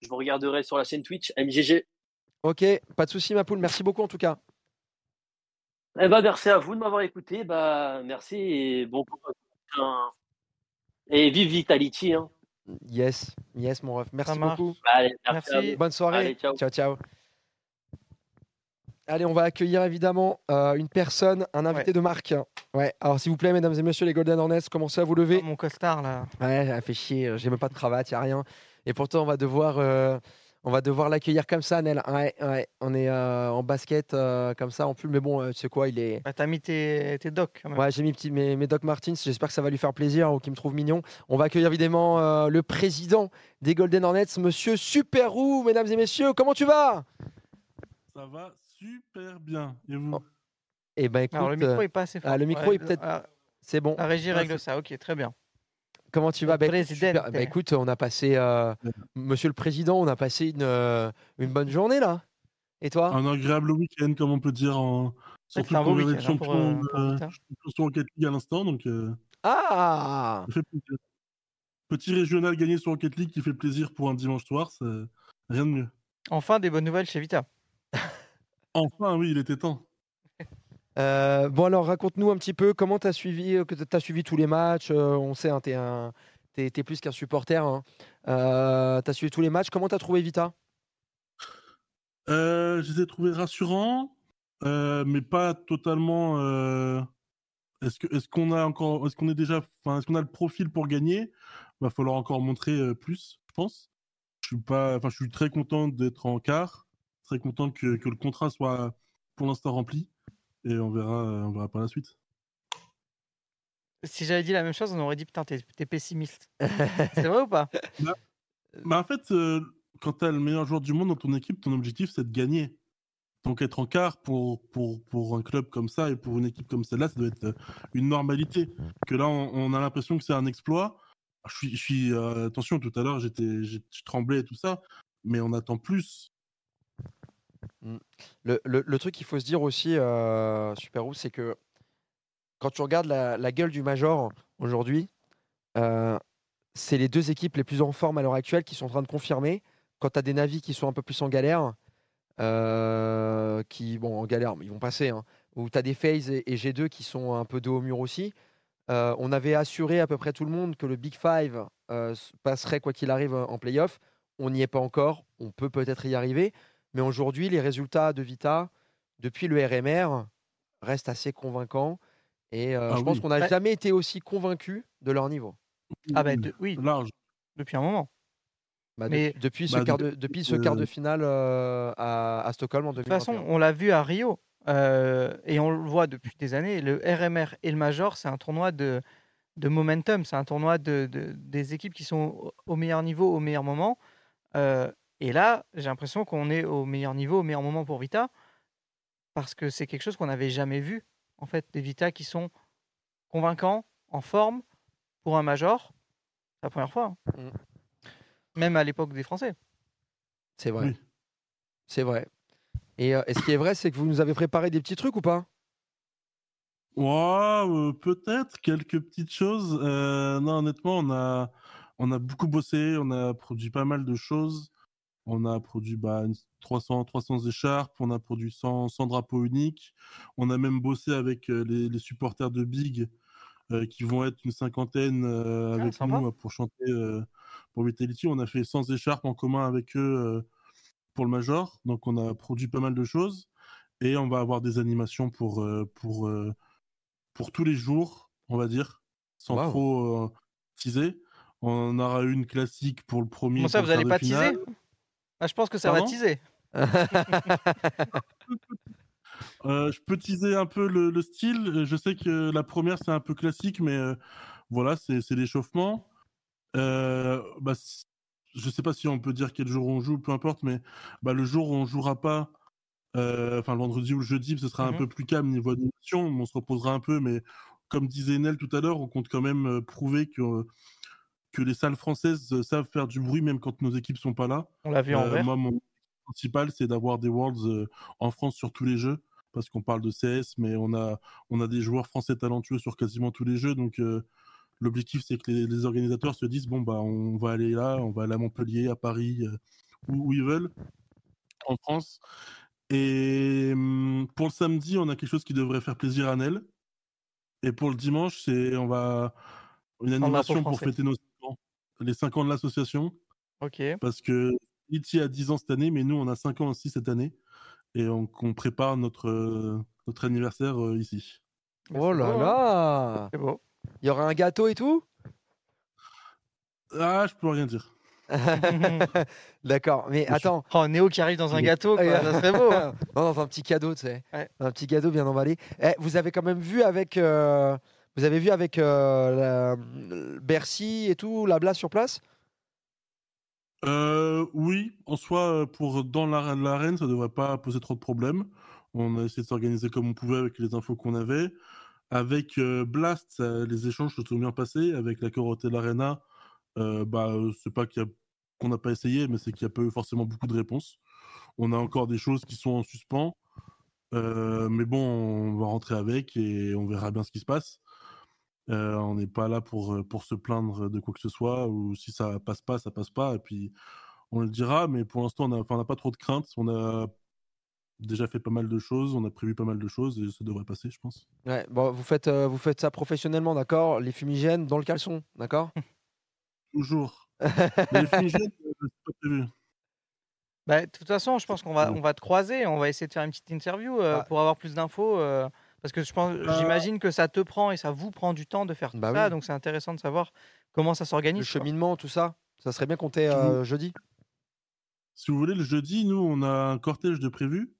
Je vous regarderai sur la chaîne Twitch MGG. Ok, pas de souci, ma poule. Merci beaucoup en tout cas. Eh ben, merci à vous de m'avoir écouté. Bah, merci et bon courage. Et vive Vitality. Hein. Yes, yes, mon ref. Merci beaucoup. Allez, merci. Bonne soirée. Allez, ciao. ciao, ciao. Allez, on va accueillir évidemment euh, une personne, un invité Ouais. de marque. Ouais. Alors, s'il vous plaît, mesdames et messieurs, les Golden Hornets, commencez à vous lever. Mon costard, là. Ouais, ça fait chier. J'ai même pas de cravate, y a rien. Et pourtant, on va devoir, euh, on va devoir l'accueillir comme ça, Nel. Ouais, ouais. On est euh, en basket euh, comme ça, en plus. Mais bon, euh, tu sais quoi, il est. Bah, T'as mis tes, tes docs, quand même. Ouais, j'ai mis petit, mes, mes Doc Martins. J'espère que ça va lui faire plaisir ou qu'il me trouve mignon. On va accueillir évidemment euh, le président des Golden Hornets, monsieur Super Roux, mesdames et messieurs. Comment tu vas? Ça va super bien. Et vous? Eh ben écoute, Alors, le micro est pas assez fort. ah, le micro Ouais, est peut-être. ah, C'est bon. La régie Ah, règle ça, ok, très bien. Comment tu vas? Le Ben, super. Ben, écoute, on a passé, euh, Monsieur le Président, on a passé une, euh, une bonne journée là. Et toi? Un agréable week-end, comme on peut dire, en... C'est surtout vient week-end, d'être hein, pour, champion euh, pour en 4 ligues à l'instant, donc euh, Ah petit régional gagné sur Rocket League qui fait plaisir pour un dimanche soir, c'est rien de mieux. Enfin, des bonnes nouvelles chez Vita. Enfin, oui, il était temps. Euh, bon alors raconte-nous un petit peu comment tu as suivi, euh, t'as suivi tous les matchs. euh, on sait, hein, tu es, plus qu'un supporter. Hein. Tu as suivi tous les matchs. Comment tu as trouvé Vita? Je les ai trouvés rassurants, mais pas totalement. Est-ce qu'on a encore, est-ce qu'on est déjà, est-ce qu'on a le profil pour gagner? Va falloir encore montrer plus, je pense. Je suis pas, enfin, je suis très content d'être en quart, très content que, que le contrat soit pour l'instant rempli, et on verra, euh, on verra par la suite. Si j'avais dit la même chose, on aurait dit putain, t'es t'es pessimiste. C'est vrai ou pas? Bah, bah, en fait, euh, quand tu as le meilleur joueur du monde dans ton équipe, ton objectif c'est de gagner. Donc être en quart pour, pour, pour un club comme ça et pour une équipe comme celle-là, ça doit être euh, une normalité. Que là, on, on a l'impression que c'est un exploit. Je suis, je suis euh, attention, tout à l'heure, j'étais, j'ai- je tremblais et tout ça, mais on attend plus. Mm. Le, truc qu'il faut se dire aussi, euh, Super c'est que quand tu regardes la, gueule du Major aujourd'hui, euh, c'est les deux équipes les plus en forme à l'heure actuelle qui sont en train de confirmer. Quand tu as des navis qui sont un peu plus en galère, euh, qui, bon, en galère, ils vont passer, hein, ou tu as des FaZe et, et G2 qui sont un peu dos au mur aussi. Euh, on avait assuré à peu près tout le monde que le Big Five passerait quoi qu'il arrive en playoff. On n'y est pas encore. On peut peut-être y arriver. Mais aujourd'hui, les résultats de Vita, depuis le RMR, restent assez convaincants. Et euh, Ah je pense oui. qu'on n'a jamais été aussi convaincus de leur niveau. Ah bah de- oui, Large. depuis un moment. Bah, de- depuis, ce Bah, quart de- de, depuis ce quart de finale euh, à, à Stockholm en De toute façon, 2021. on l'a vu à Rio euh, et on le voit depuis des années. Le RMR et le Major, c'est un tournoi de, de momentum. C'est un tournoi de, de- des équipes qui sont au- au meilleur niveau, au meilleur moment. Euh, et là, j'ai l'impression qu'on est au meilleur niveau, au meilleur moment pour Vita parce que c'est quelque chose qu'on n'avait jamais vu. En fait, des Vita qui sont convaincants, en forme pour un Major. C'est la première fois. hein. Mm. Même à l'époque des Français. C'est vrai. Oui. C'est vrai. Et, euh, et ce qui est vrai, c'est que vous nous avez préparé des petits trucs ou pas? Ouais, euh, peut-être quelques petites choses. Euh, non, honnêtement, on a, on a beaucoup bossé, on a produit pas mal de choses. On a produit bah, une 300, 300 écharpes, on a produit 100, 100 drapeaux uniques. On a même bossé avec euh, les, les supporters de Big, euh, qui vont être une cinquantaine euh, Ah, avec nous pour chanter pour Vitality. On a fait 100 écharpes en commun avec eux pour le Major. Donc on a produit pas mal de choses. Et on va avoir des animations pour, pour, pour tous les jours, on va dire, sans Wow. trop teaser. On aura une classique pour le premier. Comment ça, vous le allez quart pas teaser? Ah, Je pense que ça va teaser. Euh, je peux teaser un peu le, le style. Je sais que la première, c'est un peu classique, mais euh, voilà, c'est l'échauffement. Euh, bah, je sais pas si on peut dire quel jour on joue, peu importe, mais bah, le jour où on jouera pas, euh, enfin le vendredi ou le jeudi, ce sera un Mhm. peu plus calme niveau animation. On se reposera un peu, mais comme disait Nel tout à l'heure, on compte quand même prouver que, que les salles françaises euh, savent faire du bruit même quand nos équipes sont pas là. On l'a vu en Euh, vert. moi, mon principal, c'est d'avoir des Worlds euh, en France sur tous les jeux, parce qu'on parle de CS, mais on a, on a des joueurs français talentueux sur quasiment tous les jeux. Donc, euh, l'objectif, c'est que les, les organisateurs se disent bon, bah, on va aller là, on va aller à Montpellier, à Paris, euh, où, où ils veulent, en France. Et hum, pour le samedi, on a quelque chose qui devrait faire plaisir à Nel. Et pour le dimanche, c'est on va une animation pour fêter nos 5 ans, les 5 ans de l'association Ok. parce que Iti a 10 ans cette année, mais nous, on a 5 ans aussi cette année. Et on, on prépare notre, euh, notre anniversaire euh, ici. Oh là beau, hein. là C'est beau. Il y aura un gâteau et tout? Ah, je peux rien dire. D'accord, mais attends. Oh, Néo qui arrive dans un Oui. gâteau, quoi, ça serait beau. hein. non, dans un petit cadeau, tu sais. Ouais. Un petit cadeau bien emballé. Eh, vous avez quand même vu avec, euh, vous avez vu avec euh, Bercy et tout, la blase sur place? Euh, oui, en soi, euh, pour dans l'ar- l'arène, ça devrait pas poser trop de problèmes. On a essayé de s'organiser comme on pouvait avec les infos qu'on avait. Avec Blast, les échanges se sont bien passés. Avec la Corotel Arena, euh, bah, c'est pas qu'on n'a pas essayé, mais c'est qu'il n'y a pas eu forcément beaucoup de réponses. On a encore des choses qui sont en suspens. Mais bon, on va rentrer avec et on verra bien ce qui se passe. Euh, on n'est pas là pour, pour se plaindre de quoi que ce soit, ou si ça passe pas, ça passe pas, et puis on le dira, mais pour l'instant, on n'a on n'a pas trop de craintes. On a déjà fait pas mal de choses, on a prévu pas mal de choses, et ça devrait passer, je pense. Ouais, bon, vous faites, euh, vous faites ça professionnellement, d'accord? Les fumigènes dans le caleçon, d'accord? Toujours. Mais les fumigènes, euh, c'est pas prévu. Bah, de toute façon, je pense qu'on va, on va te croiser, on va essayer de faire une petite interview euh, Bah. pour avoir plus d'infos. euh, parce que je pense, Bah. j'imagine que ça te prend et ça vous prend du temps de faire tout Bah ça, oui. donc c'est intéressant de savoir comment ça Le s'organise. quoi. cheminement, tout ça Ça serait bien qu'on t'ait euh, jeudi Si vous voulez, le jeudi, nous, on a un cortège de prévu.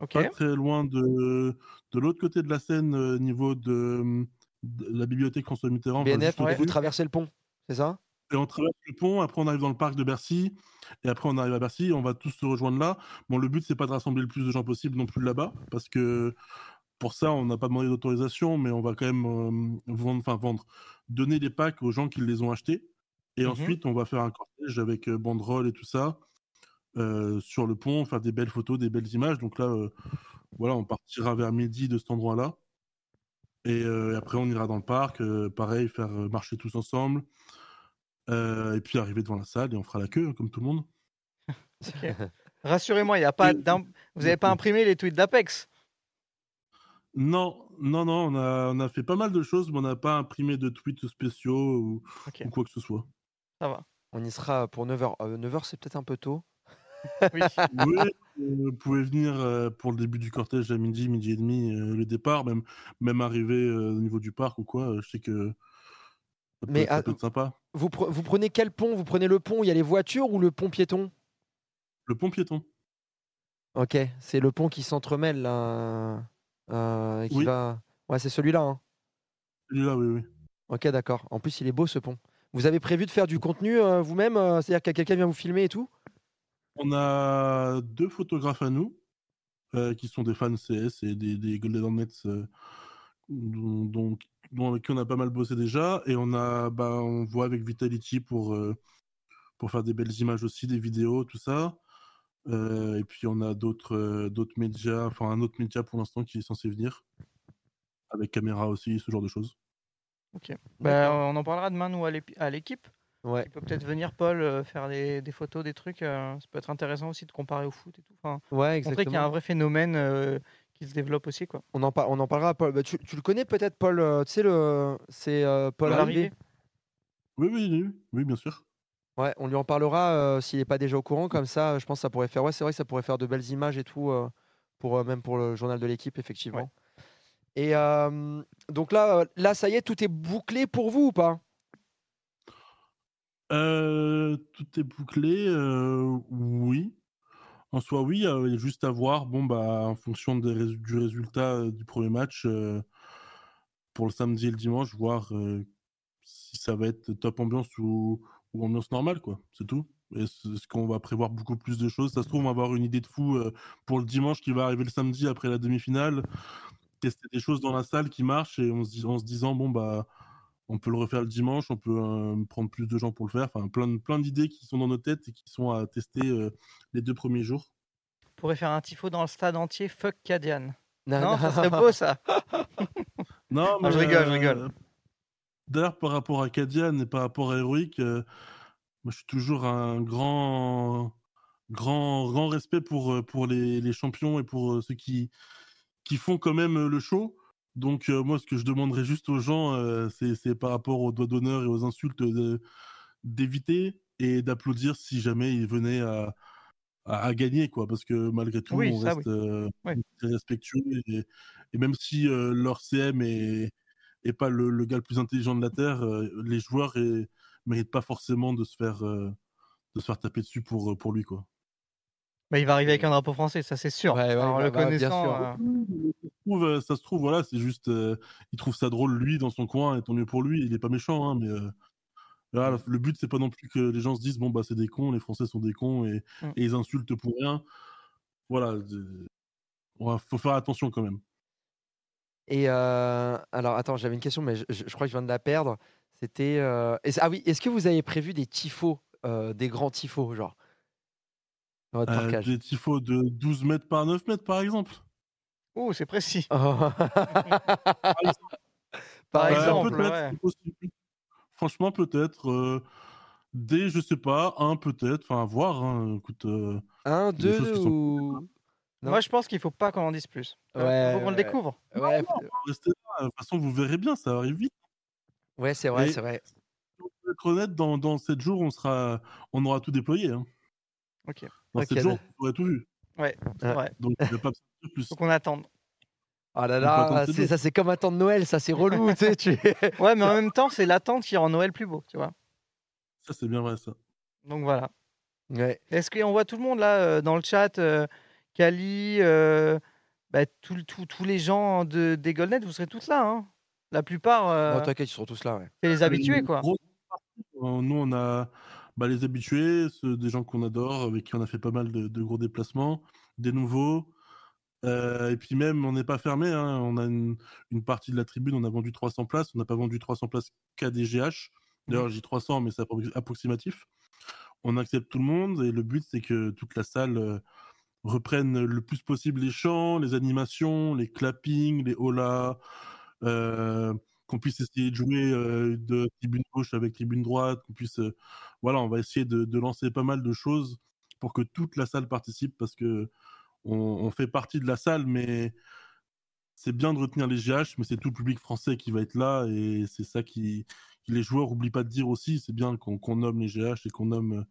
Ok. Pas très loin de, de l'autre côté de la Seine, euh, niveau de, de la bibliothèque François Mitterrand. enfin, BNF, vous traversez le pont, c'est ça? Et on traverse le pont, après on arrive dans le parc de Bercy, et après on arrive à Bercy, on va tous se rejoindre là. Bon, le but, c'est pas de rassembler le plus de gens possible non plus là-bas, parce que pour ça, on n'a pas demandé d'autorisation, mais on va quand même euh, vendre, enfin vendre, donner les packs aux gens qui les ont achetés. Et Mhm. ensuite, on va faire un cortège avec euh, banderole et tout ça euh, sur le pont, faire des belles photos, des belles images. Donc là, euh, voilà, on partira vers midi de cet endroit-là. Et euh, après, on ira dans le parc, pareil, faire marcher tous ensemble. Et puis arriver devant la salle et on fera la queue, hein, comme tout le monde. Rassurez-moi, il y a pas vous n'avez pas imprimé les tweets d'Apex? Non, non, non, on a, on a fait pas mal de choses, mais on n'a pas imprimé de tweets spéciaux ou, ou quoi que ce soit. Ça va. On y sera pour 9h. 9h, c'est peut-être un peu tôt. Oui. Oui, euh, vous pouvez venir euh, pour le début du cortège à midi, midi et demi, euh, le départ, même, même arriver euh, au niveau du parc ou quoi. euh, je sais que ça peut, Mais ça peut être sympa. vous, pre- vous prenez quel pont? Vous prenez le pont où il y a les voitures ou le pont piéton? Le pont piéton. Ok, c'est le pont qui s'entremêle là. Euh, qui Oui. va... Ouais, c'est celui-là. hein. Celui-là, oui, oui. Ok, d'accord. En plus, il est beau ce pont. Vous avez prévu de faire du contenu euh, vous-même euh, C'est-à-dire que quelqu'un vient vous filmer et tout? On a deux photographes à nous, qui sont des fans CS et des, des Golden Hornets, dont, dont- dont- avec qui on a pas mal bossé déjà. Et on a, bah, on voit avec Vitality pour, pour faire des belles images aussi, des vidéos, tout ça. Euh, et puis on a d'autres euh, d'autres médias, enfin un autre média pour l'instant qui est censé venir, avec caméra aussi, ce genre de choses. Ok. Bah, on en parlera demain, nous, à l'équipe. Ouais. Il peut peut-être venir, Paul, euh, faire des, des photos, des trucs. euh, ça peut être intéressant aussi de comparer au foot et tout. Enfin, Ouais, Montrer qu'il y a exactement. un vrai phénomène euh, qui se développe aussi. Quoi. On en, par- on en parlera, Paul. Bah, tu, tu le connais peut-être, Paul euh, Tu sais, le... c'est euh, Paul. Arrivé. Oui, oui, oui, oui, bien sûr. Ouais, on lui en parlera euh, s'il n'est pas déjà au courant. Comme ça, je pense que ça pourrait faire. Ouais, c'est vrai que ça pourrait faire de belles images et tout, euh, pour, euh, même pour le journal de l'équipe, effectivement. Et euh, donc là, euh, là, ça y est, tout est bouclé pour vous ou pas? Euh, tout est bouclé, euh, oui. En soi, oui. euh, il y a juste à voir, bon, bah, en fonction des du résultat euh, du premier match, euh, pour le samedi et le dimanche, voir euh, si ça va être top ambiance ou, ou ambiance normale, quoi. C'est tout. Et Est-ce qu'on va prévoir beaucoup plus de choses Ça se trouve, on va avoir une idée de fou euh, pour le dimanche qui va arriver le samedi après la demi-finale. Tester des choses dans la salle qui marchent et on se, dit- en se disant, bon, bah, on peut le refaire le dimanche, on peut euh, prendre plus de gens pour le faire. Enfin, plein, de- plein d'idées qui sont dans nos têtes et qui sont à tester euh, les deux premiers jours. On pourrait faire un tifo dans le stade entier. Fuck Cadian. Non, Non, non. ça serait beau ça. Non, Ah, je rigole, je rigole. D'ailleurs, par rapport à Cadian et par rapport à Heroic, euh, moi, je suis toujours un grand, grand, grand respect pour, euh, pour les, les champions et pour euh, ceux qui, qui font quand même le show. Donc, euh, moi, ce que je demanderais juste aux gens, euh, c'est par rapport aux doigts d'honneur et aux insultes d'éviter et d'applaudir si jamais ils venaient à, à, à gagner, quoi. Parce que malgré tout, Oui, on reste oui. Ouais. respectueux. Et, et même si leur CM est, est pas le, le gars le plus intelligent de la Terre, euh, les joueurs ne méritent pas forcément de se faire, euh, de se faire taper dessus pour, pour lui, quoi. Bah, il va arriver avec un drapeau français, ça c'est sûr. Ouais, ouais, Alors, bah, le bah, connaissant. sûr. euh, Ça se trouve, euh, ça se trouve, voilà, c'est juste, euh, il trouve ça drôle lui dans son coin, et tant mieux pour lui. Il est pas méchant, hein, mais euh, voilà, le but c'est pas non plus que les gens se disent bon bah c'est des cons, les Français sont des cons et, Mm. et ils insultent pour rien. Voilà, euh, ouais, faut faire attention quand même. Et euh, alors, attends, j'avais une question, mais je, je- je crois que je viens de la perdre. C'était. euh, ah oui, est-ce que vous avez prévu des tifos, euh, des grands tifos, genre? Dans votre Euh, parcage des tifos de 12 mètres par 9 mètres par exemple. Oh, c'est précis. Oh. Par exemple, peut-être, ouais. possible. Franchement, peut-être. euh, des, je sais pas, un peut-être. Enfin, voir. hein, Écoute, euh, Un, deux ou. Non. Moi, je pense qu'il faut pas qu'on en dise plus. Il Ouais, faut qu'on le ouais. découvre. Restez là. De toute façon, vous verrez bien, ça arrive vite. ouais c'est vrai, c'est vrai. Pour être honnête, dans, dans 7 jours, on, sera, on aura tout déployé. hein. Ok. Dans Ok, 7 jours, d'accord. on aura tout vu. Ouais, c'est Ouais. vrai. Donc, il n'y a pas de plus. Faut qu'on attende. Ah là là, ces c'est ça, c'est comme attendre Noël, ça, c'est relou, tu sais. Tu... Ouais, mais en même temps, c'est l'attente qui rend Noël plus beau, tu vois. Ça, c'est bien vrai, ça. Donc voilà. Ouais. Est-ce qu'on voit tout le monde là euh, dans le chat euh, Kali, euh, bah, tout- tout- tous les gens de, des Goldnet, vous serez tous là. Hein La plupart, euh, Bon, t'inquiète, ils seront tous là, ouais. c'est les habitués, quoi. euh, Nous, on a bah, les habitués, ceux, des gens qu'on adore, avec qui on a fait pas mal de, de gros déplacements, des nouveaux. Euh, et puis même, on n'est pas fermé. hein, On a une, une partie de la tribune, on a vendu 300 places. On n'a pas vendu 300 places qu'à des GH. D'ailleurs, je dis 300, mais c'est appro- approximatif. On accepte tout le monde et le but, c'est que toute la salle euh, reprenne le plus possible les chants, les animations, les clappings, les holas, euh, qu'on puisse essayer de jouer euh, de tribune gauche avec tribune droite, qu'on puisse, euh, voilà, on va essayer de, lancer pas mal de choses pour que toute la salle participe parce que on, fait partie de la salle, mais c'est bien de retenir les GH, mais c'est tout le public français qui va être là et c'est ça qui, les joueurs n'oublient pas de dire aussi. C'est bien qu'on nomme les GH et qu'on nomme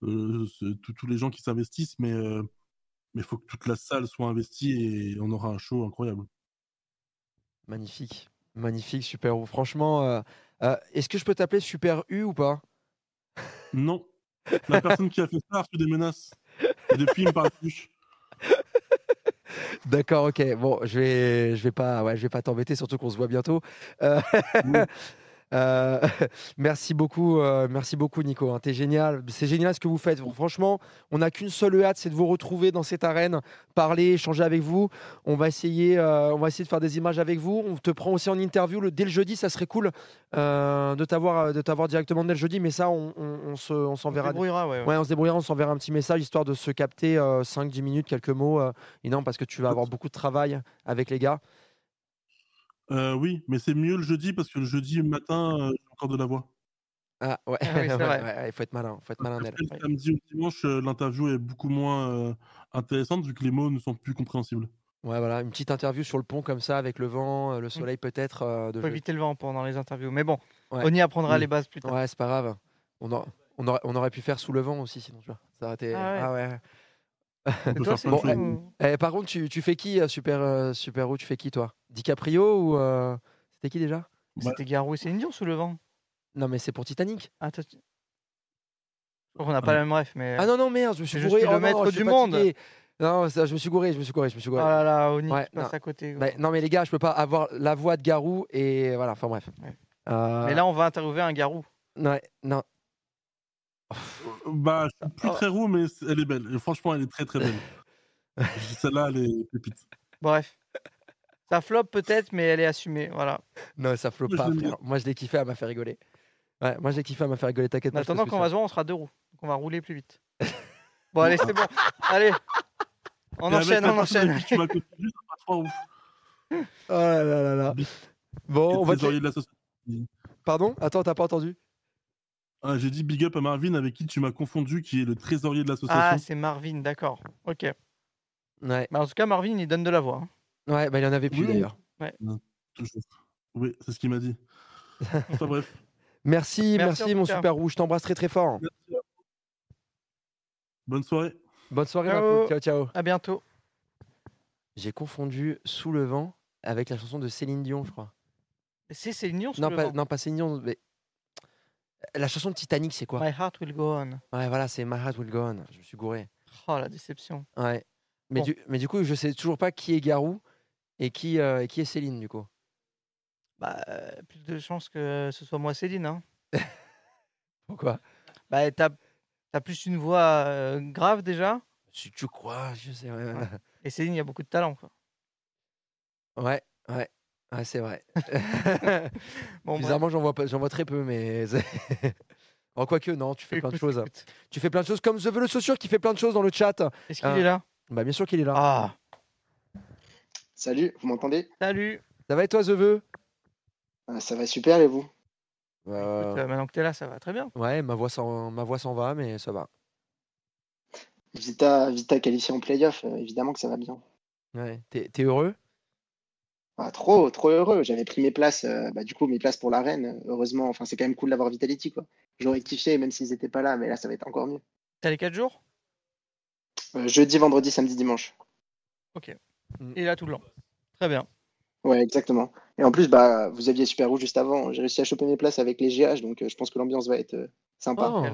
tous les gens qui s'investissent, mais mais il faut que toute la salle soit investie et on aura un show incroyable. Magnifique, magnifique, Super U. Franchement, euh, euh, est-ce que je peux t'appeler Super U ou pas? Non, la personne qui a fait ça a reçu des menaces. Et depuis, il me parle plus. D'accord, ok. Bon, je vais, je vais pas, ouais, je vais pas t'embêter, surtout qu'on se voit bientôt. Euh, euh, merci beaucoup, euh, merci beaucoup, Nico. hein. T'es génial. C'est génial ce que vous faites. Franchement, on n'a qu'une seule hâte, c'est de vous retrouver dans cette arène, parler, échanger avec vous. On va essayer, euh, on va essayer de faire des images avec vous. On te prend aussi en interview le, dès le jeudi. Ça serait cool de t'avoir, de t'avoir directement dès le jeudi. Mais ça, on, on, on se, on On se s'enverra. débrouillera, ouais, ouais. on se débrouillera, on s'enverra un petit message histoire de se capter 5-10 minutes, quelques mots. et non, parce que tu vas avoir beaucoup de travail avec les gars. Euh, oui, mais c'est mieux le jeudi parce que le jeudi matin, euh, j'ai encore de la voix. Ah ouais, Ah oui, c'est ouais, vrai. ouais, ouais, il faut être malin, faut être malin. Après, le samedi ou le dimanche, euh, l'interview est beaucoup moins euh, intéressante vu que les mots ne sont plus compréhensibles. Ouais, voilà, une petite interview sur le pont comme ça avec le vent, le soleil peut-être. euh, de Faut jeu. éviter le vent pendant les interviews. Mais bon, Ouais. on y apprendra Oui. les bases plus tard. Ouais, c'est pas grave. On, a- on, aurait, on aurait pu faire sous le vent aussi, sinon tu vois. Ça aurait été. Ah ouais. Ah toi, c'est Bon, tout, eh, eh, par contre, tu, tu fais qui, euh, Super, euh, Super Où Tu fais qui, toi? DiCaprio ou. euh, C'était qui déjà? C'était Garou et Céline Dion sous le vent. Non, mais c'est pour Titanic. Ah, toi, tu- Je crois qu'on n'a pas la même ref, mais. Ah non, non, merde, je me suis Je gouré. suis le Oh non, maître je suis du monde. fatigué. Non, ça, je me suis gouré, je me suis gouré, je me suis Oh gouré. là là, Oni, Ouais, tu passes non. à côté. Bah, non, mais les gars, je peux pas avoir la voix de Garou et voilà, enfin bref. Euh, Mais là, on va interviewer un Garou. Ouais, non. Bah, je suis plus Oh. très roux, mais elle est belle. Et franchement, elle est très très belle. Celle-là, elle est pépite. Bref. Ça flop peut-être, mais elle est assumée. Voilà. Non, ça flotte Je pas, frère. Moi, je l'ai kiffé, elle m'a fait rigoler. Ouais, moi, je l'ai kiffé, elle m'a fait rigoler, t'inquiète En pas. attendant qu'on va se voir, on sera deux roues. Donc on va rouler plus vite. Bon, allez, c'est bon. Allez. On Et enchaîne, on enchaîne. tu m'as ça fera trois roux. Oh là là là là. Bon, on va te- de. Pardon? Attends, t'as pas entendu? Ah, J'ai dit big up à Marvin avec qui tu m'as confondu, qui est le trésorier de Ah, l'association. c'est Marvin, d'accord. Ok. Ouais. Bah, en tout cas, Marvin, il donne de la voix. hein. Ouais, bah il en avait plus Oui. d'ailleurs. Ouais. Toujours. Oui, c'est ce qu'il m'a dit. Enfin bref. Merci, Merci merci, en mon tout cas. super rouge. Je t'embrasse très très fort. Bonne soirée. Bonne soirée, ma Ciao. poule. Ciao, ciao. À bientôt. J'ai confondu Sous le vent avec la chanson de Céline Dion, je crois. C'est Céline Dion, sous Non, le pas, vent. non, pas Céline Dion, mais. La chanson de Titanic, c'est quoi? My heart will go on. Ouais, voilà, c'est My Heart Will Go On. Je me suis gouré. Oh, la déception. Ouais. Mais, Bon. du, mais du coup, je sais toujours pas qui est Garou et qui, euh, et qui est Céline, du coup. Bah, euh, plus de chances que ce soit moi, Céline. Hein. Pourquoi? Bah, t'as as plus une voix euh, grave déjà. Si tu crois, je sais. Ouais, ouais. Et Céline, il y a beaucoup de talent. Quoi. ouais, ouais. Ouais, c'est vrai. Bon, Bizarrement, j'en vois, pas- j'en vois très peu, mais. En quoi que, non, tu fais plein de choses. Tu fais plein de choses comme The Le Saussure qui fait plein de choses dans le chat. Est-ce qu'il Ah. est là? Bah, bien sûr qu'il est là. Ah, Salut, vous m'entendez? Salut. Ça va et toi, The Veu? Ah, Ça va super et vous? Euh, Euh, maintenant que t'es là, ça va très bien. ouais, ma voix s'en ma voix s'en va, mais ça va. Vita, Vita qualifié en playoff, euh, évidemment que ça va bien. Ouais. T'es t'es heureux? Ah, trop, trop heureux. J'avais pris mes places, euh, bah, du coup, mes places pour l'arène. Heureusement, enfin, c'est quand même cool d'avoir Vitality, quoi. J'aurais kiffé, même s'ils n'étaient pas là, mais là, ça va être encore mieux. T'as les 4 jours? Euh, jeudi, vendredi, samedi, dimanche. Ok. Mm. Et là, tout le long. Très bien. Ouais, exactement. Et en plus, bah, vous aviez Super Rouge juste avant. J'ai réussi à choper mes places avec les GH, donc euh, je pense que l'ambiance va être euh, sympa. Oh,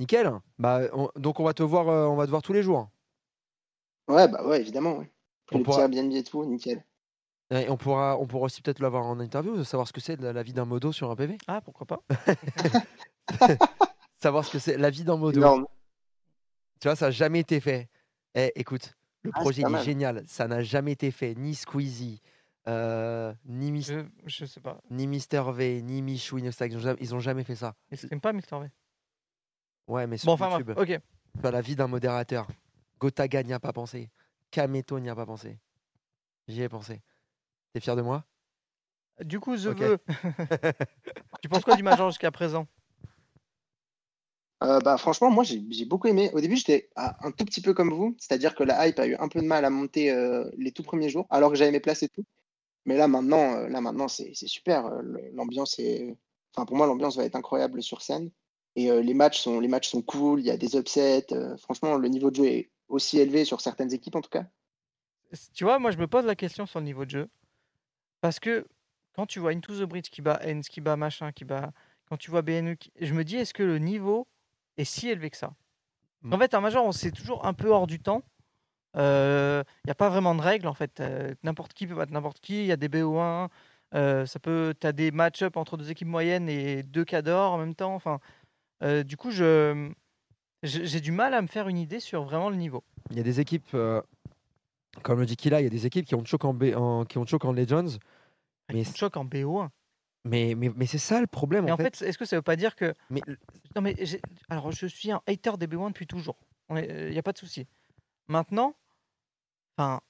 nickel. Bah, on- donc on va te voir, euh, on va te voir tous les jours. Ouais, bah ouais, évidemment. Ouais. Pour On les pourra- petits Airbnb et tout, nickel. Et on pourra, on pourra aussi peut-être l'avoir en interview, savoir ce que c'est de la, la vie d'un modo sur un PV. Ah, pourquoi pas Savoir ce que c'est la vie d'un modo. Énorme. Tu vois, ça n'a jamais été fait. Eh, écoute, le Ah, projet il est mal. génial. Ça n'a jamais été fait. Ni Squeezie, euh, ni, Mis- je, je sais pas. ni Mister V, ni Michou. Ils ont jamais, ils ont jamais fait ça. Ils s'aiment pas, Mister V. Ouais, mais sur Bon, enfin, YouTube. bref, ok. Tu vois, la vie d'un modérateur. Gotaga n'y a pas pensé. Kameto n'y a pas pensé. J'y ai pensé. T'es fier de moi? Du coup, The Ok. Vœu. tu penses quoi du Major jusqu'à présent? Euh, bah, franchement, moi, j'ai beaucoup aimé. Au début, j'étais ah, un tout petit peu comme vous, c'est-à-dire que la hype a eu un peu de mal à monter euh, les tout premiers jours, alors que j'avais mes places et tout. Mais là, maintenant, euh, là, maintenant, c'est super. L'ambiance est, enfin, pour moi, l'ambiance va être incroyable sur scène. Et euh, les matchs sont, les matchs sont cool. Il y a des upsets. euh, franchement, le niveau de jeu est aussi élevé sur certaines équipes, en tout cas. Tu vois, moi, je me pose la question sur le niveau de jeu. Parce que quand tu vois Into the Bridge qui bat Hens, qui bat machin, qui bat. Quand tu vois BNE, qui- je me dis, est-ce que le niveau est si élevé que ça? En fait, un Major, on c'est toujours un peu hors du temps. Il n'y a pas vraiment de règles, en fait. Euh, n'importe qui peut battre n'importe qui. Il y a des BO1. euh, ça peut, tu as des match-up entre deux équipes moyennes et deux cadors en même temps. Enfin, euh, du coup, je, j'ai du mal à me faire une idée sur vraiment le niveau. Il y a des équipes, euh, comme le dit Kila, il y a des équipes qui ont choc en, B- en- qui ont choc en Legends. Mais, choquent en BO1. mais, mais, mais c'est ça le problème. Mais en en fait, est-ce que ça veut pas dire que. Mais... Non, mais alors, je suis un hater des B1 depuis toujours. Il n'y a pas de souci. Maintenant, enfin,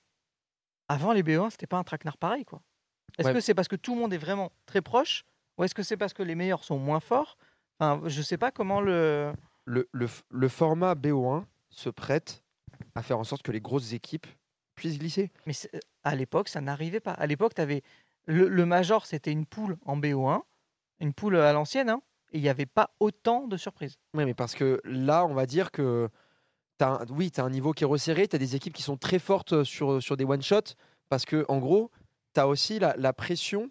avant les B1, c'était pas un traquenard pareil, quoi. Est-ce Ouais. que c'est parce que tout le monde est vraiment très proche ou est-ce que c'est parce que les meilleurs sont moins forts? Enfin, je sais pas comment le. le, le le format BO1 se prête à faire en sorte que les grosses équipes puissent glisser. Mais c'est- à l'époque, ça n'arrivait pas. À l'époque, tu avais. Le, Major, c'était une poule en BO1, une poule à l'ancienne, hein, et il n'y avait pas autant de surprises. Oui, mais parce que là, on va dire que oui, tu as un niveau qui est resserré, tu as des équipes qui sont très fortes sur, sur des one-shots, parce que en gros, tu as aussi la, pression,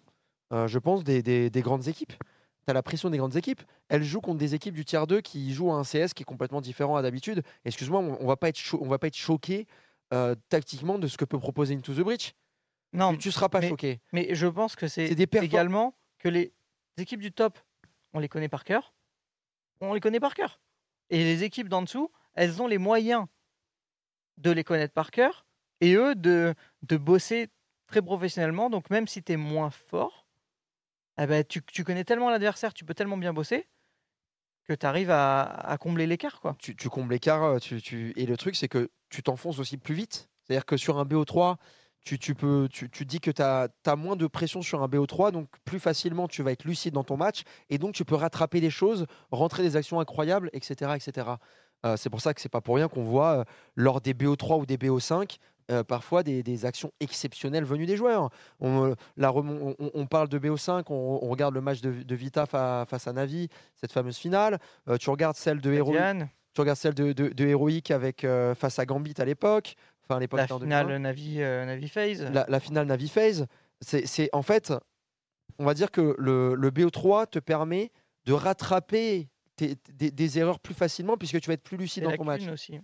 euh, je pense, des, des- des grandes équipes. Tu as la pression des grandes équipes. Elles jouent contre des équipes du tiers 2 qui jouent à un CS qui est complètement différent à d'habitude. Excuse-moi, on, on va pas être choqué euh, tactiquement de ce que peut proposer Into the Breach. Non, tu, tu seras pas mais, choqué. Mais je pense que c'est également que les équipes du top, on les connaît par cœur. On les connaît par cœur. Et les équipes d'en dessous, elles ont les moyens de les connaître par cœur et eux de, de bosser très professionnellement. Donc même si tu es moins fort, eh ben, tu, tu connais tellement l'adversaire, tu peux tellement bien bosser que tu arrives à, à combler l'écart. quoi. tu, tu combles l'écart. euh, Tu, tu... Et le truc, c'est que tu t'enfonces aussi plus vite. C'est-à-dire que sur un BO3, tu, tu peux, tu, tu dis que tu as, moins de pression sur un BO3, donc plus facilement tu vas être lucide dans ton match, et donc tu peux rattraper des choses, rentrer des actions incroyables, etc. etc. Euh, c'est pour ça que c'est pas pour rien qu'on voit euh, lors des BO3 ou des BO5 euh, parfois des, des actions exceptionnelles venues des joueurs. On, la remon- on, on parle de BO5, on, on regarde le match de, de Vita fa- face à Navi, cette fameuse finale. Tu regardes celle de Heroic, Diane. tu regardes celle de, de, de Heroic avec face à Gambit à l'époque. Enfin, à l'époque, La finale 2001. Navi, euh, Navi FaZe. La, la finale Navi FaZe, c'est en fait, on va dire que le, le BO3 te permet de rattraper tes- des, des erreurs plus facilement puisque tu vas être plus lucide dans ton match. aussi.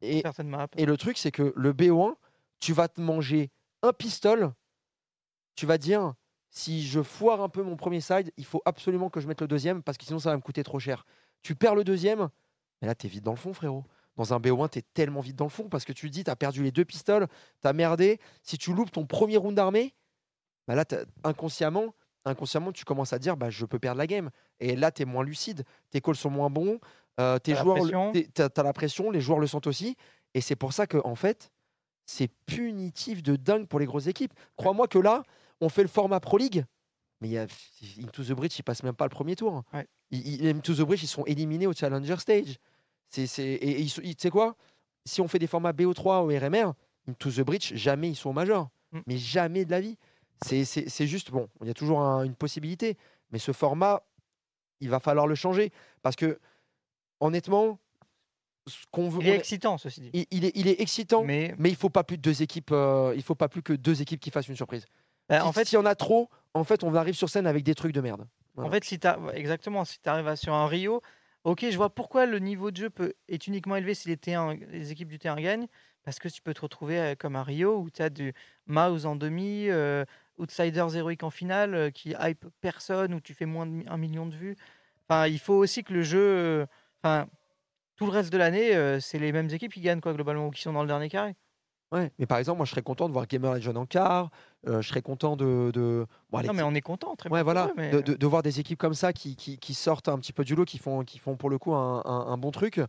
Et, Certaines maps. et le truc, c'est que le BO1, tu vas te manger un pistol. Tu vas dire, si je foire un peu mon premier side, il faut absolument que je mette le deuxième parce que sinon ça va me coûter trop cher. Tu perds le deuxième, mais là, tu es vite dans le fond, frérot. Dans un BO1, tu es tellement vite dans le fond parce que tu te dis, tu as perdu les deux pistoles, tu as merdé. Si tu loupes ton premier round d'armée, bah là, inconsciemment, inconsciemment, tu commences à dire, bah, je peux perdre la game. Et là, tu es moins lucide, tes calls sont moins bons, euh, tes joueurs, t'as t'as la pression, les joueurs le sentent aussi. Et c'est pour ça que, en fait, c'est punitif de dingue pour les grosses équipes. Crois-moi que là, on fait le format Pro League, mais il y a, Into the Bridge, ils passent même pas le premier tour. Ouais. Ils- ils- Into the Bridge, ils sont éliminés au Challenger Stage. C'est, c'est, et, tu sais quoi? Si on fait des formats BO3 ou RMR, Into the Bridge, jamais ils sont au Major. Mm. Mais jamais de la vie. C'est, c'est, c'est juste, bon, il y a toujours un- une possibilité. Mais ce format, il va falloir le changer. Parce que, honnêtement, ce qu'on veut. Il est excitant, ceci dit. il, il est, il est excitant, Mais- mais, il faut pas plus de deux équipes. euh, il faut pas plus que deux équipes qui fassent une surprise. Bah, Si- en fait- s'il y en a trop, en fait, on arrive sur scène avec des trucs de merde. Voilà. En fait, si t'as- exactement, si tu arrives sur un Rio, ok, je vois pourquoi le niveau de jeu peut, est uniquement élevé si les, T1 les équipes du T1 gagnent, parce que tu peux te retrouver euh, comme à Rio où tu as du Mouse en demi, euh, Outsiders héroïque en finale, euh, qui hype personne, où tu fais moins 1 million de vues. Enfin, il faut aussi que le jeu. Enfin, tout le reste de l'année, c'est les mêmes équipes qui gagnent, quoi, globalement, ou qui sont dans le dernier carré. Ouais, mais par exemple, moi, je serais content de voir Gamer Legend en quart. euh, je serais content de. de... bon, allez, non, mais on est content, très Ouais, bien. voilà, mais, de, euh, de- de voir des équipes comme ça qui, qui, qui sortent un petit peu du lot, qui font, qui font pour le coup un, un- un bon truc,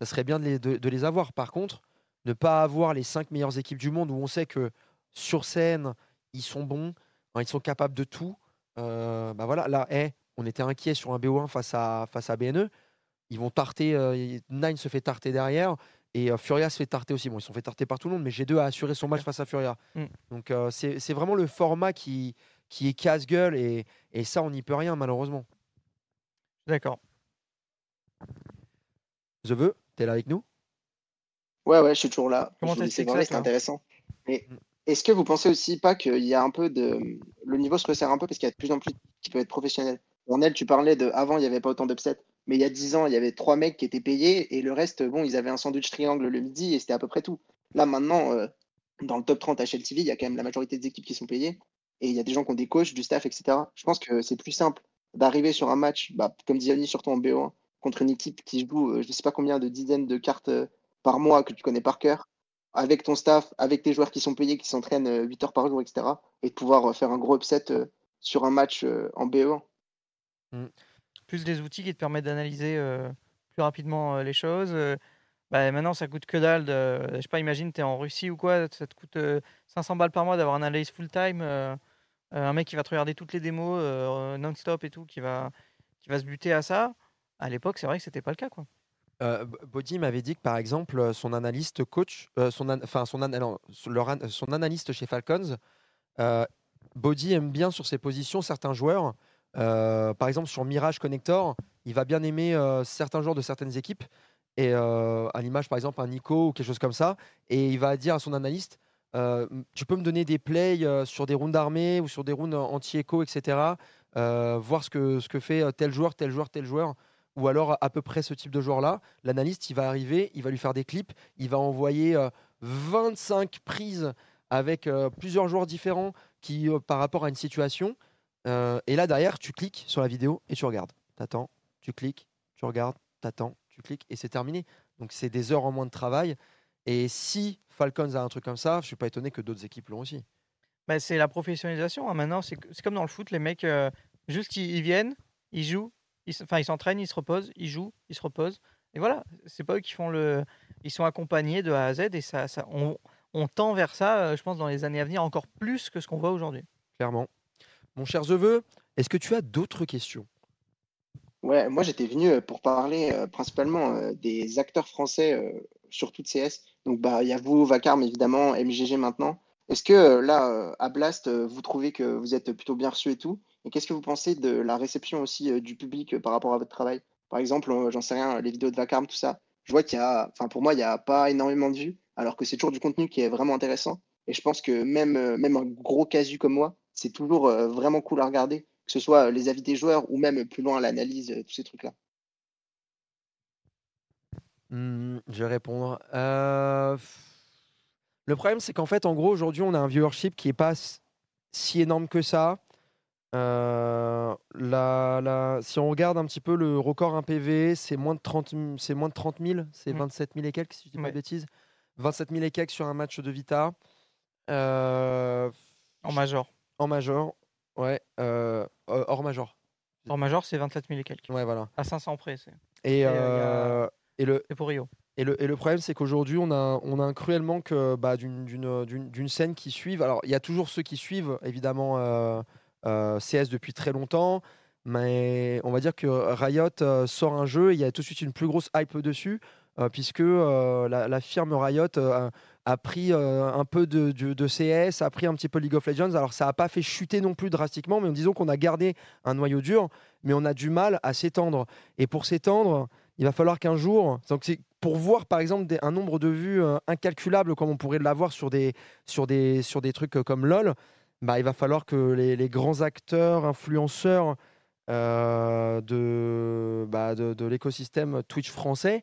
ça serait bien de les, de, les avoir. Par contre, ne pas avoir les cinq meilleures équipes du monde où on sait que sur scène, ils sont bons, hein, ils sont capables de tout. euh, bah voilà, là, on était inquiet sur un BO1 face à, face à BNE. Ils vont tarter, euh, Nine se fait tarter derrière. Et euh, Furia se fait tarter aussi. Bon, ils se sont fait tarter par tout le monde, mais G2 a assuré son match face à Furia. Mm. Donc euh, c'est c'est vraiment le format qui, qui est casse-gueule et, et ça, on n'y peut rien malheureusement. D'accord. The veux, t'es là avec nous? Ouais, ouais, je suis toujours là. Comment c'était toi intéressant. Mais Mm. est-ce que vous pensez aussi pas qu'il y a un peu de. Le niveau se resserre un peu parce qu'il y a de plus en plus qui peuvent être professionnels? Ornel, tu parlais de. Avant, il n'y avait pas autant d'upsets. Mais il y a 10 ans, il y avait trois mecs qui étaient payés et le reste, bon, ils avaient un sandwich triangle le midi et c'était à peu près tout. Là, maintenant, euh, dans le top 30 HLTV, il y a quand même la majorité des équipes qui sont payées et il y a des gens qui ont des coachs, du staff, etc. Je pense que c'est plus simple d'arriver sur un match, bah, comme dit Yanni, surtout en BO1, contre une équipe qui joue, euh, je ne sais pas combien de dizaines de cartes euh, par mois que tu connais par cœur, avec ton staff, avec tes joueurs qui sont payés, qui s'entraînent euh, 8 heures par jour, etc. Et de pouvoir faire un gros upset sur un match en BO1. Plus des outils qui te permettent d'analyser euh, plus rapidement euh, les choses. euh, bah, maintenant, ça coûte que dalle. De, je sais pas, imagine, tu es en Russie ou quoi, ça te coûte euh, 500 balles par mois d'avoir un analyse full-time. un mec qui va te regarder toutes les démos non-stop et tout, qui va, qui va se buter à ça. À l'époque, c'est vrai que c'était pas le cas. Quoi. Euh, B- Body m'avait dit que par exemple, son analyste coach, son, an- son, son- analyste chez Falcons, Body aime bien sur ses positions certains joueurs. Euh, par exemple, sur Mirage Connector, il va bien aimer euh, certains joueurs de certaines équipes. Et euh, à l'image, par exemple, un Nico ou quelque chose comme ça. Et il va dire à son analyste Tu peux me donner des plays sur des rounds armés ou sur des rounds anti-écho, etc. voir ce que, ce que fait tel joueur, tel joueur, tel joueur ou alors à peu près ce type de joueur-là. L'analyste, il va arriver, il va lui faire des clips, il va envoyer euh, 25 prises avec plusieurs joueurs différents qui, par rapport à une situation. Euh, et là, derrière, tu cliques sur la vidéo et tu regardes. T'attends, tu cliques, tu regardes, t'attends, tu cliques et c'est terminé. Donc, c'est des heures en moins de travail. Et si Falcons a un truc comme ça, je suis pas étonné que d'autres équipes l'ont aussi. Bah, c'est la professionnalisation. hein. Maintenant, c'est comme dans le foot, les mecs, euh, juste ils, ils viennent, ils jouent, ils enfin ils s'entraînent, ils se reposent, ils jouent, ils se reposent. Et voilà, c'est pas eux qui font le. Ils sont accompagnés de A à Z et ça, ça on, on tend vers ça, euh, je pense, dans les années à venir encore plus que ce qu'on voit aujourd'hui. Clairement. Mon cher Zeveux, est-ce que tu as d'autres questions? Ouais, moi j'étais venu euh, pour parler euh, principalement euh, des acteurs français sur toute CS. Donc bah il y a vous, Vacarme évidemment, MGG maintenant. Est-ce que là à Blast, vous trouvez que vous êtes plutôt bien reçu et tout? Et qu'est-ce que vous pensez de la réception aussi du public par rapport à votre travail? Par exemple, j'en sais rien, les vidéos de Vacarme, tout ça. Je vois qu'il y a, enfin pour moi, il n'y a pas énormément de vues, alors que c'est toujours du contenu qui est vraiment intéressant. Et je pense que même, même un gros casu comme moi, c'est toujours euh, vraiment cool à regarder, que ce soit euh, les avis des joueurs ou même plus loin l'analyse, euh, tous ces trucs-là. Hmm, je vais répondre. Euh, Le problème, c'est qu'en fait, en gros, aujourd'hui, on a un viewership qui est pas si énorme que ça. Euh, la- la- Si on regarde un petit peu le record 1 PV, c'est moins de 30, m- c'est moins de 30 000, c'est Mm. 27 000 et quelques, si je dis pas Ouais. de bêtises. 27 000 et quelques sur un match de Vita. Euh, En major. En major, ouais. euh, euh, hors major. En major, c'est 27 000 et quelques. Ouais, voilà. À 500 près. c'est- Et, Et, euh, y a- euh, et le, pour Rio. et le, et le problème, c'est qu'aujourd'hui, on a, on a un cruel manque euh, bah, d'une- scène qui suive. Alors, il y a toujours ceux qui suivent, évidemment, euh, euh, CS depuis très longtemps. Mais on va dire que Riot euh, sort un jeu, et il y a tout de suite une plus grosse hype dessus, euh, puisque euh, la, la firme Riot euh, a, pris euh, un peu de, CS, a pris un petit peu League of Legends. Alors ça n'a pas fait chuter non plus drastiquement, mais disons qu'on a gardé un noyau dur, mais on a du mal à s'étendre. Et pour s'étendre, il va falloir qu'un jour, donc pour voir par exemple un nombre de vues euh, incalculable comme on pourrait l'avoir sur des, sur, des, sur des trucs euh, comme LoL, bah, il va falloir que les, grands acteurs, influenceurs euh, de, bah, de, de l'écosystème Twitch français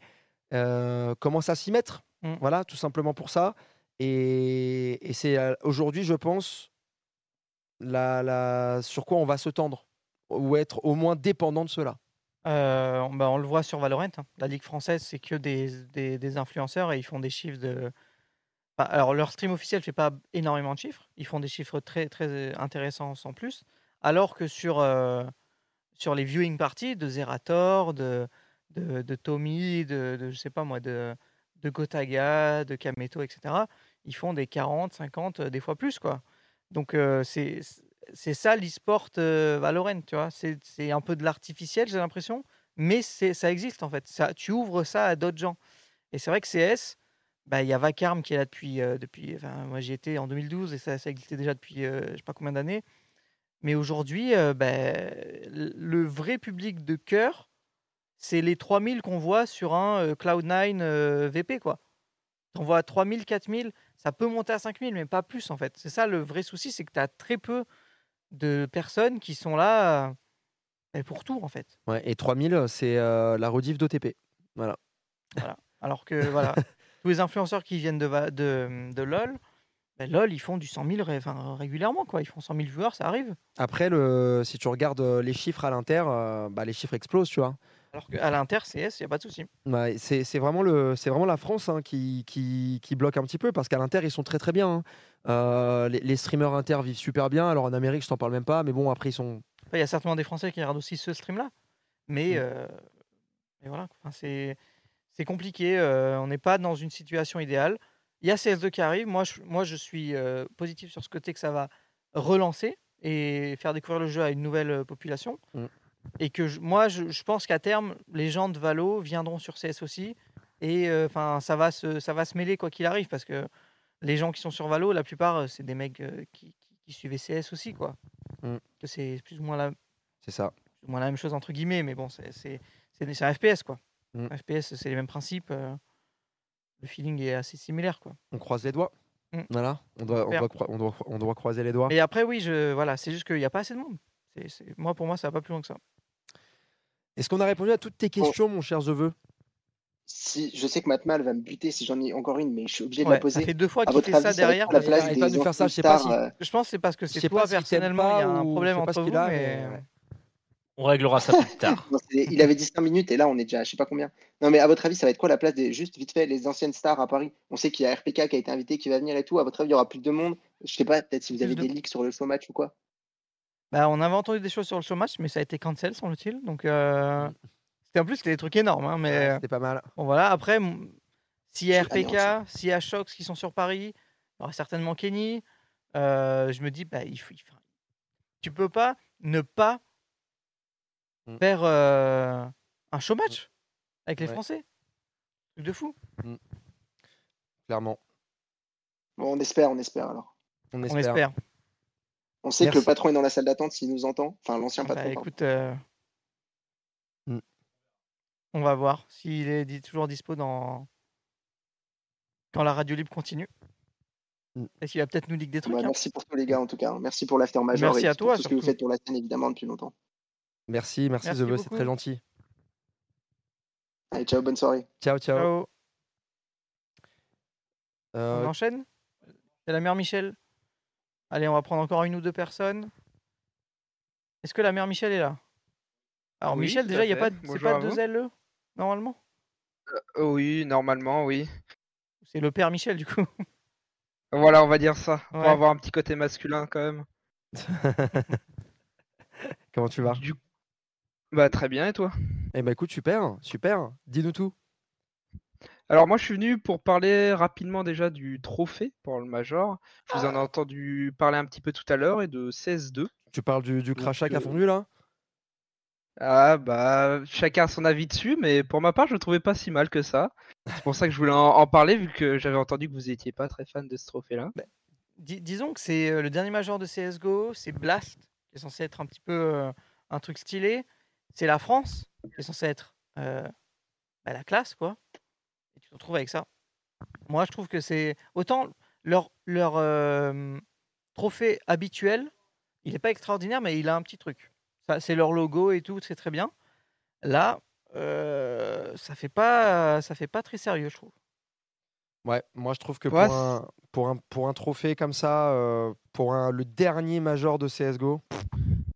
commencent à s'y mettre. Mm. Voilà, tout simplement pour ça. Et, et c'est euh, aujourd'hui, je pense, la, la- sur quoi on va se tendre, ou être au moins dépendant de cela. Euh, on- bah, on le voit sur Valorant. hein. La Ligue française, c'est que des, des- des influenceurs et ils font des chiffres de. Enfin, alors, leur stream officiel fait pas énormément de chiffres. Ils font des chiffres très, très intéressants sans plus. Alors que sur, euh, sur les viewing parties de Zerator, de, de, de Tommy, de, de, je sais pas moi, de, de Gotaga, de Kameto, etc., ils font des 40, 50, euh, des fois plus, quoi. Donc, euh, c'est ça l'e-sport euh, Valorant, tu vois. C'est un peu de l'artificiel, j'ai l'impression, mais ça existe en fait. Ça, tu ouvres ça à d'autres gens. Et c'est vrai que CS, bah, il y a Vacarme qui est là depuis. euh, depuis enfin, moi, j'y étais en 2012 et ça, ça existait déjà depuis je sais pas combien d'années. Mais aujourd'hui, bah, le vrai public de cœur, c'est les 3000 qu'on voit sur un euh, Cloud9 euh, VP, quoi. On voit 3000, 4000, ça peut monter à 5000, mais pas plus en fait. C'est ça le vrai souci, c'est que tu as très peu de personnes qui sont là euh, bah, pour tout en fait. Ouais, et 3000, c'est euh, la rediff d'OTP. Voilà. Voilà. Alors que voilà, tous les influenceurs qui viennent de, de, de LoL, bah, LoL ils font du 100 000 ré- enfin, régulièrement quoi. Ils font 100 000 viewers, ça arrive. Après, le, si tu regardes les chiffres à l'inter, euh, bah, les chiffres explosent, tu vois. Alors qu'à l'Inter CS, il n'y a pas de souci. Ouais, c'est c'est vraiment, le- c'est vraiment la France hein, qui, qui, qui bloque un petit peu parce qu'à l'Inter, ils sont très très bien. hein. Euh, les, les streamers Inter vivent super bien. Alors en Amérique, je t'en parle même pas, mais bon, après, ils sont. Il y a certainement des Français qui regardent aussi ce stream-là. Mais, euh, mais voilà, enfin, c'est c'est compliqué. euh, on n'est pas dans une situation idéale. Il y a CS2 qui arrive. Moi, je, moi, je suis euh, positif sur ce côté que ça va relancer et faire découvrir le jeu à une nouvelle euh, population. Mm. Et que je- moi, je, je pense qu'à terme, les gens de Valo viendront sur CS aussi. Et euh, enfin, ça, va se, ça va se mêler quoi qu'il arrive. Parce que les gens qui sont sur Valo, la plupart, euh, c'est des mecs euh, qui, qui, qui suivaient CS aussi. quoi. Mm. C'est plus ou moins la, C'est ça. plus ou moins la même chose entre guillemets, mais bon, c'est un FPS quoi. Mm. Un FPS, c'est les mêmes principes. euh, le feeling est assez similaire quoi. On croise les doigts. Mm. Voilà. On doit, on, doit, on, doit, on doit croiser les doigts. Et après, oui, je, voilà, c'est juste qu'il n'y a pas assez de monde. Moi, pour moi, ça va pas plus loin que ça. Est-ce qu'on a répondu à toutes tes questions, mon cher Zeveux? Si, je sais que Matmal va me buter si j'en ai encore une, mais je suis obligé de Ouais, la poser. ça fait deux fois qu'il fait ça avis, derrière. la place arrête des pas de faire ça, je sais pas si- euh, Je pense que c'est parce que c'est toi pas personnellement, il y a un problème entre ce vous. qu'il a, mais... mais- On réglera ça plus tard. Non, il avait dit 5 minutes et là on est déjà à je sais pas combien. Non mais à votre avis ça va être quoi la place des juste vite fait les anciennes stars à Paris? On sait qu'il y a RPK qui a été invité qui va venir et tout. À votre avis il y aura plus de monde? Je sais pas peut-être si vous avez de- des leaks sur le show match ou quoi. Bah, on avait entendu des choses sur le show match, mais ça a été cancel, semble-t-il. Donc, euh, c'était en plus c'était des trucs énormes, hein, mais Ouais, C'était pas mal. bon voilà. Après, s'il y a RPK, s'il y a Shox qui sont sur Paris, il y aura certainement Kenny. Euh, je me dis, bah, il faut, il faut- tu peux pas ne pas Mm. faire euh, un show match avec les Ouais. Français. Truc de fou. Clairement. Bon on espère, on espère alors. On On espère. On sait que le patron est dans la salle d'attente s'il nous entend. Enfin l'ancien Bah, patron. pardon. écoute, euh, Mm. on va voir s'il est toujours dispo dans quand la radio libre continue. Mm. Est-ce qu'il va peut-être nous dire des trucs Bah, hein. merci pour tous les gars en tout cas. Merci pour l'after major Merci et à pour toi, tout ce que vous faites pour la scène évidemment depuis longtemps. Merci, merci, Merci c'est très gentil. Allez ciao bonne soirée. Ciao, ciao. Ciao. Euh, On enchaîne? C'est la mère Michel? Allez, on va prendre encore une ou deux personnes. Est-ce que la mère Michel est là? Alors Oui, Michel, déjà, il n'y a pas, de- c'est pas deux. LE normalement? Euh, oui, normalement, oui. C'est le père Michel du coup. Voilà, on va dire ça. Pour Ouais. avoir un petit côté masculin quand même. Comment tu vas? Du... Bah très bien, et toi? Eh ben écoute, super, super. Dis-nous tout. Alors moi je suis venu pour parler rapidement déjà du trophée pour le Major. Je vous en ai entendu parler un petit peu tout à l'heure et de 16-2. Tu parles du, du crachat qui a euh, fondu là? Ah bah chacun a son avis dessus, mais pour ma part je le trouvais pas si mal que ça. C'est pour ça que je voulais en, en parler vu que j'avais entendu que vous étiez pas très fan de ce trophée-là. Dis- disons que c'est euh, le dernier major de CSGO, c'est Blast, qui est censé être un petit peu euh, un truc stylé. C'est la France, qui est censé être euh, bah, la classe, quoi. Te retrouves avec ça. Moi, je trouve que c'est. Autant leur, leur euh, trophée habituel, il n'est pas extraordinaire, mais il a un petit truc. Ça, c'est leur logo et tout, c'est très bien. Là, euh, ça fait pas, ça fait pas très sérieux, je trouve. Ouais, moi je trouve que Ouais, pour, un, pour, un, pour un trophée comme ça, euh, pour un, le dernier major de CSGO, pff,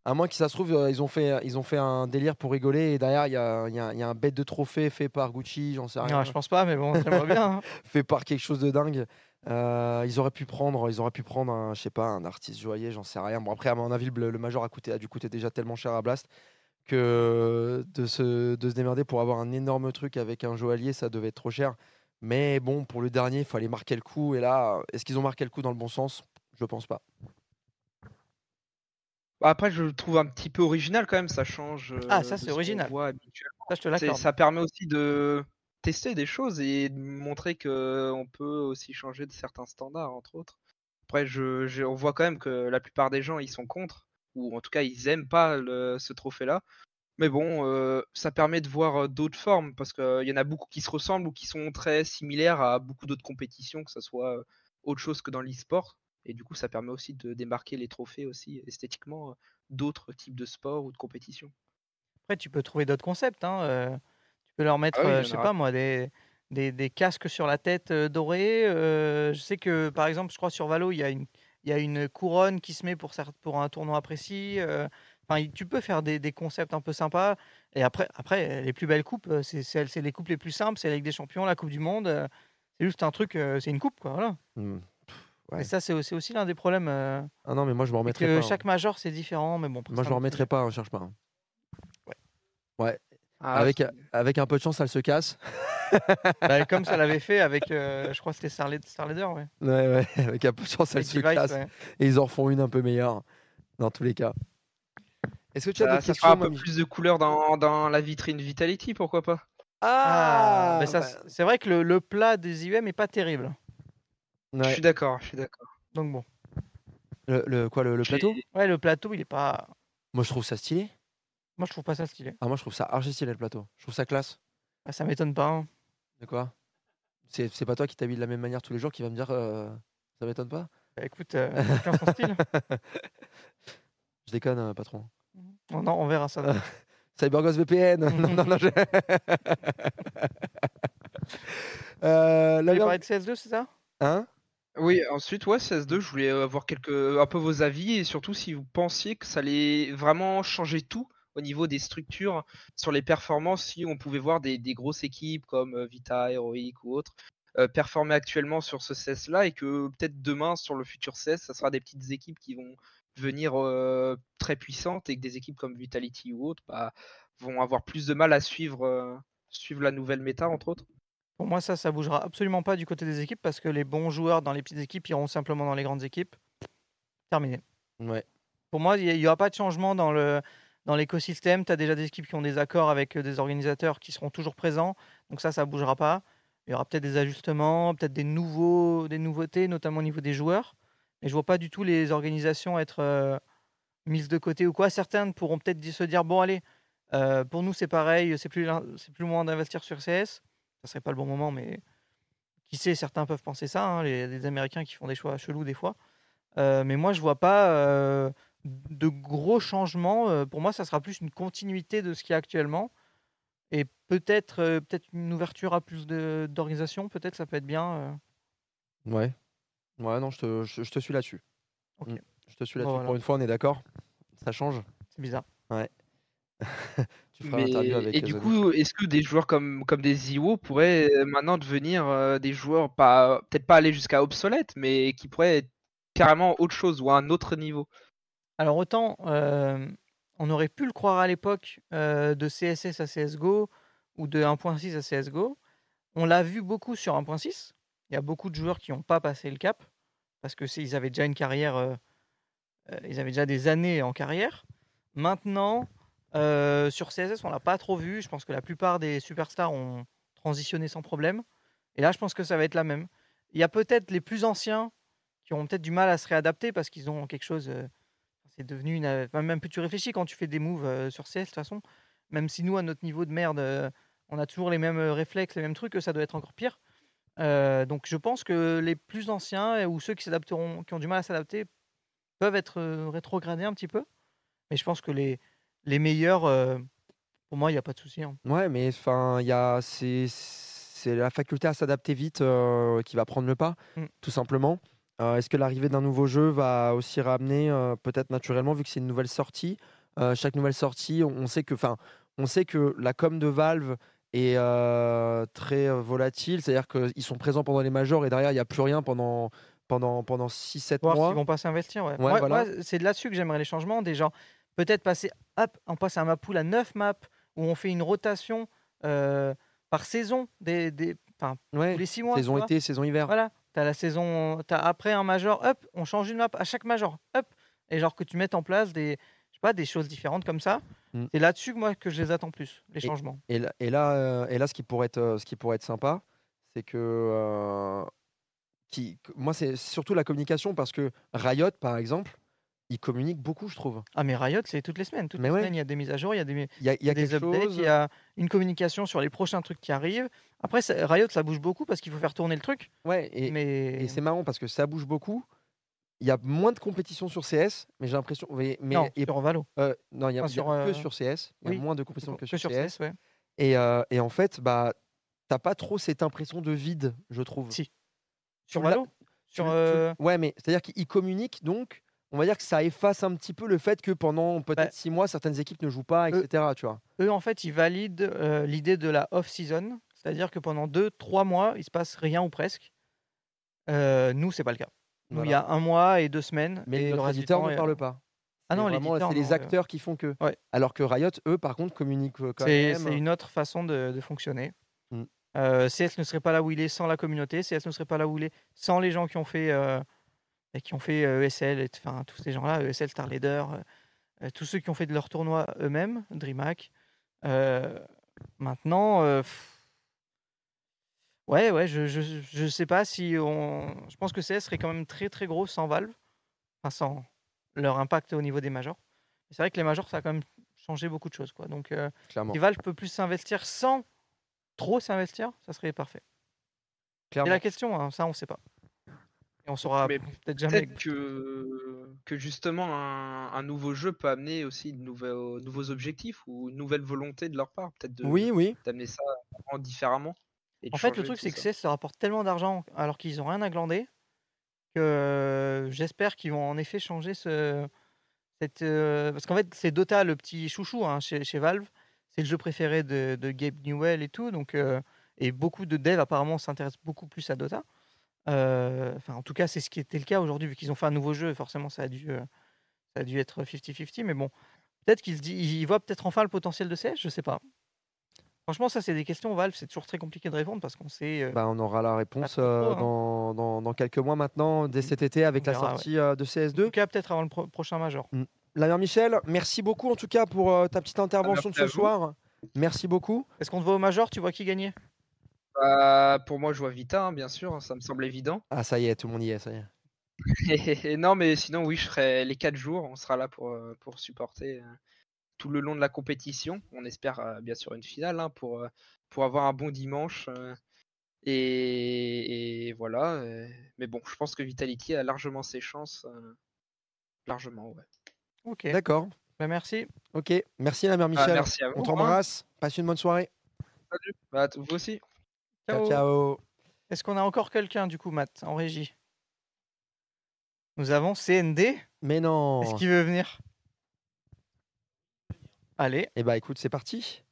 à moins que ça se trouve, euh, ils ont, fait, ils ont fait un délire pour rigoler et derrière il y a, y a- y a un bête de trophée fait par Gucci, j'en sais rien. Non, je pense pas, mais bon, j'aimerais bien. hein. fait par quelque chose de dingue. Euh, ils auraient pu prendre, ils auraient pu prendre un, je sais pas, un artiste joaillier, j'en sais rien. Bon après, à mon avis, le, le major a, coûté, a dû coûter déjà tellement cher à Blast que de se, de se démerder pour avoir un énorme truc avec un joaillier, ça devait être trop cher. Mais bon, pour le dernier, il fallait marquer le coup. Et là, est-ce qu'ils ont marqué le coup dans le bon sens? Je pense pas. Après, je le trouve un petit peu original quand même, ça change. Ah, euh, ça, de c'est original. Ça, je te. Ça permet aussi de tester des choses et de montrer qu'on peut aussi changer de certains standards, entre autres. Après, je, je- on voit quand même que la plupart des gens, ils sont contre, ou en tout cas, ils aiment pas le- ce trophée-là. Mais bon, euh, ça permet de voir euh, d'autres formes, parce qu'il y en a beaucoup qui se ressemblent ou qui sont très similaires à beaucoup d'autres compétitions, que ce soit autre chose que dans l'e-sport. Et du coup, ça permet aussi de démarquer les trophées aussi esthétiquement euh, d'autres types de sports ou de compétitions. Après, tu peux trouver d'autres concepts. hein, euh, tu peux leur mettre, Ah oui, euh, je sais pas moi, des, des, des casques sur la tête euh, dorés. euh, je sais que, par exemple, je crois sur Valo, il y a une, il y a une couronne qui se met pour, pour un tournoi précis. euh, Enfin, tu peux faire des, des concepts un peu sympas. Et après, après les plus belles coupes, c'est les coupes les plus simples. C'est la Ligue des Champions, la Coupe du Monde. euh, C'est juste un truc, euh, c'est une coupe, quoi. Voilà. Et ça, c'est aussi, aussi l'un des problèmes. euh, Ah non, mais moi je me remettrai que pas. hein. chaque major, c'est différent. Mais bon, Moi je me remettrai pas, hein, cherche pas. hein. Ouais. Ah, avec, avec un peu de chance, elle se casse. Bah, comme ça l'avait fait avec, euh, je crois que c'était Star Leader, Star Leader, ouais. Ouais, ouais, avec un peu de chance, elle se Device, casse. ouais. Et ils en refont une un peu meilleure, dans tous les cas. Est-ce que tu as Ça, d'autres ça questions fera un peu plus de couleurs dans, dans la vitrine Vitality, pourquoi pas? Ah, mais ça, bah- c'est- c'est vrai que le, le plat des IUM est pas terrible. Je suis d'accord, je suis d'accord. Donc bon. Le, le- quoi, le, le plateau? Ouais, le plateau, il est pas. Moi je trouve ça stylé. Moi, je trouve pas ça stylé. Ah, moi je trouve ça archi stylé le plateau. Je trouve ça classe. Bah, ça m'étonne pas. hein. De quoi? C'est c'est pas toi qui t'habilles de la même manière tous les jours qui va me dire euh, ça m'étonne pas? Bah, écoute, euh, chacun son style. Je déconne, euh, patron. Oh non, on verra ça. CyberGhost VPN Non, non, non. je- Euh, Tu la parler de CS2, c'est ça? Hein? Oui, ensuite, ouais, CS2, je voulais avoir quelques, un peu vos avis et surtout si vous pensiez que ça allait vraiment changer tout au niveau des structures sur les performances, si on pouvait voir des, grosses équipes comme euh, Vita, Heroic ou autres euh, performer actuellement sur ce CS-là et que peut-être demain sur le futur CS, ça sera des petites équipes qui vont devenir euh, très puissantes et que des équipes comme Vitality ou autres bah, vont avoir plus de mal à suivre, euh, suivre la nouvelle méta, entre autres. Pour moi, ça, ça bougera absolument pas du côté des équipes parce que les bons joueurs dans les petites équipes iront simplement dans les grandes équipes. Terminé. Ouais. Pour moi, il n'y aura pas de changement dans le dans l'écosystème. Tu as déjà des équipes qui ont des accords avec euh, des organisateurs qui seront toujours présents. Donc ça, ça bougera pas. Il y aura peut-être des ajustements, peut-être des, nouveaux, des nouveautés, notamment au niveau des joueurs. Mais je vois pas du tout les organisations être euh, mises de côté ou quoi. Certaines pourront peut-être se dire, bon allez, euh, pour nous c'est pareil, c'est plus, c'est plus moment d'investir sur CS. Ça serait pas le bon moment, mais qui sait, certains peuvent penser ça, hein, les, les Américains qui font des choix chelous des fois. Euh, mais moi, je vois pas euh, de gros changements. Euh, pour moi, ça sera plus une continuité de ce qu'il y a actuellement. Et peut-être euh, peut-être une ouverture à plus d'organisations, peut-être ça peut être bien. Ouais. Ouais, non, je te, je, je te suis là-dessus. Ok. Mm. Je te suis là-dessus. voilà. Pour une fois, on est d'accord. Ça change. C'est bizarre. Ouais. tu feras Mais- l'interview avec et du coup, est-ce que des joueurs comme, comme des IO pourraient euh, maintenant devenir euh, des joueurs, pas peut-être pas aller jusqu'à obsolète, mais qui pourraient être carrément autre chose ou à un autre niveau? Alors autant euh, on aurait pu le croire à l'époque euh, de CSS à CSGO ou de 1.6 à CSGO, on l'a vu beaucoup sur 1.6. Il y a beaucoup de joueurs qui n'ont pas passé le cap parce que ils avaient déjà une carrière, euh, euh, ils avaient déjà des années en carrière. Maintenant, euh, sur CSS, on l'a pas trop vu. Je pense que la plupart des superstars ont transitionné sans problème. Et là, je pense que ça va être la même. Il y a peut-être les plus anciens qui ont peut-être du mal à se réadapter parce qu'ils ont quelque chose. euh, c'est devenu une. euh, même plus tu réfléchis quand tu fais des moves sur CS de toute façon. Même si nous, à notre niveau de merde, on a toujours les mêmes réflexes, les mêmes trucs, ça doit être encore pire. Donc je pense que les plus anciens ou ceux qui s'adapteront, qui ont du mal à s'adapter, peuvent être rétrogradés un petit peu. Mais je pense que les, les meilleurs, euh, pour moi, il n'y a pas de souci. hein. Ouais, mais enfin, il y a c'est c'est la faculté à s'adapter vite euh, qui va prendre le pas, Mm. tout simplement. Euh, Est-ce que l'arrivée d'un nouveau jeu va aussi ramener, euh, peut-être naturellement, vu que c'est une nouvelle sortie, euh, chaque nouvelle sortie, on, on sait que, enfin, on sait que la com de Valve est euh, très euh, volatile, c'est-à-dire qu'ils sont présents pendant les majors et derrière il n'y a plus rien pendant pendant pendant 6-7 Voir mois. s'ils vont pas s'investir. Ouais. Ouais, Moi- voilà. moi, c'est là-dessus que j'aimerais les changements. Des gens, peut-être passer, hop, on passe à un à 9 maps où on fait une rotation euh, par saison, des, des, enfin, Ouais, tous les 6 mois. saison été, saison hiver. Voilà, tu as la saison, as après un major, hop, on change une map à chaque major, hop, et genre que tu mettes en place des, je sais pas, des choses différentes comme ça. Mm. C'est là-dessus moi que je les attends plus, les Et- changements. Et là, et là, euh, et là, ce qui pourrait être, euh, ce qui pourrait être sympa, c'est que, euh, qui, que- moi, c'est surtout la communication parce que Riot, par exemple, il communique beaucoup, je trouve. Ah mais Riot, c'est toutes les semaines. Toutes Mais les ouais. semaines, il y a des mises à jour, il y a des, Il y a, il y a des updates, chose. il y a une communication sur les prochains trucs qui arrivent. Après, Riot, ça bouge beaucoup parce qu'il faut faire tourner le truc. Ouais, et, mais et c'est marrant parce que ça bouge beaucoup. Il y a moins de compétition sur CS, mais j'ai l'impression. Mais, Non, et- sur Valo. euh, non, il y a, Enfin, sur, euh, que sur CS. Il y a oui, moins de compétition que, sur, sur CS. CS, ouais. Et, euh, et en fait, bah, t'as pas trop cette impression de vide, je trouve. Si. Sur Valo? Sur, euh, Ouais, mais c'est-à-dire qu'ils communiquent, donc on va dire que ça efface un petit peu le fait que pendant peut-être Bah, six mois, certaines équipes ne jouent pas, eux- etc. Tu vois. Eux, en fait, ils valident euh, l'idée de la off-season, c'est-à-dire que pendant 2-3 mois, il se passe rien ou presque. Euh, nous, c'est pas le cas. Nous, il y a un mois et deux semaines. Mais et le notre éditeur ne parle pas. Ah non, vraiment, c'est les euh, acteurs qui font que. Ouais. Alors que Riot, eux, par contre, communiquent euh, quand C'est même. c'est une autre façon de, de fonctionner. Mm. Euh, CS ne serait pas là où il est sans la communauté. CS ne serait pas là où il est sans les gens qui ont fait, qui ont fait euh, ESL, et- enfin tous ces gens-là, ESL, Star Leader, euh, euh, tous ceux qui ont fait de leur tournoi eux-mêmes, DreamHack. Euh, maintenant, euh, pff, ouais, ouais, je, je, je sais pas si on. Je pense que CS serait quand même très très gros sans Valve, enfin sans leur impact au niveau des majors. C'est vrai que les majors, ça a quand même changé beaucoup de choses, quoi. Donc, euh, si Valve peut plus s'investir sans trop s'investir, ça serait parfait. C'est la question, hein, ça on sait pas. Et on saura peut-être jamais. Peut-être que, que justement un, un nouveau jeu peut amener aussi de nouveaux, nouveaux objectifs ou une nouvelle volonté de leur part, peut-être de Oui, oui. d'amener ça vraiment différemment. et En fait, le truc, c'est que ça. Rapporte tellement d'argent alors qu'ils ont rien à glander que euh, j'espère qu'ils vont en effet changer ce. Cette, euh, Parce qu'en fait, c'est Dota le petit chouchou hein, chez, chez Valve. C'est le jeu préféré de, de Gabe Newell et tout. Donc, euh, et beaucoup de devs apparemment s'intéressent beaucoup plus à Dota. Euh, Enfin, en tout cas, c'est ce qui était le cas aujourd'hui, vu qu'ils ont fait un nouveau jeu. Forcément, ça a dû, euh, ça a dû être 50-50. Mais bon, peut-être qu'ils voient peut-être enfin le potentiel de CS, je sais pas. Franchement, ça, c'est des questions, Valve, c'est toujours très compliqué de répondre parce qu'on sait. euh, Bah, on aura la réponse trop, euh, hein. dans, dans- dans quelques mois maintenant, dès cet été, avec la ouais. sortie de En CS2. tout cas, peut-être avant le pro- prochain Major. Mm. La mère Michel, merci beaucoup en tout cas pour euh, ta petite intervention de ce soir. Merci beaucoup. Est-ce qu'on te voit au Major Tu vois qui gagnait? Bah, pour moi, je vois Vita, hein, bien sûr, ça me semble évident. Ah, ça y est, tout le monde y est, ça y est. Et, et non, mais sinon, oui, je ferai les 4 jours. On sera là pour, euh, pour supporter euh, tout le long de la compétition. On espère euh, bien sûr une finale hein, pour, pour avoir un bon dimanche. et, et voilà. mais bon, je pense que Vitality a largement ses chances. largement, ouais. Ok. D'accord. Bah, merci. Ok, merci la mère Ah, Michel. merci à On vous, t'embrasse. Passe une bonne soirée. Salut. Bah, vous aussi. Ciao, ciao. Est-ce qu'on a encore quelqu'un du coup, Matt, en régie? Nous avons CND. Mais non. Est-ce qu'il veut venir? Allez. Eh bah écoute, c'est parti.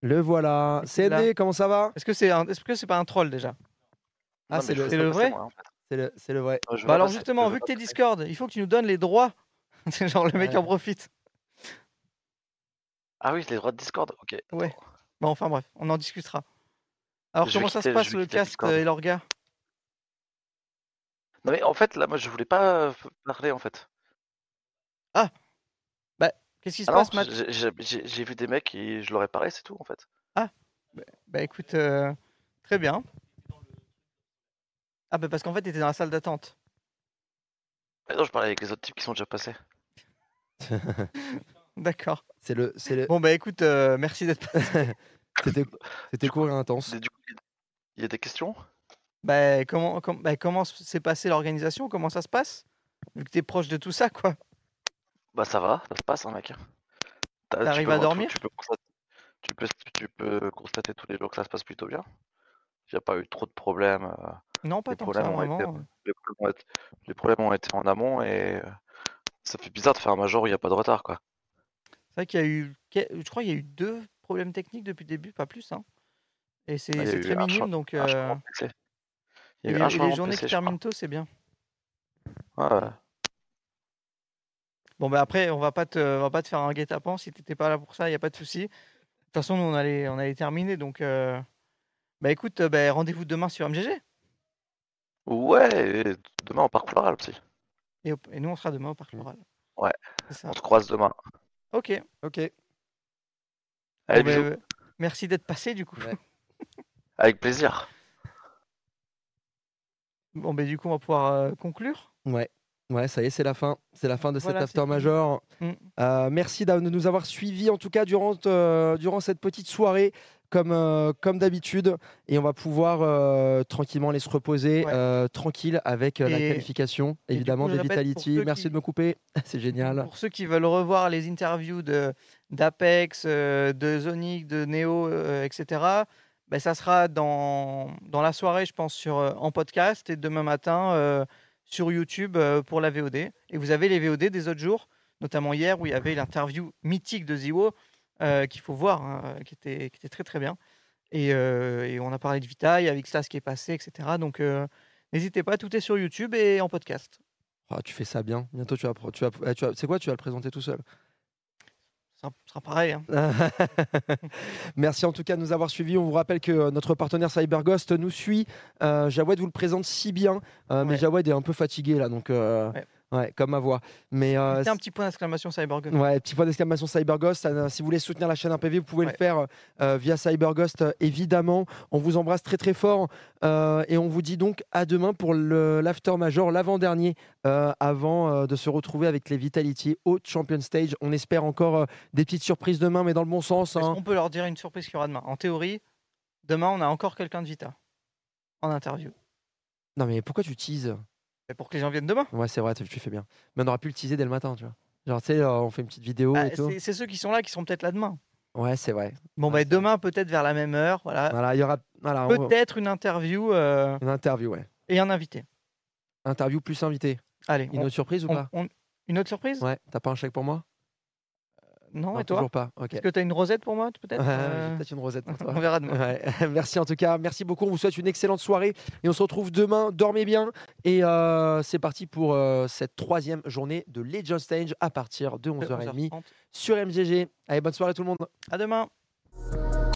Le voilà. Là. CD, comment ça va? Est-ce que c'est un... est-ce que c'est pas un troll déjà? Ah, c'est le, C'est le vrai C'est le, c'est le vrai. Bah alors justement, vu que t'es Discord, il faut que tu nous donnes les droits. C'est genre le mec Ouais. en profite. Ah oui, les droits de Discord, ok. Ouais. Bon, enfin bref, on en discutera. Alors, Je comment ça se passe le Discord. et l'orga Non mais en fait là moi je voulais pas euh, parler en fait. Ah Bah qu'est-ce qui se Ah passe Matt? j'ai- vu des mecs et je leur ai parlé, c'est tout en fait. Ah Bah, bah, écoute, euh, très bien. Ah bah parce qu'en fait t'étais dans la salle d'attente. Mais non, je parlais avec les autres types qui sont déjà passés. D'accord. C'est le, c'est le. Bon bah écoute, euh, merci d'être passé. C'était, c'était court et intense. Du coup, il y a des questions? Bah, comment, com- bah, comment s'est passée l'organisation? Comment ça se passe? Vu que t'es proche de tout ça, quoi. Bah ça va, ça se passe hein mec. T'as- tu T'arrives peux à dormir? tu peux, constater, tu, peux, tu peux constater tous les jours que ça se passe plutôt bien. Il n'y a pas eu trop de problèmes. euh, Non, pas les tant que problèmes ça, été- vraiment. les, problèmes ont été, les problèmes ont été en amont et ça fait bizarre de faire un major où il n'y a pas de retard quoi. C'est vrai qu'il y a eu, je crois, qu'il y a eu deux problèmes techniques depuis le début, pas plus. Hein. Et c'est Ah, c'est très minime, donc. euh, Il y a eu un et les journées PC, qui terminent tôt, c'est bien. Ouais. Bon, bah après, on va pas te, on va pas te faire un guet-apens si t'étais pas là pour ça, il y a pas de souci. De toute façon, nous, on allait, on allait terminer, donc. euh, Bah écoute, bah, rendez-vous demain sur MGG. Ouais, et demain au parc floral aussi. Et, et nous, on sera demain au Parc Floral. Ouais, on se croise demain. Ok. Ok. Allez, Bon, bah, bisous. euh, merci d'être passé, du coup. Avec plaisir. Bon, bah du coup, on va pouvoir euh, conclure. Ouais. Ouais, ça y est, c'est la fin. C'est la fin de Voilà, cet after major. Mm. Euh, merci de nous avoir suivis, en tout cas, durant, euh, durant cette petite soirée, comme, euh, comme d'habitude. Et on va pouvoir euh, tranquillement aller se reposer, euh, tranquille, avec la qualification, évidemment, coup, des Vitality. Merci qui- de me couper. c'est génial. Pour ceux qui veulent revoir les interviews de d'Apex, de Zonic, de Neo, etc., ben, ça sera dans, dans la soirée, je pense, sur, en podcast et demain matin sur YouTube pour la VOD. Et vous avez les VOD des autres jours, notamment hier où il y avait l'interview mythique de Ziwo euh, qu'il faut voir, hein, qui, était, qui était très très bien. Et, euh, et on a parlé de Vitaille avec ça, ce qui est passé, etc. Donc euh, n'hésitez pas, tout est sur YouTube et en podcast. Ah, tu fais ça bien. Bientôt, tu vas. pro- Tu vas, eh, tu vas- c'est quoi Tu vas le présenter tout seul? Ça sera pareil. hein. Merci en tout cas de nous avoir suivis. On vous rappelle que euh, notre partenaire CyberGhost nous suit. Euh, Jawed vous le présente si bien, euh, mais Jawed est un peu fatigué là, donc euh, ouais. Comme ma voix. Mais euh, un petit point d'exclamation CyberGhost. Ouais, petit point d'exclamation CyberGhost. Euh, si vous voulez soutenir la chaîne RPV, vous pouvez le faire euh, via CyberGhost, euh, évidemment. On vous embrasse très très fort euh, et on vous dit donc à demain pour l'After Major, l'avant-dernier, euh, avant euh, de se retrouver avec les Vitality au Champion Stage. On espère encore euh, des petites surprises demain, mais dans le bon sens. Hein. qu'on peut leur dire une surprise qu'il y aura demain? En théorie, demain, on a encore quelqu'un de Vita en interview. Non, mais pourquoi tu teases? Pour que les gens viennent demain Ouais, c'est vrai, tu fais bien. Mais on aurait pu le teaser dès le matin, tu vois. Genre, tu sais, euh, on fait une petite vidéo Ah, et tout. c'est c'est ceux qui sont là qui seront peut-être là demain. Ouais, c'est vrai. Bon, bah, demain, peut-être vers la même heure. Voilà. Voilà, il y aura voilà, on- Peut-être une interview euh, une interview, ouais. et un invité. Interview plus invité. Allez. Une on- autre surprise ou on- pas? on- Une autre surprise? Ouais, t'as pas un chèque pour moi? Non, Non, et toi toujours pas, ok. Est-ce que tu as une rosette pour moi, peut-être Ouais, euh, J'ai peut-être une rosette pour toi. On verra demain. Ouais. Merci en tout cas, merci beaucoup. On vous souhaite une excellente soirée et on se retrouve demain. Dormez bien et euh, c'est parti pour euh, cette troisième journée de Legend Stage à partir de 11h30 11h30. sur MGG. Allez, bonne soirée tout le monde. À demain.